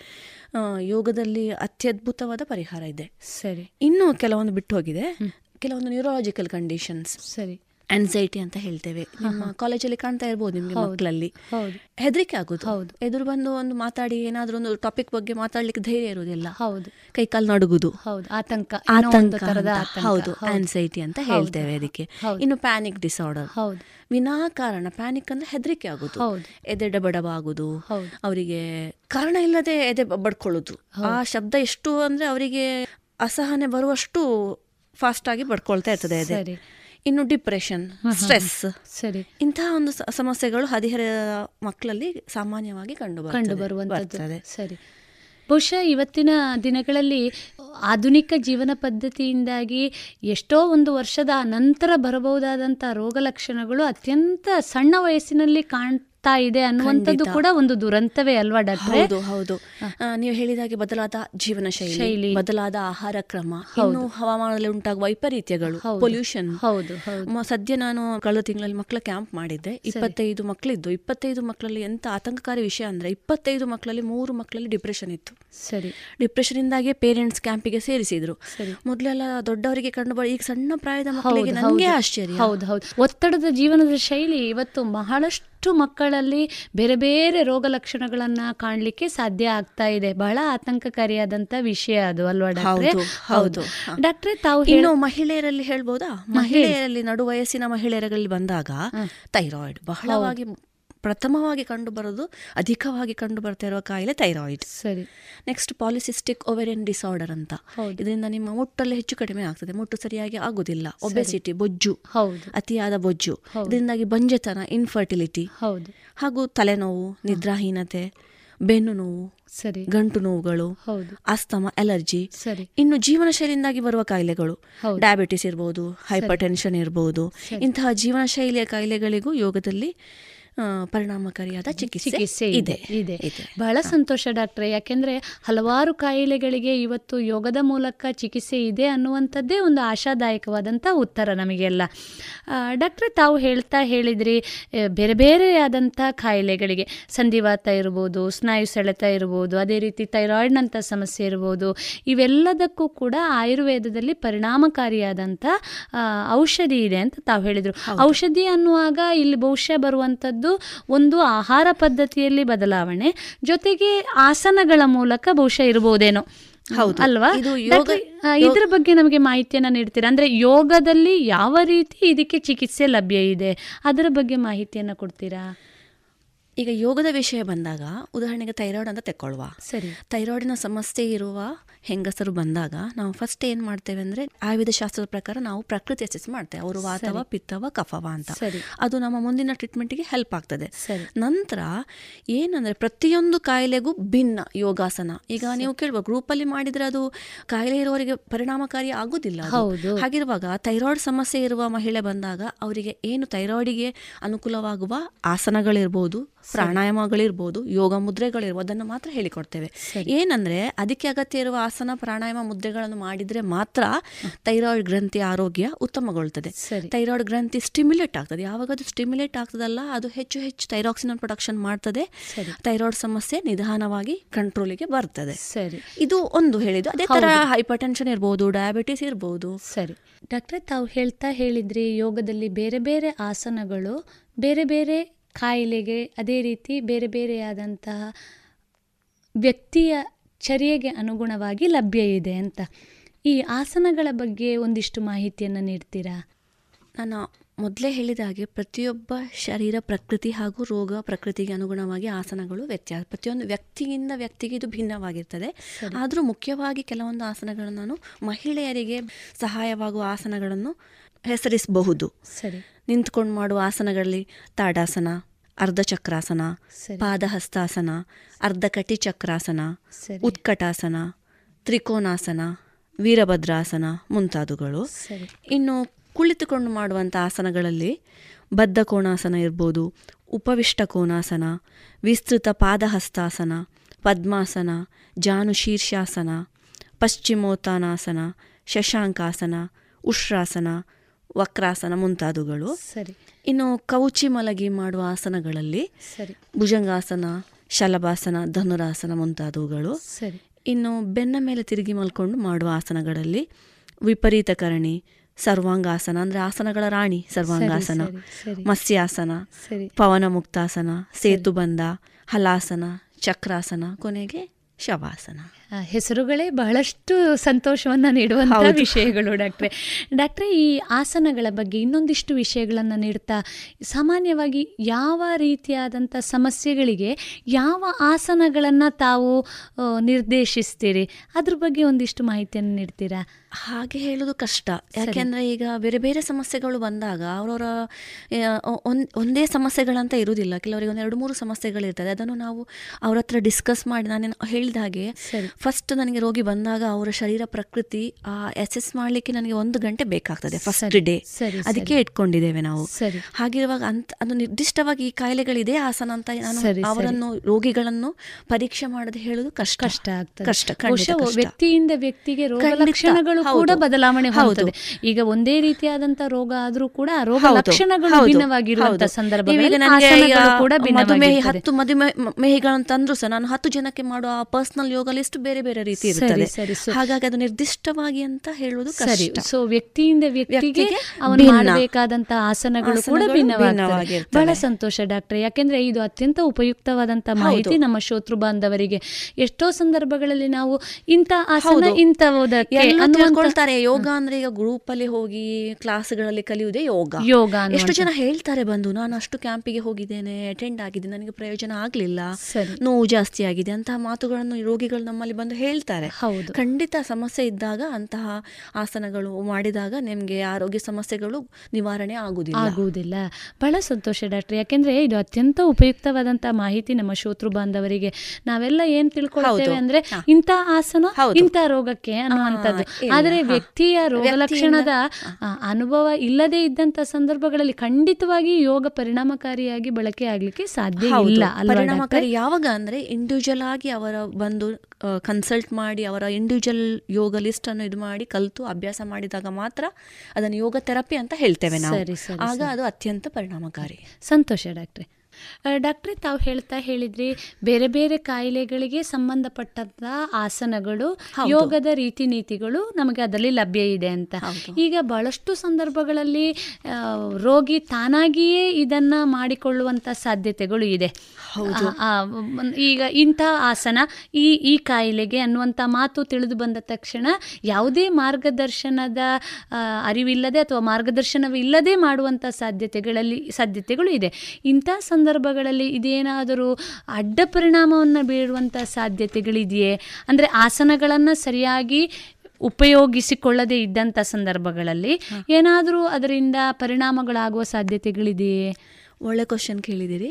ಯೋಗದಲ್ಲಿ ಅತ್ಯದ್ಭುತವಾದ ಪರಿಹಾರ ಇದೆ. ಸರಿ. ಇನ್ನು ಕೆಲವೊಂದು ಬಿಟ್ಟು ಹೋಗಿದೆ. ಕೆಲವೊಂದು ನ್ಯೂರಾಲಜಿಕಲ್ ಕಂಡೀಷನ್ಸ್ ಸರಿ. ಆನ್ಸೈಟಿ ಅಂತ ಹೇಳ್ತೇವೆ. ನಿಮ್ಮ ಕಾಲೇಜಲ್ಲಿ ಕಾಣ್ತಾ ಇರ್ಬೋದು ನಿಮಗೆ. ಮಕ್ಕಳಲ್ಲಿ. ಹೌದು. ಹೆದರಿಕೆ ಆಗುದು. ಹೌದು. ಎದುರು ಬಂದು ಒಂದು ಮಾತಾಡಿ ಏನಾದರೂ ಒಂದು ಟಾಪಿಕ್ ಬಗ್ಗೆ ಮಾತಾಡ್ಲಿಕ್ಕೆ ಧೈರ್ಯ ಇರುವುದಿಲ್ಲ. ಹೌದು. ಕೈ ಕಾಲು ನಡುಗುದು. ಹೌದು. ಆತಂಕ ಆತಂಕ ಹೌದು. ಆನ್ಸೈಟಿ ಅಂತ ಹೇಳ್ತೇವೆ ಅದಕ್ಕೆ. ಇನ್ನು ಪ್ಯಾನಿಕ್ ಡಿಸಾರ್ಡರ್ ಹೌದು. ವಿನಾಕಾರಣ ಪ್ಯಾನಿಕ್ ಅಂದ್ರೆ ಹೆದರಿಕೆ ಆಗುದು. ಎದೆ ಡಬಡಬ ಆಗುದು. ಅವರಿಗೆ ಕಾರಣ ಇಲ್ಲದೆ ಎದೆ ಬಡ್ಕೊಳ್ಳುದು. ಆ ಶಬ್ದ ಎಷ್ಟು ಅಂದ್ರೆ ಅವರಿಗೆ ಅಸಹನೆ ಬರುವಷ್ಟು ಫಾಸ್ಟ್ ಆಗಿ ಬಡ್ಕೊಳ್ತಾ ಇರ್ತದೆ ಅದೇ ಇನ್ನು ಡಿಪ್ರೆಷನ್ ಸ್ಟ್ರೆಸ್. ಸರಿ. ಇಂತಹ ಒಂದು ಸಮಸ್ಯೆಗಳು ಹದಿಹರ ಮಕ್ಕಳಲ್ಲಿ ಸಾಮಾನ್ಯವಾಗಿ ಕಂಡು ಕಂಡು ಬರುವಂತದ್ದು ಸರಿ. ಬಹುಶಃ ಇವತ್ತಿನ ದಿನಗಳಲ್ಲಿ ಆಧುನಿಕ ಜೀವನ ಪದ್ಧತಿಯಿಂದಾಗಿ ಎಷ್ಟೋ ಒಂದು ವರ್ಷದ ನಂತರ ಬರಬಹುದಾದಂಥ ರೋಗ ಲಕ್ಷಣಗಳು ಅತ್ಯಂತ ಸಣ್ಣ ವಯಸ್ಸಿನಲ್ಲಿ ಕಾಣ್ತಾ ಇದೆ ಅನ್ನುವಂಥದ್ದು ಕೂಡ ಒಂದು ದುರಂತವೇ ಅಲ್ವಾ ಡಾಕ್ಟರ್? ಹೌದು ಹೌದು. ನೀವು ಹೇಳಿದಾಗೆ ಬದಲಾದ ಜೀವನ ಶೈಲಿ. ಬದಲಾದ ಆಹಾರ ಕ್ರಮ. ಇನ್ನು ಹವಾಮಾನದಲ್ಲಿ ಉಂಟಾಗುವ ವೈಪರೀತ್ಯಗಳು ಪೊಲ್ಯೂಷನ್ ಹೌದು ಸದ್ಯ ನಾನು ಕಳೆದ ತಿಂಗಳಲ್ಲಿ ಮಕ್ಕಳ ಕ್ಯಾಂಪ್ ಮಾಡಿದ್ದೆ. ಇಪ್ಪತ್ತೈದು ಮಕ್ಕಳಿದ್ದು ಇಪ್ಪತ್ತೈದು ಮಕ್ಕಳಲ್ಲಿ ಎಂತ ಆತಂಕಕಾರಿ ವಿಷಯ ಅಂದ್ರೆ ಇಪ್ಪತ್ತೈದು ಮಕ್ಕಳಲ್ಲಿ ಮೂರು ಮಕ್ಕಳಲ್ಲಿ ಡಿಪ್ರೆಷನ್ ಇತ್ತು. ಸರಿ. ಡಿಪ್ರೆಷನ್ ಇಂದಾಗೆ ಪೇರೆಂಟ್ಸ್ ಕ್ಯಾಂಪಿಗೆ ಸೇರಿಸಿದ್ರು. ಸರಿ. ಮೊದಲೆಲ್ಲ ದೊಡ್ಡವರಿಗೆ ಕಂಡು ಬರೋ ಈಗ ಸಣ್ಣ ಪ್ರಾಯದ ಮಕ್ಕಳಿಗೆ ನನಗೆ ಆಶ್ಚರ್ಯ. ಹೌದು ಹೌದು. ಒತ್ತಡದ ಜೀವನದ ಶೈಲಿ ಇವತ್ತು ಬಹಳಷ್ಟು ಮಕ್ಕಳಲ್ಲಿ ಬೇರೆ ಬೇರೆ ರೋಗ ಲಕ್ಷಣಗಳನ್ನು ಕಾಣಲಿಕ್ಕೆ ಸಾಧ್ಯ ಆಗ್ತಾ ಇದೆ. ಬಹಳ ಆತಂಕಕಾರಿಯಾದಂತ ವಿಷಯ ಅದು ಅಲ್ವಾ ಡಾಕ್ಟ್ರೆ? ಹೌದು. ಡಾಕ್ಟ್ರೆ ತಾವು ಇನ್ನು ಹೇಳೋ ಮಹಿಳೆಯರಲ್ಲಿ ಹೇಳ್ಬೋದಾ? ಮಹಿಳೆಯರಲ್ಲಿ ನಡು ವಯಸ್ಸಿನ ಮಹಿಳೆಯರಲ್ಲಿ ಬಂದಾಗ ಥೈರಾಯ್ಡ್ ಬಹಳವಾಗಿ ಪ್ರಥಮವಾಗಿ ಕಂಡುಬರೋದು ಅಧಿಕವಾಗಿ ಕಂಡು ಬರ್ತಾ ಇರುವ ಕಾಯಿಲೆ ಥೈರಾಯ್ಡ್ ಸರಿ. ನೆಕ್ಸ್ಟ್ ಪಾಲಿಸಿಸ್ಟಿಕ್ ಓವೆರಿಯನ್ ಡಿಸಾರ್ಡರ್ ಅಂತ. ಇದರಿಂದ ನಿಮ್ಮ ಮುಟ್ಟಲ್ಲಿ ಹೆಚ್ಚು ಕಡಿಮೆ ಆಗ್ತದೆ. ಮುಟ್ಟು ಸರಿಯಾಗಿ ಆಗುದಿಲ್ಲ. ಒಬೆಸಿಟಿ ಬೊಜ್ಜು. ಹೌದು. ಅತಿಯಾದ ಬೊಜ್ಜು. ಇದರಿಂದಾಗಿ ಬಂಜೆತನ ಇನ್ಫರ್ಟಿಲಿಟಿ ಹೌದು. ಹಾಗೂ ತಲೆನೋವು ನಿದ್ರಾಹೀನತೆ ಬೆನ್ನು ನೋವು ಸರಿ. ಗಂಟು ನೋವುಗಳು ಹೌದು. ಆಸ್ತಮ ಅಲರ್ಜಿ ಸರಿ. ಇನ್ನು ಜೀವನ ಶೈಲಿಯಿಂದಾಗಿ ಬರುವ ಕಾಯಿಲೆಗಳು. ಡಯಾಬಿಟಿಸ್ ಇರ್ಬೋದು ಹೈಪರ್ ಟೆನ್ಷನ್ ಇರ್ಬೋದು. ಇಂತಹ ಜೀವನ ಶೈಲಿಯ ಕಾಯಿಲೆಗಳಿಗೂ ಯೋಗದಲ್ಲಿ ಪರಿಣಾಮಕಾರಿಯಾದ ಚಿಕಿತ್ಸೆ ಚಿಕಿತ್ಸೆ ಇದೆ ಇದೆ. ಬಹಳ ಸಂತೋಷ ಡಾಕ್ಟ್ರೆ ಯಾಕೆಂದ್ರೆ ಹಲವಾರು ಕಾಯಿಲೆಗಳಿಗೆ ಇವತ್ತು ಯೋಗದ ಮೂಲಕ ಚಿಕಿತ್ಸೆ ಇದೆ ಅನ್ನುವಂಥದ್ದೇ ಒಂದು ಆಶಾದಾಯಕವಾದಂಥ ಉತ್ತರ ನಮಗೆಲ್ಲ. ಡಾಕ್ಟ್ರೆ ತಾವು ಹೇಳ್ತಾ ಹೇಳಿದ್ರಿ ಬೇರೆ ಬೇರೆ ಬೇರೆಯಾದಂಥ ಕಾಯಿಲೆಗಳಿಗೆ ಸಂಧಿವಾತ ಇರ್ಬೋದು ಸ್ನಾಯು ಸೆಳೆತ ಇರ್ಬೋದು ಅದೇ ರೀತಿ ಥೈರಾಯ್ಡ್ನಂಥ ಸಮಸ್ಯೆ ಇರ್ಬೋದು ಇವೆಲ್ಲದಕ್ಕೂ ಕೂಡ ಆಯುರ್ವೇದದಲ್ಲಿ ಪರಿಣಾಮಕಾರಿಯಾದಂಥ ಔಷಧಿ ಇದೆ ಅಂತ ತಾವು ಹೇಳಿದರು. ಔಷಧಿ ಅನ್ನುವಾಗ ಇಲ್ಲಿ ಬಹುಶಃ ಬರುವಂಥದ್ದು ಒಂದು ಆಹಾರ ಪದ್ಧತಿಯಲ್ಲಿ ಬದಲಾವಣೆ ಜೊತೆಗೆ ಆಸನಗಳ ಮೂಲಕ ಬಹುಶಃ ಇರಬಹುದೇನೋ. ಹೌದು. ಅಲ್ವಾ? ಇದ್ರ ಬಗ್ಗೆ ನಮಗೆ ಮಾಹಿತಿಯನ್ನ ನೀಡ್ತೀರಾ? ಅಂದ್ರೆ ಯೋಗದಲ್ಲಿ ಯಾವ ರೀತಿ ಇದಕ್ಕೆ ಚಿಕಿತ್ಸೆ ಲಭ್ಯ ಇದೆ? ಅದರ ಬಗ್ಗೆ ಮಾಹಿತಿಯನ್ನ ಕೊಡ್ತೀರಾ? ಈಗ ಯೋಗದ ವಿಷಯ ಬಂದಾಗ ಉದಾಹರಣೆಗೆ ಥೈರಾಯ್ಡ್ ಅಂತ ತೆಕ್ಕೊಳ್ಳುವ ಸರಿ. ಥೈರಾಯ್ಡಿನ ಸಮಸ್ಯೆ ಇರುವ ಹೆಂಗಸರು ಬಂದಾಗ ನಾವು ಫಸ್ಟ್ ಏನು ಮಾಡ್ತೇವೆ ಅಂದರೆ ಆಯುರ್ವೇದ ಶಾಸ್ತ್ರದ ಪ್ರಕಾರ ನಾವು ಪ್ರಕೃತಿ ಅಸೆಸ್ ಮಾಡ್ತೇವೆ. ಅವರು ವಾತವ ಪಿತ್ತವ ಕಫವ ಅಂತ. ಅದು ನಮ್ಮ ಮುಂದಿನ ಟ್ರೀಟ್ಮೆಂಟಿಗೆ ಹೆಲ್ಪ್ ಆಗ್ತದೆ. ನಂತರ ಏನಂದರೆ ಪ್ರತಿಯೊಂದು ಕಾಯಿಲೆಗೂ ಭಿನ್ನ ಯೋಗಾಸನ. ಈಗ ನೀವು ಕೇಳುವ ಗ್ರೂಪಲ್ಲಿ ಮಾಡಿದರೆ ಅದು ಕಾಯಿಲೆ ಇರುವವರಿಗೆ ಪರಿಣಾಮಕಾರಿ ಆಗೋದಿಲ್ಲ ಹೌದು. ಹಾಗಿರುವಾಗ ಥೈರಾಯ್ಡ್ ಸಮಸ್ಯೆ ಇರುವ ಮಹಿಳೆ ಬಂದಾಗ ಅವರಿಗೆ ಏನು ಥೈರಾಯ್ಡಿಗೆ ಅನುಕೂಲವಾಗುವ ಆಸನಗಳಿರ್ಬೋದು ಪ್ರಾಣಾಯಾಮಗಳಿರ್ಬೋದು ಯೋಗ ಮುದ್ರೆಗಳಿರ್ಬೋದು ಅದನ್ನು ಮಾತ್ರ ಹೇಳಿಕೊಡ್ತೇವೆ. ಏನಂದ್ರೆ ಅದಕ್ಕೆ ಅಗತ್ಯ ಇರುವ ಆಸನ ಪ್ರಾಣಾಯಾಮ ಮುದ್ರೆಗಳನ್ನು ಮಾಡಿದ್ರೆ ಮಾತ್ರ ಥೈರಾಯ್ಡ್ ಗ್ರಂಥಿ ಆರೋಗ್ಯ ಉತ್ತಮಗೊಳ್ತದೆ. ಥೈರಾಯ್ಡ್ ಗ್ರಂಥಿ ಸ್ಟಿಮ್ಯುಲೇಟ್ ಆಗ್ತದೆ. ಯಾವಾಗ ಅದು ಸ್ಟಿಮ್ಯುಲೇಟ್ ಆಗ್ತದಲ್ಲ ಅದು ಹೆಚ್ಚು ಹೆಚ್ಚು ಥೈರಾಕ್ಸಿನ್ ಪ್ರೊಡಕ್ಷನ್ ಮಾಡ್ತದೆ. ಥೈರಾಯ್ಡ್ ಸಮಸ್ಯೆ ನಿಧಾನವಾಗಿ ಕಂಟ್ರೋಲಿಗೆ ಬರ್ತದೆ. ಸರಿ. ಇದು ಒಂದು ಹೇಳಿದ್ದು. ಅದೇ ತರ ಹೌದು. ಹೈಪರ್ ಟೆನ್ಷನ್ ಇರ್ಬೋದು ಡಯಾಬಿಟಿಸ್ ಇರ್ಬೋದು. ಸರಿ. ಡಾಕ್ಟ್ರೆ ತಾವು ಹೇಳ್ತಾ ಹೇಳಿದ್ರಿ ಯೋಗದಲ್ಲಿ ಬೇರೆ ಬೇರೆ ಆಸನಗಳು ಬೇರೆ ಬೇರೆ ಕಾಯಿಲೆಗೆ ಅದೇ ರೀತಿ ಬೇರೆ ಬೇರೆಯಾದಂತಹ ವ್ಯಕ್ತಿಯ ಚರ್ಯೆಗೆ ಅನುಗುಣವಾಗಿ ಲಭ್ಯ ಇದೆ ಅಂತ. ಈ ಆಸನಗಳ ಬಗ್ಗೆ ಒಂದಿಷ್ಟು ಮಾಹಿತಿಯನ್ನು ನೀಡ್ತೀರಾ? ನಾನು ಮೊದಲೇ ಹೇಳಿದ ಹಾಗೆ ಪ್ರತಿಯೊಬ್ಬ ಶರೀರ ಪ್ರಕೃತಿ ಹಾಗೂ ರೋಗ ಪ್ರಕೃತಿಗೆ ಅನುಗುಣವಾಗಿ ಆಸನಗಳು ವ್ಯತ್ಯಾಸ ಪ್ರತಿಯೊಂದು ವ್ಯಕ್ತಿಯಿಂದ ವ್ಯಕ್ತಿಗೆ ಇದು ಭಿನ್ನವಾಗಿರ್ತದೆ. ಆದರೂ ಮುಖ್ಯವಾಗಿ ಕೆಲವೊಂದು ಆಸನಗಳನ್ನು ನಾನು ಮಹಿಳೆಯರಿಗೆ ಸಹಾಯವಾಗುವ ಆಸನಗಳನ್ನು ಹೆಸರಿಸಬಹುದು ಸರಿ ನಿಂತ್ಕೊಂಡು ಮಾಡುವ ಆಸನಗಳಲ್ಲಿ ತಾಡಾಸನ ಅರ್ಧ ಚಕ್ರಾಸನ. ಪಾದಹಸ್ತಾಸನ ಅರ್ಧ ಕಟಿ ಚಕ್ರಾಸನ ಉತ್ಕಟಾಸನ ತ್ರಿಕೋನಾಸನ ವೀರಭದ್ರಾಸನ ಮುಂತಾದವುಗಳು. ಇನ್ನು ಕುಳಿತುಕೊಂಡು ಮಾಡುವಂಥ ಆಸನಗಳಲ್ಲಿ ಬದ್ಧ ಕೋಣಾಸನ ಇರ್ಬೋದು ಉಪವಿಷ್ಟ ಕೋನಾಸನ ವಿಸ್ತೃತ ಪಾದಹಸ್ತಾಸನ ಪದ್ಮಾಸನ ಜಾನು ಶೀರ್ಷಾಸನ ಪಶ್ಚಿಮೋತ್ತಾನಾಸನ ಶಶಾಂಕಾಸನ ಉಷ್ರಾಸನ ವಕ್ರಾಸನ ಮುಂತಾದವುಗಳು. ಸರಿ. ಇನ್ನು ಕೌಚಿ ಮಲಗಿ ಮಾಡುವ ಆಸನಗಳಲ್ಲಿ ಸರಿ. ಭುಜಂಗಾಸನ ಶಲಭಾಸನ ಧನುರಾಸನ ಮುಂತಾದವುಗಳು. ಸರಿ. ಇನ್ನು ಬೆನ್ನ ಮೇಲೆ ತಿರುಗಿ ಮಲ್ಕೊಂಡು ಮಾಡುವ ಆಸನಗಳಲ್ಲಿ ವಿಪರೀತಕರಣಿ ಸರ್ವಾಂಗಾಸನ ಅಂದರೆ ಆಸನಗಳ ರಾಣಿ ಸರ್ವಾಂಗಾಸನ ಸರಿ, ಸರಿ. ಮತ್ಸ್ಯಾಸನ. ಪವನ ಮುಕ್ತಾಸನ ಸೇತುಬಂಧ ಹಲಾಸನ ಚಕ್ರಾಸನ ಕೊನೆಗೆ ಶವಾಸನ. ಹೆಸರುಗಳೇ ಬಹಳಷ್ಟು ಸಂತೋಷವನ್ನು ನೀಡುವಂತಹ ವಿಷಯಗಳು ಡಾಕ್ಟ್ರೆ. ಡಾಕ್ಟ್ರೆ ಈ ಆಸನಗಳ ಬಗ್ಗೆ ಇನ್ನೊಂದಿಷ್ಟು ವಿಷಯಗಳನ್ನು ನೀಡ್ತಾ ಸಾಮಾನ್ಯವಾಗಿ ಯಾವ ರೀತಿಯಾದಂಥ ಸಮಸ್ಯೆಗಳಿಗೆ ಯಾವ ಆಸನಗಳನ್ನು ತಾವು ನಿರ್ದೇಶಿಸ್ತೀರಿ? ಅದ್ರ ಬಗ್ಗೆ ಒಂದಿಷ್ಟು ಮಾಹಿತಿಯನ್ನು ನೀಡ್ತೀರಾ? ಹಾಗೆ ಹೇಳೋದು ಕಷ್ಟ. ಯಾಕೆಂದ್ರೆ ಈಗ ಬೇರೆ ಬೇರೆ ಸಮಸ್ಯೆಗಳು ಬಂದಾಗ ಅವರವರ ಒಂದೇ ಸಮಸ್ಯೆಗಳಂತ ಇರುವುದಿಲ್ಲ. ಕೆಲವರಿಗೆ ಒಂದು ಎರಡು ಮೂರು ಸಮಸ್ಯೆಗಳಿರ್ತದೆ. ಅದನ್ನು ನಾವು ಅವ್ರ ಹತ್ರ ಡಿಸ್ಕಸ್ ಮಾಡಿ ನಾನು ಹೇಳಿದ ಹಾಗೆ ಫಸ್ಟ್ ನನಗೆ ರೋಗಿ ಬಂದಾಗ ಅವರ ಶರೀರ ಪ್ರಕೃತಿ ಅಸೆಸ್ ಮಾಡಲಿಕ್ಕೆ ನನಗೆ ಒಂದು ಗಂಟೆ ಬೇಕಾಗ್ತದೆ ಫಸ್ಟ್ ಡೇ ಅದಕ್ಕೆ ಇಟ್ಕೊಂಡಿದ್ದೇವೆ ನಾವು. ಹಾಗಿರುವಾಗ ಅಂತ ಅದು ನಿರ್ದಿಷ್ಟವಾಗಿ ಈ ಕಾಯಿಲೆಗಳಿದೆ ಆಸನ ಅಂತ ನಾನು. ಅವರನ್ನು ರೋಗಿಗಳನ್ನು ಪರೀಕ್ಷೆ ಮಾಡದೆ ಹೇಳುದು ಕಷ್ಟ. ಕಷ್ಟ ಕಷ್ಟ. ವ್ಯಕ್ತಿಯಿಂದ ವ್ಯಕ್ತಿಗೆ ರೋಗ ಲಕ್ಷಣಗಳು ಕೂಡ ಬದಲಾವಣೆ ಹೌದು. ಈಗ ಒಂದೇ ರೀತಿಯಾದಂತಹ ರೋಗ ಆದ್ರೂ ಕೂಡ ರೋಗ ಲಕ್ಷಣಗಳು. ಭಿನ್ನವಾಗಿರುವಂತಹ ಕೂಡ ಮಧುಮೇಹ ಹತ್ತು ಮಧುಮೇಹಿಗಳನ್ನು ತಂದ್ರು ಸಹ ನಾನು ಹತ್ತು ಜನಕ್ಕೆ ಮಾಡುವ ಪರ್ಸನಲ್ ಯೋಗ ಲಿಸ್ಟ್ ಬೇರೆ ಬೇರೆ ರೀತಿ ಇರುತ್ತದೆ. ಹಾಗಾಗಿ ಅದು ನಿರ್ದಿಷ್ಟವಾಗಿ ಅಂತ ಹೇಳುವುದು ಸರಿ ಸೊ ವ್ಯಕ್ತಿಯಿಂದ ವ್ಯಕ್ತಿಗೆ ಅವನು. ಮಾಡಬೇಕಾದಂತಹ ಆಸನಗಳು ಕೂಡ ಭಿನ್ನವಾಗಿ ಬಹಳ ಸಂತೋಷ ಡಾಕ್ಟರ್ ಯಾಕೆಂದ್ರೆ ಇದು ಅತ್ಯಂತ ಉಪಯುಕ್ತವಾದಂತ ಮಾಹಿತಿ ನಮ್ಮ ಶೋತೃ ಬಾಂಧವರಿಗೆ. ಎಷ್ಟೋ ಸಂದರ್ಭಗಳಲ್ಲಿ ನಾವು ಇಂಥ ಆಸನ ಅನ್ನುವಂಥ- ಯೋಗ ಅಂದ್ರೆ ಈಗ ಗ್ರೂಪ್ ಅಲ್ಲಿ ಹೋಗಿ ಕ್ಲಾಸ್ಗಳಲ್ಲಿ ಕಲಿಯುವುದೇ ಯೋಗ. ಯೋಗ ಎಷ್ಟು ಜನ ಹೇಳ್ತಾರೆ ಬಂದು ನಾನು ಅಷ್ಟು ಕ್ಯಾಂಪಿಗೆ ಹೋಗಿದ್ದೇನೆ ಅಟೆಂಡ್ ಆಗಿದೆ ನನಗೆ ಪ್ರಯೋಜನ ಆಗ್ಲಿಲ್ಲ. ನೋವು ಜಾಸ್ತಿ ಆಗಿದೆ ಅಂತ ಮಾತುಗಳನ್ನು ರೋಗಿಗಳು ನಮ್ಮಲ್ಲಿ ಬಂದು ಹೇಳ್ತಾರೆ. ಹೌದು. ಖಂಡಿತ ಸಮಸ್ಯೆ ಇದ್ದಾಗ ಅಂತಹ ಆಸನಗಳು ಮಾಡಿದಾಗ ನಿಮ್ಗೆ ಆರೋಗ್ಯ ಸಮಸ್ಯೆಗಳು ನಿವಾರಣೆ ಆಗುದಿಲ್ಲ ಆಗುವುದಿಲ್ಲ. ಬಹಳ ಸಂತೋಷ ಡಾಕ್ಟರ್. ಯಾಕೆಂದ್ರೆ ಇದು ಅತ್ಯಂತ ಉಪಯುಕ್ತವಾದಂತಹ ಮಾಹಿತಿ ನಮ್ಮ ಶೋತೃ ಬಾಂಧವರಿಗೆ. ನಾವೆಲ್ಲ ಏನ್ ತಿಳ್ಕೊಳ್ತೇವೆ ಅಂದ್ರೆ ಇಂತಹ ಇಂಥ ಆಸನ ಇಂತಹ ಇಂಥ ರೋಗಕ್ಕೆ ಅನ್ನುವಂಥದ್ದು. ಆದರೆ ವ್ಯಕ್ತಿಯ ರೋಗ ಲಕ್ಷಣದ ಅನುಭವ ಇಲ್ಲದೆ ಇದ್ದಂತ ಸಂದರ್ಭಗಳಲ್ಲಿ ಖಂಡಿತವಾಗಿ ಯೋಗ ಪರಿಣಾಮಕಾರಿಯಾಗಿ ಬಳಕೆ ಆಗ್ಲಿಕ್ಕೆ ಸಾಧ್ಯ ಇಲ್ಲ ಪರಿಣಾಮಕಾರಿ ಯಾವಾಗ ಅಂದ್ರೆ ಇಂಡಿವಿಜುವಲ್ ಆಗಿ ಅವರ ಬಂದು ಕನ್ಸಲ್ಟ್ ಮಾಡಿ ಅವರ ಇಂಡಿವಿಜುವಲ್ ಯೋಗ ಲಿಸ್ಟ್ ಅನ್ನು ಇದು ಮಾಡಿ ಕಲಿತು ಅಭ್ಯಾಸ ಮಾಡಿದಾಗ ಮಾತ್ರ ಅದನ್ನು ಯೋಗ ಥೆರಪಿ ಅಂತ ಹೇಳ್ತೇವೆ ನಾವು. ಆಗ ಅದು ಅತ್ಯಂತ ಪರಿಣಾಮಕಾರಿ. ಸಂತೋಷ ಡಾಕ್ಟ್ರೆ. ಡಾಕ್ಟ್ರೆ ತಾವು ಹೇಳ್ತಾ ಹೇಳಿದ್ರಿ ಬೇರೆ ಬೇರೆ ಕಾಯಿಲೆಗಳಿಗೆ ಸಂಬಂಧಪಟ್ಟಂತ ಆಸನಗಳು ಯೋಗದ ರೀತಿ ನೀತಿಗಳು ನಮಗೆ ಅದರಲ್ಲಿ ಲಭ್ಯ ಇದೆ ಅಂತ. ಈಗ ಬಹಳಷ್ಟು ಸಂದರ್ಭಗಳಲ್ಲಿ ರೋಗಿ ತಾನಾಗಿಯೇ ಇದನ್ನ ಮಾಡಿಕೊಳ್ಳುವಂತ ಸಾಧ್ಯತೆಗಳು ಇದೆ. ಈಗ ಇಂಥ ಆಸನ ಈ ಈ ಕಾಯಿಲೆಗೆ ಅನ್ನುವಂತ ಮಾತು ತಿಳಿದು ಬಂದ ತಕ್ಷಣ ಯಾವುದೇ ಮಾರ್ಗದರ್ಶನದ ಅರಿವಿಲ್ಲದೆ ಅಥವಾ ಮಾರ್ಗದರ್ಶನವಿಲ್ಲದೆ ಮಾಡುವಂತ ಸಾಧ್ಯತೆಗಳಲ್ಲಿ ಸಾಧ್ಯತೆಗಳು ಇದೆ. ಇಂಥ ಸಂದರ್ಭಗಳಲ್ಲಿ ಇದೇನಾದರೂ ಅಡ್ಡ ಪರಿಣಾಮವನ್ನು ಬೀರುವಂಥ ಸಾಧ್ಯತೆಗಳಿದೆಯೇ? ಅಂದರೆ ಆಸನಗಳನ್ನು ಸರಿಯಾಗಿ ಉಪಯೋಗಿಸಿಕೊಳ್ಳದೇ ಇದ್ದಂಥ ಸಂದರ್ಭಗಳಲ್ಲಿ ಏನಾದರೂ ಅದರಿಂದ ಪರಿಣಾಮಗಳಾಗುವ ಸಾಧ್ಯತೆಗಳಿದೆಯೇ? ಒಳ್ಳೆ ಕ್ವಶನ್ ಕೇಳಿದ್ದೀರಿ.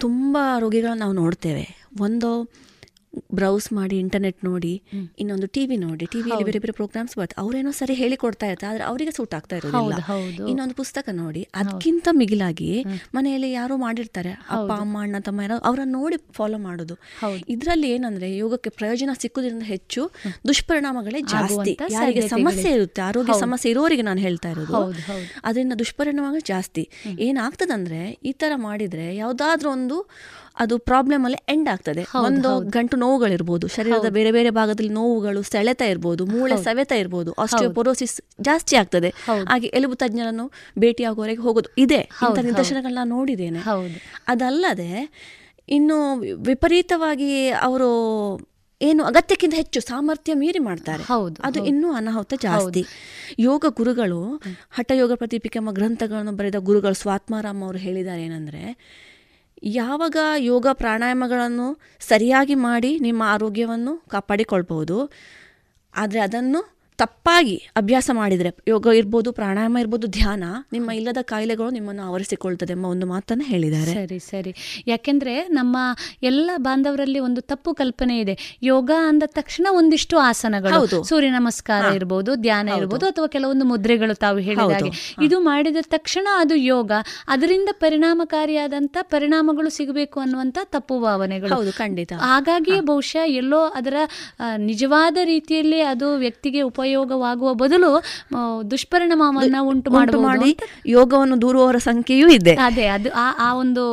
ತುಂಬ ರೋಗಿಗಳನ್ನ ನಾವು ನೋಡ್ತೇವೆ. ಒಂದು ಬ್ರೌಸ್ ಮಾಡಿ ಇಂಟರ್ನೆಟ್ ನೋಡಿ ಇನ್ನೊಂದು ಟಿವಿ ನೋಡಿ ಟಿವಿಯಲ್ಲಿ ಬೇರೆ ಬೇರೆ ಪ್ರೋಗ್ರಾಮ್ಸ್ ಬರ್ತವೆ ಅವರೇನೋ ಸರಿ ಹೇಳಿ ಕೊಡ್ತಾ ಇರ್ತಾರೆ ಆದ್ರೆ ಅವರಿಗೆ ಸೂಟ್ ಆಗ್ತಾ ಇರೋದಿಲ್ಲ. ಇನ್ನೊಂದು ಪುಸ್ತಕ ನೋಡಿ ಅದಕ್ಕಿಂತ ಮಿಗಿಲಾಗಿ ಮನೆಯಲ್ಲಿ ಯಾರೋ ಮಾಡಿರ್ತಾರೆ ಅಪ್ಪ ಅಮ್ಮ ಅಣ್ಣ ತಮ್ಮ ಯಾರೋ ಅವರನ್ನ ನೋಡಿ ಫಾಲೋ ಮಾಡೋದು. ಇದರಲ್ಲಿ ಏನಂದ್ರೆ ಯೋಗಕ್ಕೆ ಪ್ರಯೋಜನ ಸಿಕ್ಕುದ್ರಿಂದ ಹೆಚ್ಚು ದುಷ್ಪರಿಣಾಮಗಳೇ ಜಾಸ್ತಿ. ಯಾರಿಗೆ ಸಮಸ್ಯೆ ಇರುತ್ತೆ ಆರೋಗ್ಯ ಸಮಸ್ಯೆ ಇರೋರಿಗೆ ನಾನು ಹೇಳ್ತಾ ಇರೋದು. ಅದರಿಂದ ದುಷ್ಪರಿಣಾಮಗಳು ಜಾಸ್ತಿ. ಏನಾಗ್ತದಂದ್ರೆ ಈ ತರ ಮಾಡಿದ್ರೆ ಯಾವ್ದಾದ್ರೂ ಒಂದು ಅದು ಪ್ರಾಬ್ಲಮ್ ಅಲ್ಲಿ ಎಂಡ್ ಆಗ್ತದೆ. ಒಂದು ಗಂಟು ನೋವುಗಳಿರ್ಬೋದು ಶರೀರದ ಬೇರೆ ಬೇರೆ ಭಾಗದಲ್ಲಿ ನೋವುಗಳು ಸೆಳೆತ ಇರ್ಬೋದು ಮೂಳೆ ಸವೆತ ಇರ್ಬೋದು ಆಸ್ಟಿಯೋಪೊರೋಸಿಸ್ ಜಾಸ್ತಿ ಆಗ್ತದೆ. ಹಾಗೆ ಎಲುಬು ತಜ್ಞರನ್ನು ಭೇಟಿಯಾಗುವವರೆಗೆ ಹೋಗೋದು ಇದೆ. ಇಂಥ ನಿದರ್ಶನಗಳನ್ನ ನೋಡಿದ್ದೇನೆ. ಅದಲ್ಲದೆ ಇನ್ನು ವಿಪರೀತವಾಗಿ ಅವರು ಏನು ಅಗತ್ಯಕ್ಕಿಂತ ಹೆಚ್ಚು ಸಾಮರ್ಥ್ಯ ಮೀರಿ ಮಾಡ್ತಾರೆ. ಅದು ಇನ್ನೂ ಅನಾಹುತ ಜಾಸ್ತಿ. ಯೋಗ ಗುರುಗಳು ಹಠಯೋಗ ಪ್ರತಿಪಿಕೆ ಎಂಬ ಗ್ರಂಥಗಳನ್ನು ಬರೆದ ಗುರುಗಳು ಸ್ವಾತ್ಮಾರಾಮ್ ಅವರು ಹೇಳಿದ್ದಾರೆ ಏನಂದ್ರೆ ಯಾವಾಗ ಯೋಗ ಪ್ರಾಣಾಯಾಮಗಳನ್ನು ಸರಿಯಾಗಿ ಮಾಡಿ ನಿಮ್ಮ ಆರೋಗ್ಯವನ್ನು ಕಾಪಾಡಿಕೊಳ್ಬಹುದು ಆದರೆ ಅದನ್ನು ತಪ್ಪಾಗಿ ಅಭ್ಯಾಸ ಮಾಡಿದರೆ ಯೋಗ ಇರ್ಬೋದು ಪ್ರಾಣಾಯಾಮ ಇರ್ಬೋದು ಧ್ಯಾನ ನಿಮ್ಮ ಇಲ್ಲದ ಕಾಯಿಲೆಗಳು ನಿಮ್ಮನ್ನು ಆವರಿಸಿಕೊಳ್ತದೆ ಎಂಬ ಒಂದು ಮಾತನ್ನು ಹೇಳಿದ್ದಾರೆ. ಸರಿ ಸರಿ. ಯಾಕೆಂದರೆ ನಮ್ಮ ಎಲ್ಲ ಬಾಂಧವರಲ್ಲಿ ಒಂದು ತಪ್ಪು ಕಲ್ಪನೆ ಇದೆ. ಯೋಗ ಅಂದ ತಕ್ಷಣ ಒಂದಿಷ್ಟು ಆಸನಗಳು. ಸೂರ್ಯ ನಮಸ್ಕಾರ ಇರ್ಬೋದು ಧ್ಯಾನ ಇರ್ಬೋದು ಅಥವಾ ಕೆಲವೊಂದು ಮುದ್ರೆಗಳು ತಾವು ಹೇಳಿದಾಗೆ. ಇದು ಮಾಡಿದ ತಕ್ಷಣ ಅದು ಯೋಗ ಅದರಿಂದ ಪರಿಣಾಮಕಾರಿಯಾದಂಥ ಪರಿಣಾಮಗಳು ಸಿಗಬೇಕು ಅನ್ನುವಂಥ ತಪ್ಪು ಭಾವನೆಗಳು. ಹೌದು ಖಂಡಿತ. ಹಾಗಾಗಿಯೇ ಬಹುಶಃ ಎಲ್ಲೋ ಅದರ ನಿಜವಾದ ರೀತಿಯಲ್ಲಿ ಅದು ವ್ಯಕ್ತಿಗೆ ಉಪ ಉಪಯೋಗವಾಗುವ ಬದಲು ದುಷ್ಪರಿಣಾಮವನ್ನ ಉಂಟು ಮಾಡಿ ಯೋಗವನ್ನು ದೂರುವವರ ಸಂಖ್ಯೆಯೂ ಇದೆ. ಅದೇ ಅದು ಆ ಒಂದು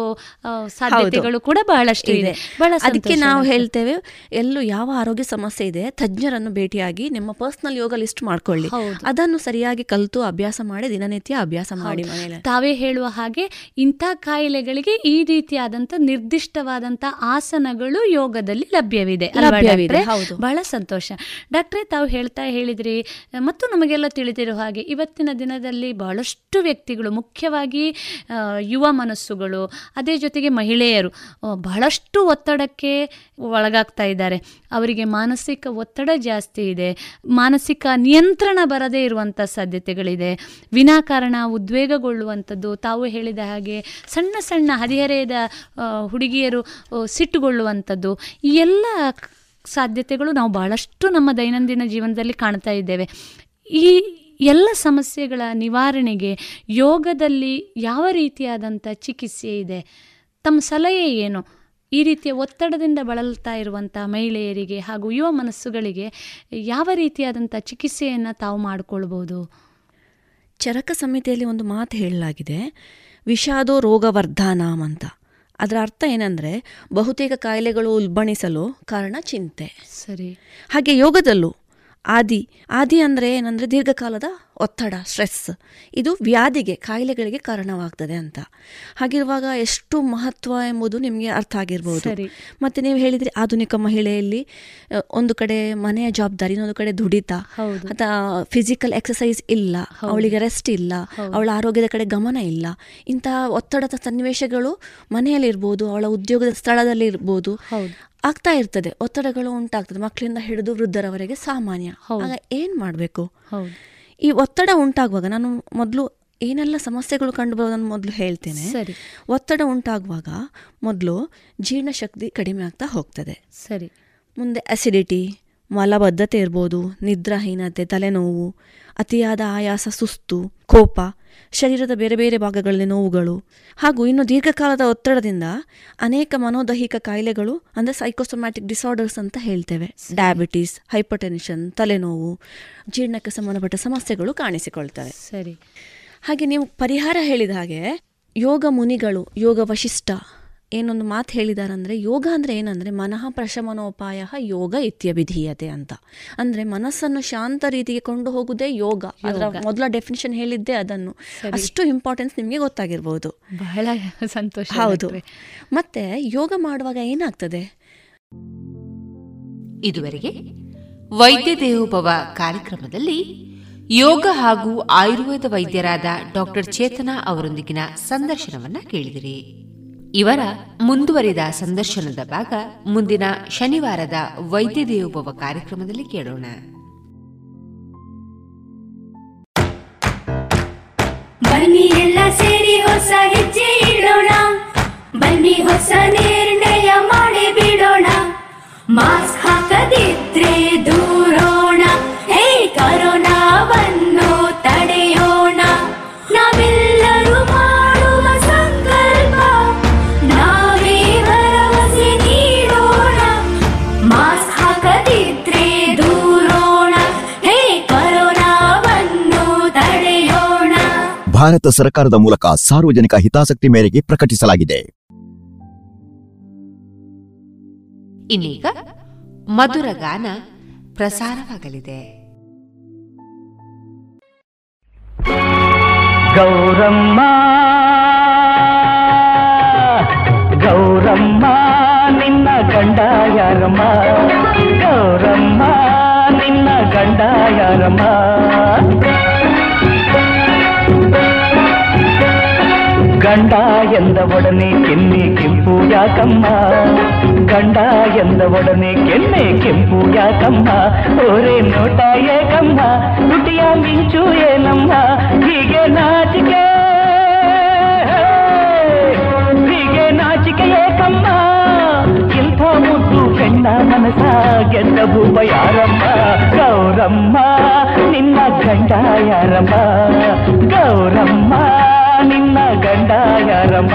ಸಾಧ್ಯತೆಗಳು ಕೂಡ ಬಹಳಷ್ಟು ಇದೆ. ಬಹಳ ಅದಕ್ಕೆ ನಾವು ಹೇಳ್ತೇವೆ ಎಲ್ಲೂ ಯಾವ ಆರೋಗ್ಯ ಸಮಸ್ಯೆ ಇದೆ ತಜ್ಞರನ್ನು ಭೇಟಿಯಾಗಿ ನಿಮ್ಮ ಪರ್ಸನಲ್ ಯೋಗ ಲಿಸ್ಟ್ ಮಾಡ್ಕೊಳ್ಳಿ. ಅದನ್ನು ಸರಿಯಾಗಿ ಕಲಿತು ಅಭ್ಯಾಸ ಮಾಡಿ ದಿನನಿತ್ಯ ಅಭ್ಯಾಸ ಮಾಡಿ ತಾವೇ ಹೇಳುವ ಹಾಗೆ ಇಂಥ ಕಾಯಿಲೆಗಳಿಗೆ ಈ ರೀತಿಯಾದಂತ ನಿರ್ದಿಷ್ಟವಾದಂತ ಆಸನಗಳು ಯೋಗದಲ್ಲಿ ಲಭ್ಯವಿದೆ. ಬಹಳ ಸಂತೋಷ. ಡಾಕ್ಟ್ರೆ ತಾವು ಹೇಳ್ತಾ ಹೇಳಿದ್ರಿ ಮತ್ತು ನಮಗೆಲ್ಲ ತಿಳಿದಿರೋ ಹಾಗೆ ಇವತ್ತಿನ ದಿನದಲ್ಲಿ ಬಹಳಷ್ಟು ವ್ಯಕ್ತಿಗಳು, ಮುಖ್ಯವಾಗಿ ಯುವ ಮನಸ್ಸುಗಳು, ಅದೇ ಜೊತೆಗೆ ಮಹಿಳೆಯರು ಬಹಳಷ್ಟು ಒತ್ತಡಕ್ಕೆ ಒಳಗಾಗ್ತಾ ಇದ್ದಾರೆ. ಅವರಿಗೆ ಮಾನಸಿಕ ಒತ್ತಡ ಜಾಸ್ತಿ ಇದೆ. ಮಾನಸಿಕ ನಿಯಂತ್ರಣ ಬರದೇ ಇರುವಂಥ ಸಾಧ್ಯತೆಗಳಿದೆ. ವಿನಾಕಾರಣ ಉದ್ವೇಗಗೊಳ್ಳುವಂಥದ್ದು, ತಾವು ಹೇಳಿದ ಹಾಗೆ ಸಣ್ಣ ಸಣ್ಣ ಹದಿಹರೆಯದ ಹುಡುಗಿಯರು ಸಿಟ್ಟುಗೊಳ್ಳುವಂಥದ್ದು, ಈ ಎಲ್ಲ ಸಾಧ್ಯತೆಗಳು ನಾವು ಬಹಳಷ್ಟು ನಮ್ಮ ದೈನಂದಿನ ಜೀವನದಲ್ಲಿ ಕಾಣ್ತಾ ಇದ್ದೇವೆ. ಈ ಎಲ್ಲ ಸಮಸ್ಯೆಗಳ ನಿವಾರಣೆಗೆ ಯೋಗದಲ್ಲಿ ಯಾವ ರೀತಿಯಾದಂಥ ಚಿಕಿತ್ಸೆ ಇದೆ? ತಮ್ಮ ಸಲಹೆ ಏನು? ಈ ರೀತಿಯ ಒತ್ತಡದಿಂದ ಬಳಲ್ತಾ ಇರುವಂಥ ಮಹಿಳೆಯರಿಗೆ ಹಾಗೂ ಯುವ ಮನಸ್ಸುಗಳಿಗೆ ಯಾವ ರೀತಿಯಾದಂಥ ಚಿಕಿತ್ಸೆಯನ್ನು ತಾವು ಮಾಡಿಕೊಳ್ಬೋದು? ಚರಕ ಸಂಹಿತೆಯಲ್ಲಿ ಒಂದು ಮಾತು ಹೇಳಲಾಗಿದೆ. ವಿಷಾದೋ ರೋಗವರ್ಧಾನಾಮ್ ಅಂತ. ಅದರ ಅರ್ಥ ಏನಂದ್ರೆ ಬಹುತೇಕ ಕಾಯಿಲೆಗಳು ಉಲ್ಬಣಿಸಲು ಕಾರಣ ಚಿಂತೆ. ಸರಿ. ಹಾಗೆ ಯೋಗದಲ್ಲೂ ಆದಿ ಆದಿ ಅಂದರೆ ಏನಂದರೆ ದೀರ್ಘಕಾಲದ ಒತ್ತಡ ಸ್ಟ್ರೆಸ್ ಇದು ವ್ಯಾಧಿಗೆ ಕಾಯಿಲೆಗಳಿಗೆ ಕಾರಣವಾಗ್ತದೆ ಅಂತ. ಹಾಗಿರುವಾಗ ಎಷ್ಟು ಮಹತ್ವ ಎಂಬುದು ನಿಮಗೆ ಅರ್ಥ ಆಗಿರ್ಬೋದು. ಮತ್ತೆ ನೀವು ಹೇಳಿದ್ರಿ ಆಧುನಿಕ ಮಹಿಳೆಯಲ್ಲಿ ಒಂದು ಕಡೆ ಮನೆಯ ಜವಾಬ್ದಾರಿ ಇನ್ನೊಂದು ಕಡೆ ದುಡಿತ. ಅಥವಾ ಫಿಸಿಕಲ್ ಎಕ್ಸಸೈಸ್ ಇಲ್ಲ ಅವಳಿಗೆ ರೆಸ್ಟ್ ಇಲ್ಲ ಅವಳ ಆರೋಗ್ಯದ ಕಡೆ ಗಮನ ಇಲ್ಲ. ಇಂತಹ ಒತ್ತಡದ ಸನ್ನಿವೇಶಗಳು ಮನೆಯಲ್ಲಿರ್ಬೋದು ಅವಳ ಉದ್ಯೋಗದ ಸ್ಥಳದಲ್ಲಿ ಇರ್ಬೋದು ಆಗ್ತಾ ಇರ್ತದೆ. ಒತ್ತಡಗಳು ಉಂಟಾಗ್ತದೆ. ಮಕ್ಕಳಿಂದ ಹಿಡಿದು ವೃದ್ಧರವರೆಗೆ ಸಾಮಾನ್ಯ. ಆಗ ಏನ್ ಮಾಡಬೇಕು? ಈ ಒತ್ತಡ ಉಂಟಾಗುವಾಗ ನಾನು ಮೊದಲು ಏನೆಲ್ಲ ಸಮಸ್ಯೆಗಳು ಕಂಡು ಬರೋದನ್ನು ಮೊದಲು ಹೇಳ್ತೇನೆ. ಸರಿ. ಒತ್ತಡ ಉಂಟಾಗುವಾಗ ಮೊದಲು ಜೀರ್ಣಶಕ್ತಿ ಕಡಿಮೆ ಆಗ್ತಾ ಹೋಗ್ತದೆ. ಸರಿ. ಮುಂದೆ ಅಸಿಡಿಟಿ ಮಲಬದ್ಧತೆ ಇರ್ಬೋದು ನಿದ್ರಾಹೀನತೆ ತಲೆನೋವು ಅತಿಯಾದ ಆಯಾಸ ಸುಸ್ತು ಕೋಪ ಶರೀರದ ಬೇರೆ ಬೇರೆ ಭಾಗಗಳಲ್ಲಿ ನೋವುಗಳು ಹಾಗೂ ಇನ್ನು ದೀರ್ಘಕಾಲದ ಒತ್ತಡದಿಂದ ಅನೇಕ ಮನೋದೈಹಿಕ ಕಾಯಿಲೆಗಳು ಅಂದರೆ ಸೈಕೋಸೊಮ್ಯಾಟಿಕ್ ಡಿಸಾರ್ಡರ್ಸ್ ಅಂತ ಹೇಳ್ತೇವೆ. ಡಯಾಬಿಟಿಸ್ ಹೈಪರ್ಟೆನ್ಷನ್ ತಲೆನೋವು ಜೀರ್ಣಕ್ಕೆ ಸಂಬಂಧಪಟ್ಟ ಸಮಸ್ಯೆಗಳು ಕಾಣಿಸಿಕೊಳ್ತವೆ. ಸರಿ. ಹಾಗೆ ನೀವು ಪರಿಹಾರ ಹೇಳಿದ ಹಾಗೆ ಯೋಗ ಮುನಿಗಳು ಯೋಗ ವಶಿಷ್ಠ ಏನೊಂದು ಮಾತು ಹೇಳಿದಾರಂದ್ರೆ ಯೋಗ ಅಂದ್ರೆ ಏನಂದ್ರೆ ಮನಃ ಪ್ರಶಮನೋಪಾಯ ಯೋಗ ಇತ್ಯಭಿಧೀಯತೆ ಅಂತ. ಅಂದ್ರೆ ಮನಸ್ಸನ್ನು ಶಾಂತ ರೀತಿಗೆ ಕೊಂಡು ಹೋಗುದೇ ಯೋಗ. ಅದರ ಮೊದಲ ಡೆಫಿನಿಷನ್ ಹೇಳಿದ್ದೆ ಅದನ್ನು. ಅಷ್ಟು ಇಂಪಾರ್ಟೆನ್ಸ್ ನಿಮಗೆ ಗೊತ್ತಾಗಿರ್ಬೋದು. ಬಹಳ ಸಂತೋಷ ಹೌದು. ಮತ್ತೆ ಯೋಗ ಮಾಡುವಾಗ ಏನಾಗ್ತದೆ? ಇದುವರೆಗೆ ವೈದ್ಯ ದೇವೋಭವ ಕಾರ್ಯಕ್ರಮದಲ್ಲಿ ಯೋಗ ಹಾಗೂ ಆಯುರ್ವೇದ ವೈದ್ಯರಾದ ಡಾಕ್ಟರ್ ಚೇತನಾ ಅವರೊಂದಿಗಿನ ಸಂದರ್ಶನವನ್ನ ಕೇಳಿದಿರಿ. ಇವರ ಮುಂದುವರಿದ ಸಂದರ್ಶನದ ಭಾಗ ಮುಂದಿನ ಶನಿವಾರದ ವೈದ್ಯ ದೇವೋಭವ ಕಾರ್ಯಕ್ರಮದಲ್ಲಿ ಕೇಳೋಣ. ಬನ್ನಿ ಎಲ್ಲ ಸೇರಿ ಹೊಸ ಹೆಜ್ಜೆ ಇಡೋಣ. ಬನ್ನಿ ಹೊಸ ನಿರ್ಣಯ ಮಾಡಿ ಬಿಡೋಣ. ಮಾಸ್ಕ್ ಹಾಕದಿದ್ರೆ ದೂರೋಣ. ಹೇ ಕರೋನಾವನ್ನು ತಡೆಯೋಣ ಭಾರತ ಸರ್ಕಾರದ ಮೂಲಕ ಸಾರ್ವಜನಿಕ ಹಿತಾಸಕ್ತಿ ಮೇರೆಗೆ ಪ್ರಕಟಿಸಲಾಗಿದೆ. ಇನ್ನೀಗ ಮಧುರ ಗಾನ ಪ್ರಸಾರವಾಗಲಿದೆ. ಗೌರಮ್ಮ ಗೌರಮ್ಮ ನಿನ್ನ ಗಂಡ ಯಾರಮ್ಮ? ಗೌರಮ್ಮ ನಿನ್ನ ಗಂಡ ಯಾರಮ್ಮ? ಗಂಡ ಎಂದ ಒಡನೆ ಕೆನ್ನೆ ಕೆಂಪು ಯಾಕಮ್ಮ ಗಂಡ ಎಂದ ಒಡನೆ ಕೆನ್ನೆ ಕೆಂಪು ಯಾಕಮ್ಮ ಓರೆ ನೋಟ ಏಕಮ್ಮ ದುಟಿಯ ಮಿಂಚು ಏನಮ್ಮ ಹೀಗೆ ನಾಚಿಕೆ ಹೀಗೆ ನಾಚಿಕೆ ಏಕಮ್ಮ ಇಂಥ ಮುದ್ದು ಹೆಣ್ಣ ಮನಸ ಗೆದ್ದ ಭೂಪ ಯಾರಮ್ಮ ಗೌರಮ್ಮ ನಿನ್ನ ಗಂಡ ಯಾರಮ್ಮ ಗೌರಮ್ಮ ನಿನ್ನ ಗಂಡ ಯಾರಮ್ಮ?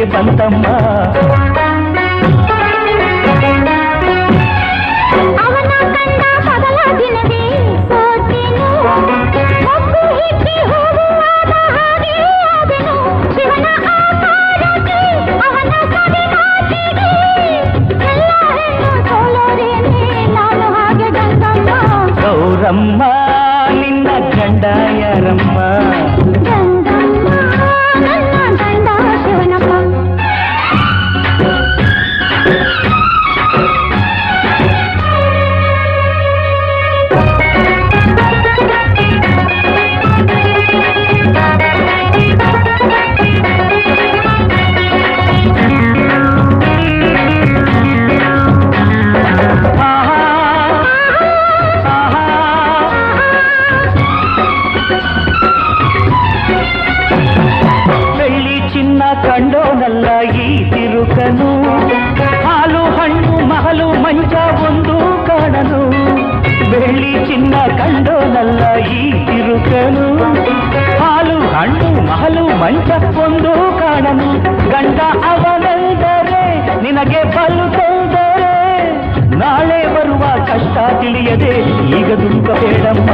ಪ್ರೀತಿ ಒಂದು ಕಾಣನು ಗಂಡ ಅವನೆಂದರೆ ನಿನಗೆ ಬಲು ತೊಂದರೆ. ನಾಳೆ ಬರುವ ಕಷ್ಟ ತಿಳಿಯದೆ ಈಗ ದುಃಖಬೇಡಮ್ಮ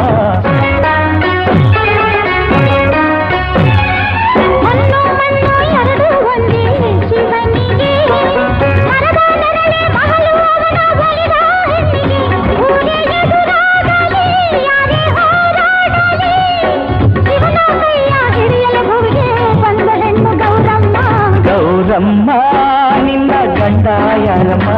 ಗಂಡಮ್ಮ ನಿನ್ನ ಗಂಡ ಯಾರಮ್ಮ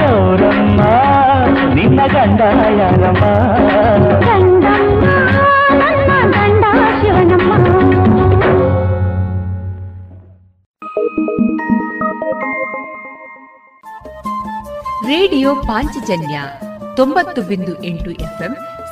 ಗೌರಮ್ಮ ನಿನ್ನ ಗಂಡ ಯಾರಮ್ಮ ರೇಡಿಯೋ ಪಾಂಚಜನ್ಯ ತೊಂಬತ್ತು ಬಿಂದು ಎಂಟು ಎಫ್ಎಂ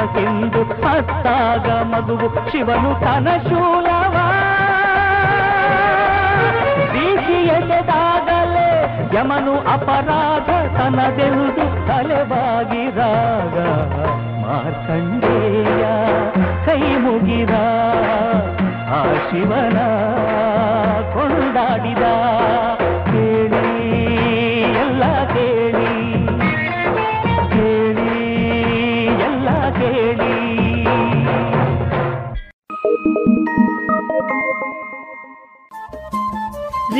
ಕನಸೆಂದು ಅತ್ತಾಗ ಮಗುವು ಶಿವನು ಕನಶೂಲವ ರೀತಿಯದಾಗಲೇ ಯಮನು ಅಪರಾಧ ತನದೆಂದು ತಲೆಬಾಗಿದಾಗ ಮಾರ್ಕಂಡೇಯ, ಕೈ ಮುಗಿದ, ಆ ಶಿವನ ಕೊಂಡಾಡಿದ.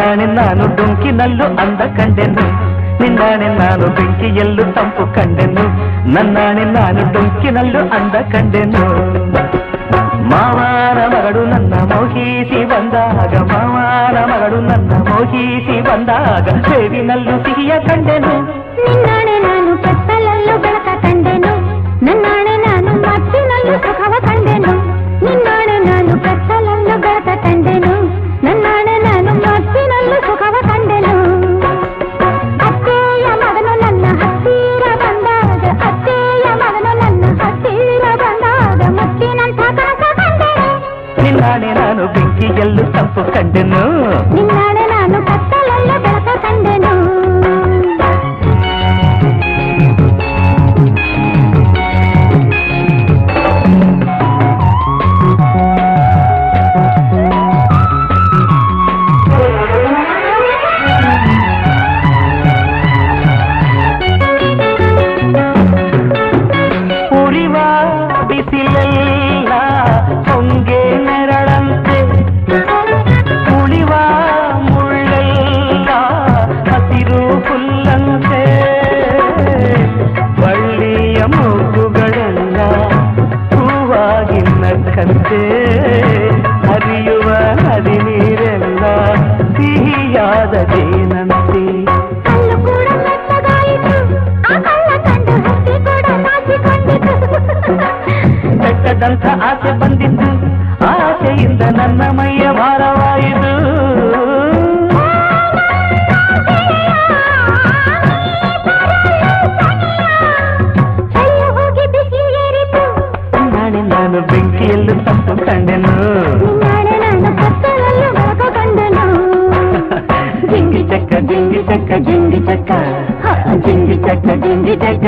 ನಿನ್ನಾಣೆ ನಾನು ಡೊಂಕಿನಲ್ಲೂ ಅಂದ ಕಂಡೆನು ನಿನ್ನಾಣೆ ನಾನು ಬೆಂಕಿಯಲ್ಲೂ ತಂಪು ಕಂಡೆನು ನನ್ನಾಣೆ ನಾನು ಡೊಂಕಿನಲ್ಲೂ ಅಂದ ಕಂಡೆನು ಮಾವಾರ ಮಗಳು ನನ್ನ ಮೋಹಿಸಿ ಬಂದಾಗ ಮಾವಾರ ಮಗಳು ನನ್ನ ಮೋಹಿಸಿ ಬಂದಾಗ ಸೇವಿನಲ್ಲೂ ಸಿಹಿಯ ಕಂಡೆನು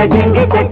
नचेंगे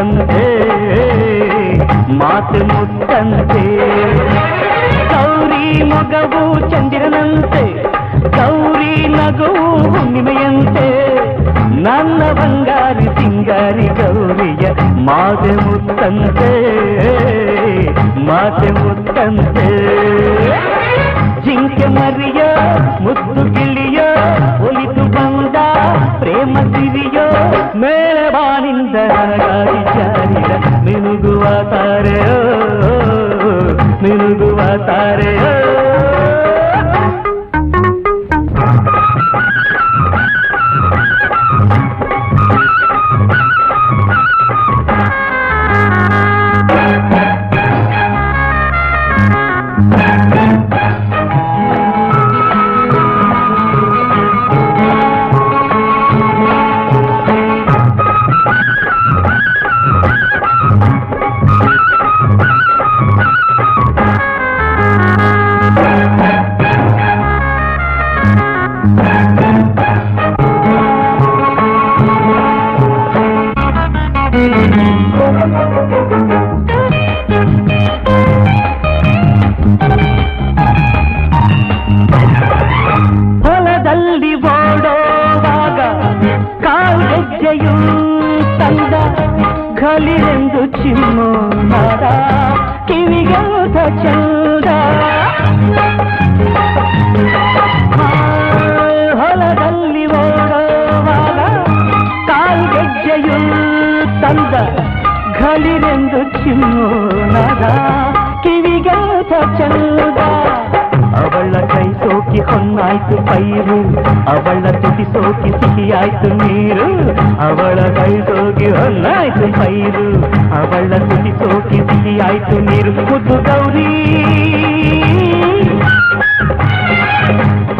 ಮುತ್ತಂತೆ ಮಾತು ಮುತ್ತಂತೆ. ಗೌರಿ ಮಗವು ಚಂದಿರನಂತೆ, ಗೌರಿ ನಗವು ಹುಣ್ಣಿಮೆಯಂತೆ. ನನ್ನ ಬಂಗಾರಿ ಸಿಂಗಾರಿ ಗೌರಿಯ ಮಾತು ಮುತ್ತಂತೆ ಮಾತು ಮುತ್ತಂತೆ. ಜಿಂಕೆ ಮರಿಯ ಮುದ್ದು ಗಿಳಿಯ ಒಲಿತು ಬಂದ ಪ್ರೇಮ ಸಿರಿಯೋ, ಮೇಳವಾನಿಂದ ತಾರೆಯೋ ನಿನಗುವ ತಾರೆಯೋ ಸೋಕಿ ಸಿಹಿಯಾಯ್ತು ನೀರು, ಅವಳ ಕೈ ಸೋಕಿ ಹೊನ್ನಾಯ್ತು ಪೈರು, ಅವಳ ತುಟಿ ಸೋಕಿ ಸಿಹಿಯಾಯ್ತು ನೀರು. ಮುದ್ದು ಗೌರಿ,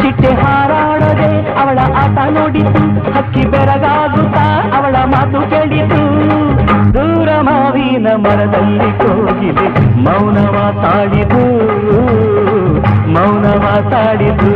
ಚಿಟ್ಟೆ ಹಾರಾಡದೆ ಅವಳ ಆಟ ನೋಡಿತು, ಹಕ್ಕಿ ಬೆರಗಾಗುತ್ತಾ ಅವಳ ಮಾತು ಕೇಳಿತು. ದೂರ ಮಾವಿನ ಮರದಲ್ಲಿ ಕೋಗಿಲೆ ಮೌನ ಮಾತಾಡಿದು ಮೌನ ಮಾತಾಡಿದು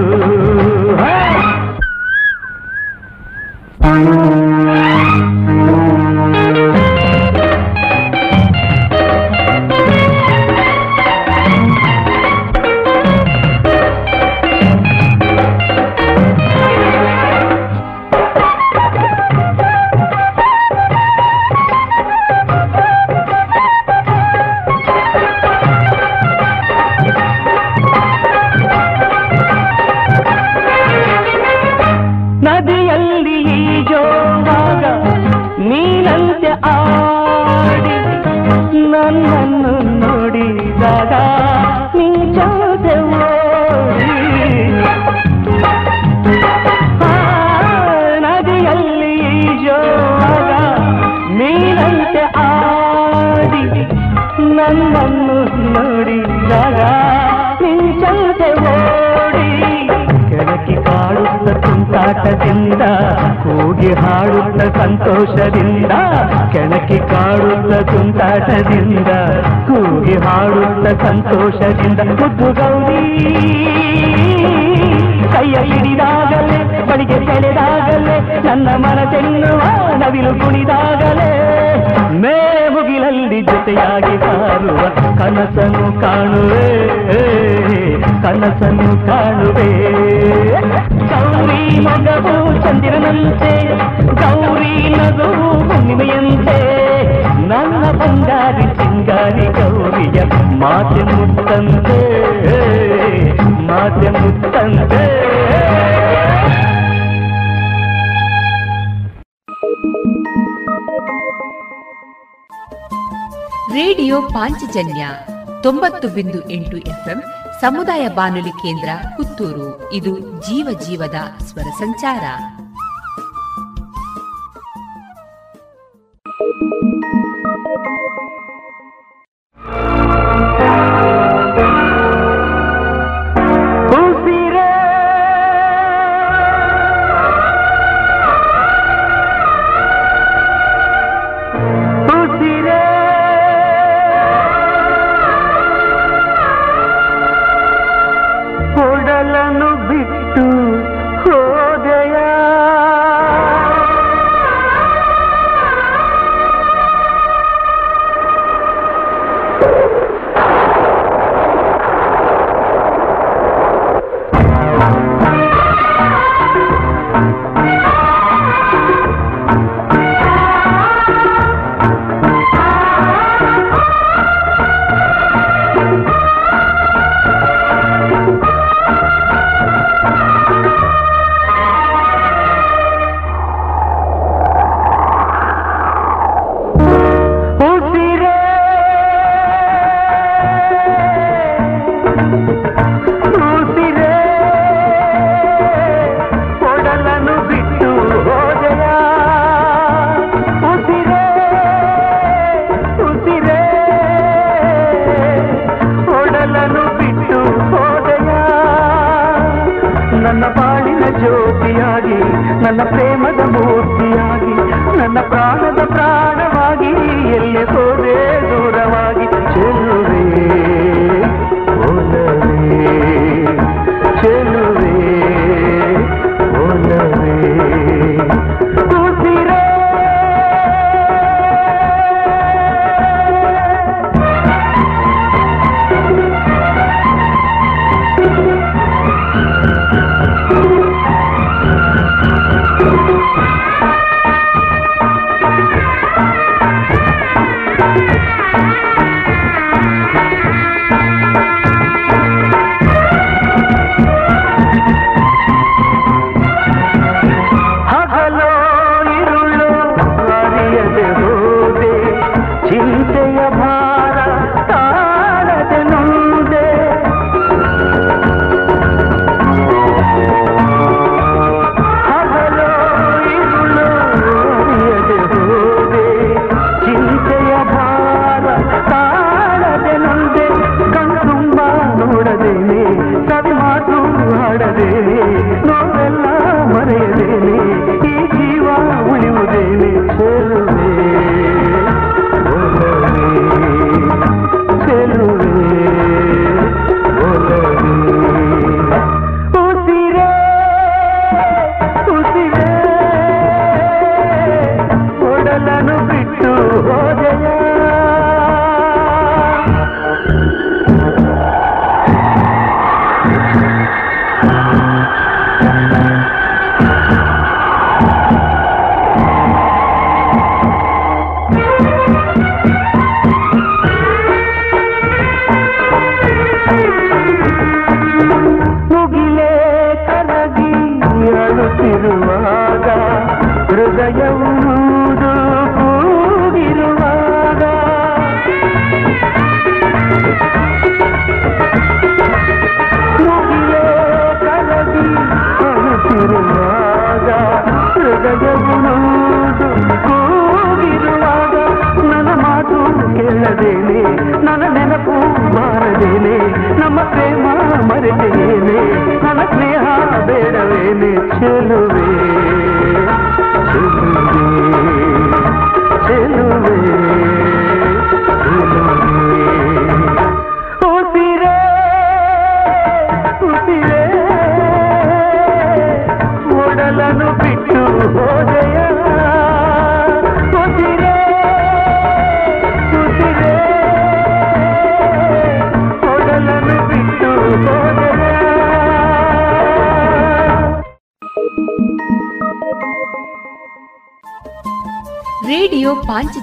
ಚಂದಿರನಂತೆ ಗೌರಿ ನಗುವು ಹುಣ್ಣಿಮೆಯಂತೆ ನನ್ನ ಬಂಗಾರಿ ಸಿಂಗಾರಿ ಗೌರಿಯ ಮಾತೆ ಮುತ್ತಂತೆ ಮಾತೆ ಮುತ್ತಂತೆ. ರೇಡಿಯೋ ಪಾಂಚಜನ್ಯ ತೊಂಬತ್ತು ಬಿಂದು ಎಂಟು ಎಫ್ಎಂ ಸಮುದಾಯ ಬಾನುಲಿ ಕೇಂದ್ರ ಪುತ್ತೂರು. ಇದು ಜೀವ ಜೀವದ ಸ್ವರ ಸಂಚಾರ.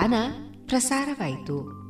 ಗಾನ ಪ್ರಸಾರವಾಯಿತು.